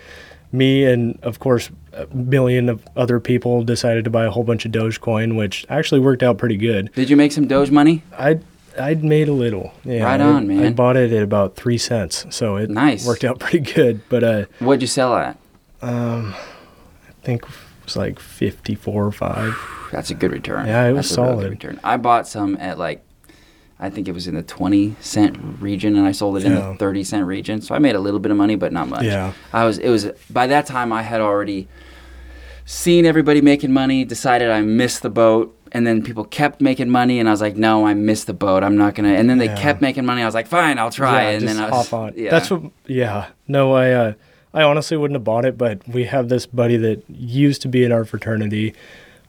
Speaker 1: Me and of course a million of other people decided to buy a whole bunch of Dogecoin, which actually worked out pretty good.
Speaker 2: Did you make some Doge money?
Speaker 1: I I'd made a little. Yeah,
Speaker 2: Right
Speaker 1: I-
Speaker 2: on,
Speaker 1: I
Speaker 2: man.
Speaker 1: bought it at about three cents, so it
Speaker 2: Nice.
Speaker 1: worked out [LAUGHS] pretty good. But uh,
Speaker 2: What'd you sell at?
Speaker 1: I think it was like fifty four or five.
Speaker 2: That's a good return.
Speaker 1: Yeah, it was
Speaker 2: That's a good
Speaker 1: solid.
Speaker 2: return. I bought some at like, I think it was in the 20 cent region, and I sold it in the 30 cent region. So I made a little bit of money, but not much.
Speaker 1: Yeah.
Speaker 2: I was, it was, by that time, I had already seen everybody making money, decided I missed the boat. And then people kept making money, and I was like, "No, I missed the boat. I'm not gonna." And then they
Speaker 1: Yeah.
Speaker 2: kept making money. I was like, "Fine, I'll try."
Speaker 1: Yeah,
Speaker 2: and
Speaker 1: just
Speaker 2: then I was,
Speaker 1: hop on.
Speaker 2: Yeah.
Speaker 1: That's what. Yeah. No, I. Uh, I honestly wouldn't have bought it, but we have this buddy that used to be in our fraternity.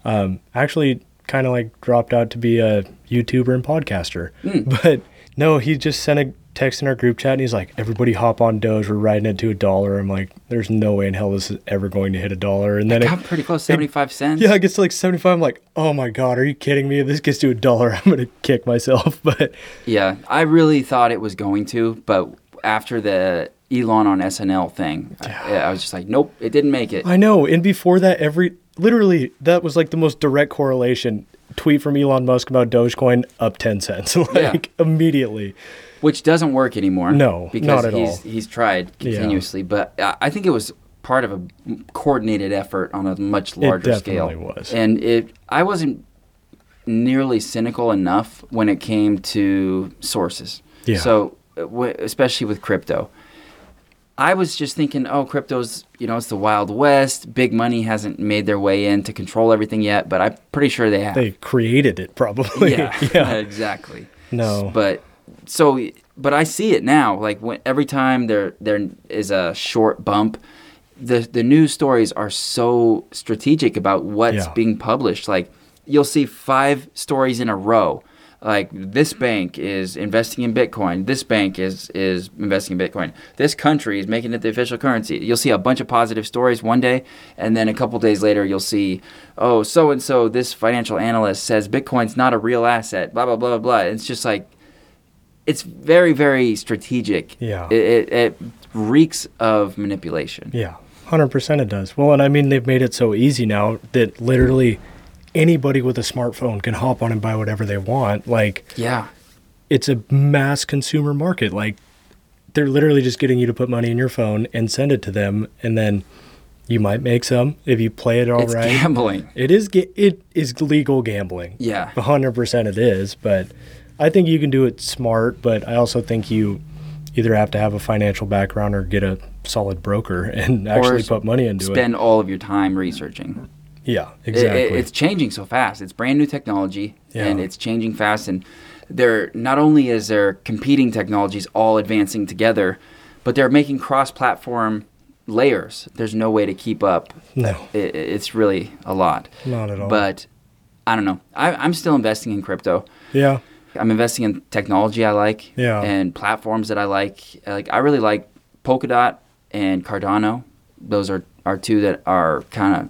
Speaker 1: Um, actually, kind of like dropped out to be a YouTuber and podcaster.
Speaker 2: Hmm. [LAUGHS]
Speaker 1: But no, he just sent a text in our group chat, and he's like, "Everybody hop on Doge. We're riding it to a dollar." I'm like, "There's no way in hell this is ever going to hit a dollar." And then it,
Speaker 2: got pretty close, 75 cents.
Speaker 1: yeah, it gets to like 75. I'm like, "Oh my god, are you kidding me? If this gets to a dollar, [LAUGHS] I'm gonna kick myself." [LAUGHS] But
Speaker 2: Yeah, I really thought it was going to, but after the Elon on SNL thing, I, I was just like, nope, it didn't make it.
Speaker 1: I know. And before that, every literally that was like the most direct correlation. Tweet from Elon Musk about Dogecoin up ten cents, [LAUGHS] like immediately.
Speaker 2: Which doesn't work anymore.
Speaker 1: No,
Speaker 2: because
Speaker 1: not at
Speaker 2: he's,
Speaker 1: all.
Speaker 2: He's tried
Speaker 1: Yeah.
Speaker 2: continuously, but I think it was part of a coordinated effort on a much larger scale.
Speaker 1: It definitely was.
Speaker 2: And it, I wasn't nearly cynical enough when it came to sources.
Speaker 1: Yeah.
Speaker 2: So, especially with crypto, I was just thinking, oh, crypto's, you know, it's the Wild West. Big money hasn't made their way in to control everything yet, but I'm pretty sure they have.
Speaker 1: They created it probably.
Speaker 2: yeah, [LAUGHS]
Speaker 1: yeah. [LAUGHS]
Speaker 2: exactly.
Speaker 1: No.
Speaker 2: But so, but I see it now. Like when every time there there is a short bump, the the news stories are so strategic about what's
Speaker 1: Yeah.
Speaker 2: being published. Like you'll see five stories in a row. Like this bank is investing in Bitcoin. This bank is is investing in Bitcoin. This country is making it the official currency. You'll see a bunch of positive stories one day, and then a couple days later you'll see, oh, so and so, this financial analyst says Bitcoin's not a real asset. Blah blah blah blah blah. It's just like it's very very strategic.
Speaker 1: Yeah.
Speaker 2: It, it, it reeks of manipulation.
Speaker 1: Yeah, hundred percent it does. Well, and I mean they've made it so easy now that literally anybody with a smartphone can hop on and buy whatever they want. Like
Speaker 2: Yeah.
Speaker 1: it's a mass consumer market. Like they're literally just getting you to put money in your phone and send it to them, and then you might make some if you play it all
Speaker 2: It's
Speaker 1: right.
Speaker 2: gambling.
Speaker 1: It is ga- it is legal gambling.
Speaker 2: Yeah.
Speaker 1: A hundred percent it is, but I think you can do it smart. But I also think you either have to have a financial background or get a solid broker [LAUGHS] and actually put money into it.
Speaker 2: Spend all of your time researching.
Speaker 1: Yeah, exactly.
Speaker 2: it- it's changing so fast. It's brand new technology, and it's changing fast. And they're not only is there competing technologies all advancing together, but they're making cross-platform layers. There's no way to keep up.
Speaker 1: no,
Speaker 2: It, it's really a lot.
Speaker 1: not at all.
Speaker 2: But I don't know. I, I'm still investing in crypto.
Speaker 1: yeah,
Speaker 2: I'm investing in technology I like
Speaker 1: Yeah.
Speaker 2: and platforms that I like. Like I really like Polkadot and Cardano. Those are, are two that are kind of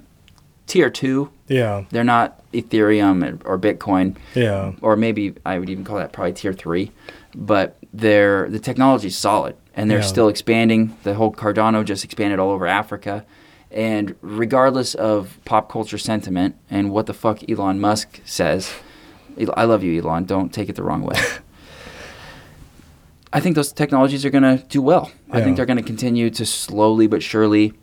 Speaker 2: tier two.
Speaker 1: yeah,
Speaker 2: They're not Ethereum or Bitcoin,
Speaker 1: yeah,
Speaker 2: or maybe I would even call that probably tier three. But they're the technology's solid and they're
Speaker 1: Yeah.
Speaker 2: still expanding. The whole Cardano just expanded all over Africa. And regardless of pop culture sentiment and what the fuck Elon Musk says, I love you, Elon. Don't take it the wrong way. [LAUGHS] I think those technologies are going to do well. I think they're going to continue to slowly but surely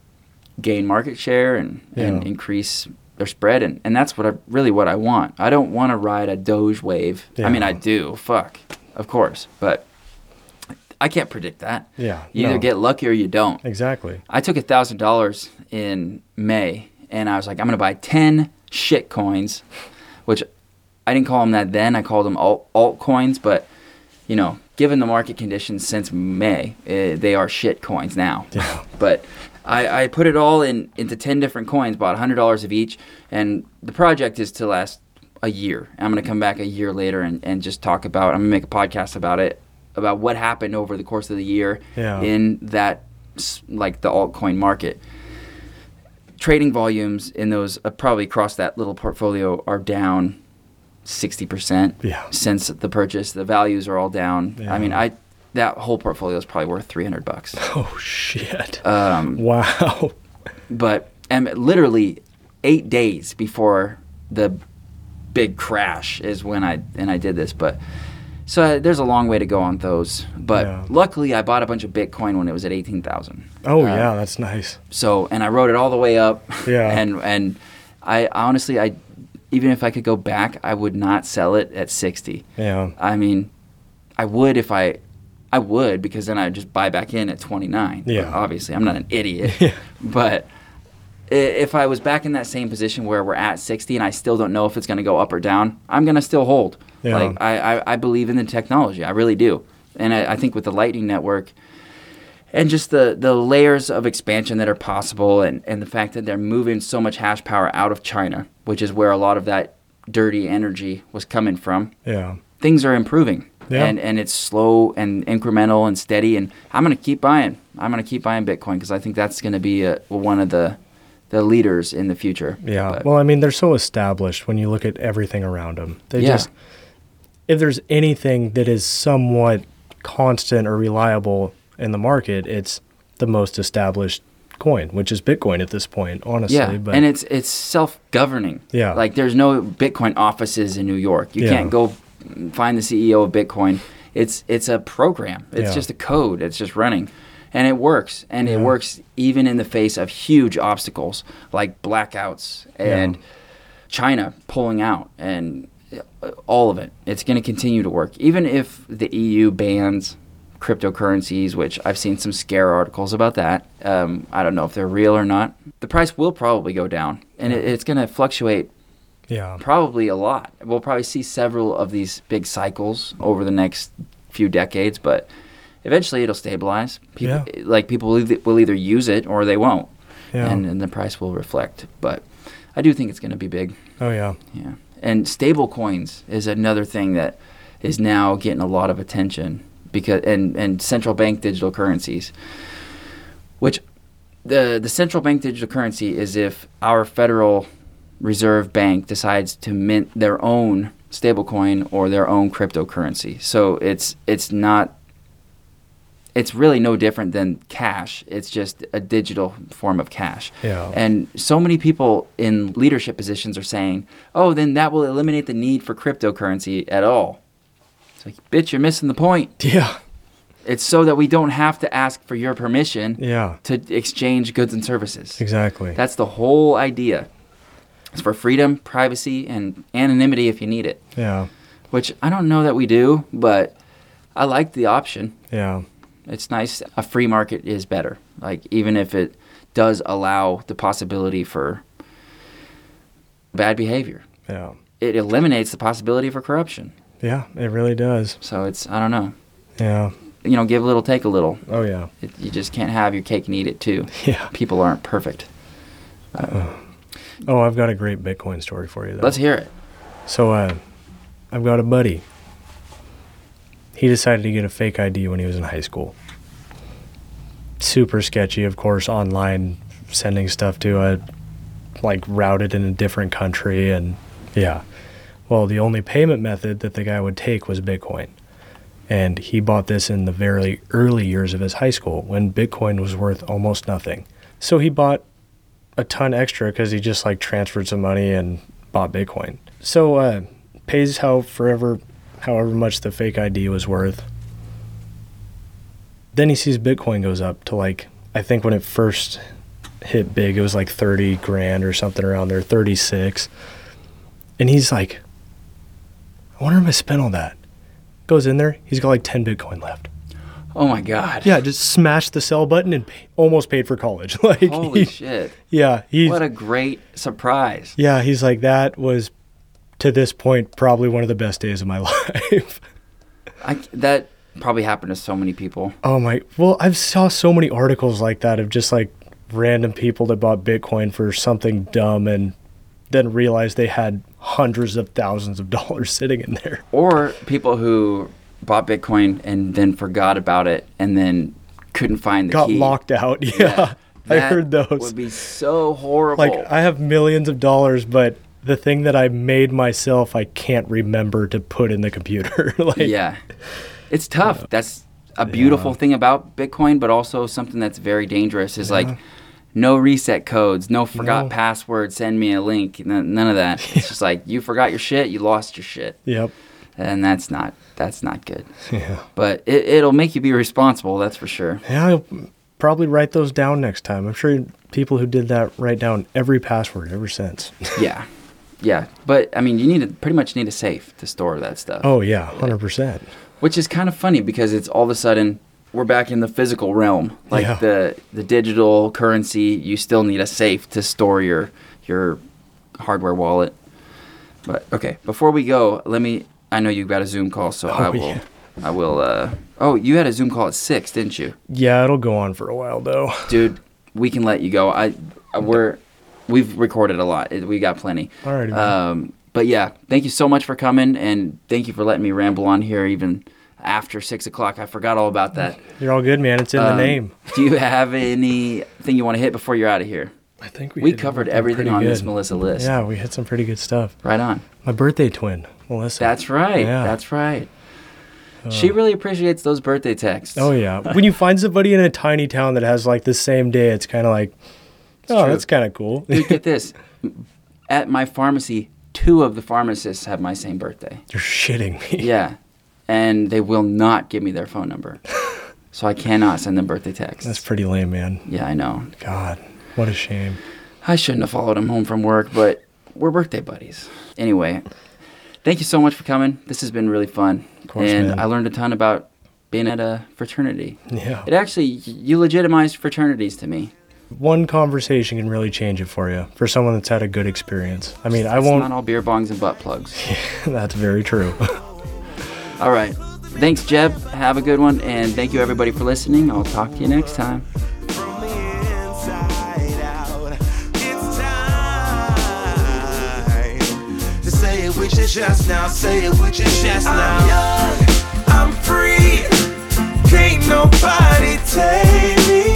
Speaker 2: gain market share and, and increase their spread. And, and that's what I really what I want. I don't want to ride a Doge wave. I mean, I do. Fuck. Of course. But I can't predict that.
Speaker 1: yeah.
Speaker 2: You either get lucky or you don't.
Speaker 1: exactly.
Speaker 2: I took a thousand dollars in May, and I was like, I'm gonna buy ten shit coins, which I didn't call them that then. I called them alt altcoins, but you know, given the market conditions since May, eh, they are shit coins now.
Speaker 1: Yeah. [LAUGHS]
Speaker 2: but I, I put it all in into ten different coins, bought hundred dollars of each, and the project is to last a year. I'm gonna come back a year later and, and just talk about. I'm gonna make a podcast about it, about what happened over the course of the year
Speaker 1: Yeah.
Speaker 2: in that like the altcoin market. Trading volumes in those uh, probably across that little portfolio are down 60%
Speaker 1: Yeah.
Speaker 2: since the purchase. The values are all down. Yeah. I mean, I that whole portfolio is probably worth 300 bucks. [LAUGHS]
Speaker 1: Oh shit.
Speaker 2: Um,
Speaker 1: wow.
Speaker 2: but and literally 8 days before the big crash is when I and I did this, but so uh, there's a long way to go on those, but
Speaker 1: Yeah.
Speaker 2: luckily I bought a bunch of Bitcoin when it was at 18,000.
Speaker 1: Oh
Speaker 2: Uh,
Speaker 1: yeah, that's nice.
Speaker 2: So, and I rode it all the way up.
Speaker 1: Yeah. [LAUGHS]
Speaker 2: And and I honestly, I even if I could go back, I would not sell it at sixty.
Speaker 1: Yeah.
Speaker 2: I mean, I would if I, I would because then I'd just buy back in at twenty nine.
Speaker 1: Yeah.
Speaker 2: obviously, I'm not an idiot. [LAUGHS]
Speaker 1: Yeah.
Speaker 2: But if I was back in that same position where we're at sixty and I still don't know if it's going to go up or down, I'm going to still hold.
Speaker 1: Yeah.
Speaker 2: Like I, I, I believe in the technology. I really do. And I, I think with the Lightning Network and just the, the layers of expansion that are possible and, and the fact that they're moving so much hash power out of China, which is where a lot of that dirty energy was coming from,
Speaker 1: Yeah.
Speaker 2: things are improving.
Speaker 1: Yeah.
Speaker 2: And, and it's slow and incremental and steady. And I'm going to keep buying. I'm going to keep buying Bitcoin because I think that's going to be a, one of the, the leaders in the future.
Speaker 1: Yeah.
Speaker 2: But-
Speaker 1: well, I mean, they're so established when you look at everything around them. They
Speaker 2: Yeah.
Speaker 1: just, if there's anything that is somewhat constant or reliable in the market, it's the most established coin, which is Bitcoin at this point, honestly.
Speaker 2: Yeah,
Speaker 1: but
Speaker 2: and it's it's self governing.
Speaker 1: Yeah.
Speaker 2: like there's no Bitcoin offices in New York. You
Speaker 1: Yeah.
Speaker 2: can't go find the CEO of Bitcoin. It's it's a program. It's
Speaker 1: Yeah.
Speaker 2: just a code. It's just running, and it works. And it works even in the face of huge obstacles like blackouts and
Speaker 1: Yeah.
Speaker 2: China pulling out and uh, all of it. It's going to continue to work, even if the EU bans cryptocurrencies, which I've seen some scare articles about that. Um, I don't know if they're real or not. The price will probably go down, and it, it's going to fluctuate
Speaker 1: Yeah.
Speaker 2: probably a lot. We'll probably see several of these big cycles over the next few decades, but eventually it'll stabilize. People, Like people will either, will either use it or they won't,
Speaker 1: Yeah.
Speaker 2: and, and the price will reflect. But I do think it's going to be big.
Speaker 1: oh yeah.
Speaker 2: Yeah, and stable coins is another thing that is now getting a lot of attention because and and central bank digital currencies, which the the central bank digital currency is if our federal reserve bank decides to mint their own stablecoin or their own cryptocurrency. So it's it's not it's really no different than cash. It's just a digital form of cash.
Speaker 1: Yeah.
Speaker 2: And so many people in leadership positions are saying, "Oh, then that will eliminate the need for cryptocurrency at all." It's like, "Bitch, you're missing the point. [LAUGHS]
Speaker 1: Yeah.
Speaker 2: It's so that we don't have to ask for your permission
Speaker 1: Yeah.
Speaker 2: to exchange goods and services."
Speaker 1: Exactly.
Speaker 2: That's the whole idea. It's for freedom, privacy, and anonymity if you need it.
Speaker 1: yeah.
Speaker 2: Which I don't know that we do, but I like the option.
Speaker 1: Yeah.
Speaker 2: It's nice. A free market is better. Like even if it does allow the possibility for bad behavior,
Speaker 1: Yeah.
Speaker 2: it eliminates the possibility for corruption.
Speaker 1: Yeah. It really does.
Speaker 2: So it's I don't know.
Speaker 1: Yeah.
Speaker 2: You know, give a little, take a little.
Speaker 1: Oh yeah.
Speaker 2: It, you just can't have your cake and eat it too. [LAUGHS]
Speaker 1: Yeah.
Speaker 2: People aren't perfect.
Speaker 1: Oh, I've got a great Bitcoin story for you. Though.
Speaker 2: Let's hear it.
Speaker 1: So, uh, I've got a buddy. He decided to get a fake ID when he was in high school. Super sketchy, of course, online sending stuff to a like routed in a different country and yeah. Well, the only payment method that the guy would take was Bitcoin. And he bought this in the very early years of his high school when Bitcoin was worth almost nothing. So he bought a ton extra because he just like transferred some money and bought Bitcoin. So uh, pays how forever, however much the fake ID was worth. Then he sees Bitcoin goes up to like I think when it first hit big, it was like thirty grand or something around there, thirty six. And he's like, I wonder if I spent all that. Goes in there, he's got like ten Bitcoin left.
Speaker 2: Oh my god.
Speaker 1: Yeah, just smashed the sell button and pay, almost paid for college. [LAUGHS] Like,
Speaker 2: Holy
Speaker 1: he-
Speaker 2: shit.
Speaker 1: yeah, he's
Speaker 2: What a great surprise.
Speaker 1: yeah, he's like that was to this point probably one of the best days of my [LAUGHS] life.
Speaker 2: I, that probably happened to so many people.
Speaker 1: oh my! Well, I've saw so many articles like that of just like random people that bought Bitcoin for something dumb and then realized they had hundreds of thousands of [LAUGHS] dollars sitting in there.
Speaker 2: Or people who bought Bitcoin and then forgot about it and then couldn't find the
Speaker 1: Got
Speaker 2: key.
Speaker 1: locked out. [LAUGHS] Yeah, I
Speaker 2: That
Speaker 1: heard those.
Speaker 2: Would be so horrible.
Speaker 1: like I have millions of dollars, but the thing that I made myself, I can't remember to put in the computer. [LAUGHS] like,
Speaker 2: yeah, it's tough. That's a beautiful thing about Bitcoin, but also something that's very dangerous. Is like no reset codes, no forgot
Speaker 1: No.
Speaker 2: password. Send me a link. None of that. It's just like you forgot your shit, you lost your shit,
Speaker 1: Yep.
Speaker 2: and that's not that's not good.
Speaker 1: Yeah.
Speaker 2: But it, it'll make you be responsible. That's for sure.
Speaker 1: Yeah, I'll probably write those down next time. I'm sure people who did that write down every password ever since. [LAUGHS]
Speaker 2: yeah, yeah. But I mean, you need to pretty much need a safe to store that stuff.
Speaker 1: oh yeah, hundred percent.
Speaker 2: which is kind of funny because it's all of a sudden we're back in the physical realm like
Speaker 1: Yeah.
Speaker 2: the the digital currency you still need a safe to store your your hardware wallet but okay before we go let me i know you've got a zoom call so i
Speaker 1: Oh,
Speaker 2: will
Speaker 1: yeah.
Speaker 2: i will uh oh you had a zoom call at six didn't you
Speaker 1: Yeah, it'll go on for a while though.
Speaker 2: dude we can let you go i uh, we're we've recorded a lot we got plenty
Speaker 1: Alrighty, man.
Speaker 2: um but yeah thank you so much for coming and thank you for letting me ramble on here even after six o'clock i forgot all about that
Speaker 1: You're all good, man. It's in
Speaker 2: Um,
Speaker 1: the name.
Speaker 2: Do you have anything you want to hit before you're out of here?
Speaker 1: I think
Speaker 2: We
Speaker 1: hit
Speaker 2: covered
Speaker 1: everything
Speaker 2: on
Speaker 1: pretty
Speaker 2: this. Melissa list.
Speaker 1: Yeah, we hit some pretty good stuff.
Speaker 2: Right on.
Speaker 1: My birthday twin, Melissa.
Speaker 2: That's right.
Speaker 1: Yeah.
Speaker 2: That's right. she really appreciates those birthday texts.
Speaker 1: Oh yeah. when you find somebody in a tiny town that has like the same day, it's kind of like, oh,
Speaker 2: true.
Speaker 1: that's kind of cool.
Speaker 2: Dude, get [LAUGHS] this. At my pharmacy, two of the pharmacists have my same birthday.
Speaker 1: You're shitting me.
Speaker 2: Yeah and they will not give me their phone number. [LAUGHS] so I cannot send them birthday texts.
Speaker 1: That's pretty lame, man.
Speaker 2: Yeah, I know.
Speaker 1: God, what a shame.
Speaker 2: I shouldn't have followed him home from work, but we're birthday buddies. Anyway, thank you so much for coming. This has been really fun.
Speaker 1: Course,
Speaker 2: and
Speaker 1: man.
Speaker 2: I learned a ton about being at a fraternity.
Speaker 1: Yeah.
Speaker 2: It actually, you legitimized fraternities to me.
Speaker 1: One conversation can really change it for you, for someone that's had a good experience. I mean,
Speaker 2: it's I
Speaker 1: won't.
Speaker 2: not all beer bongs and butt plugs. [LAUGHS]
Speaker 1: that's very true. [LAUGHS]
Speaker 2: All right. Thanks, Jeb. Have a good one. And thank you, everybody, for listening. I'll talk to you next time.
Speaker 3: with your chest now. Say it with your chest now. I'm young, I'm free. Can't nobody take me.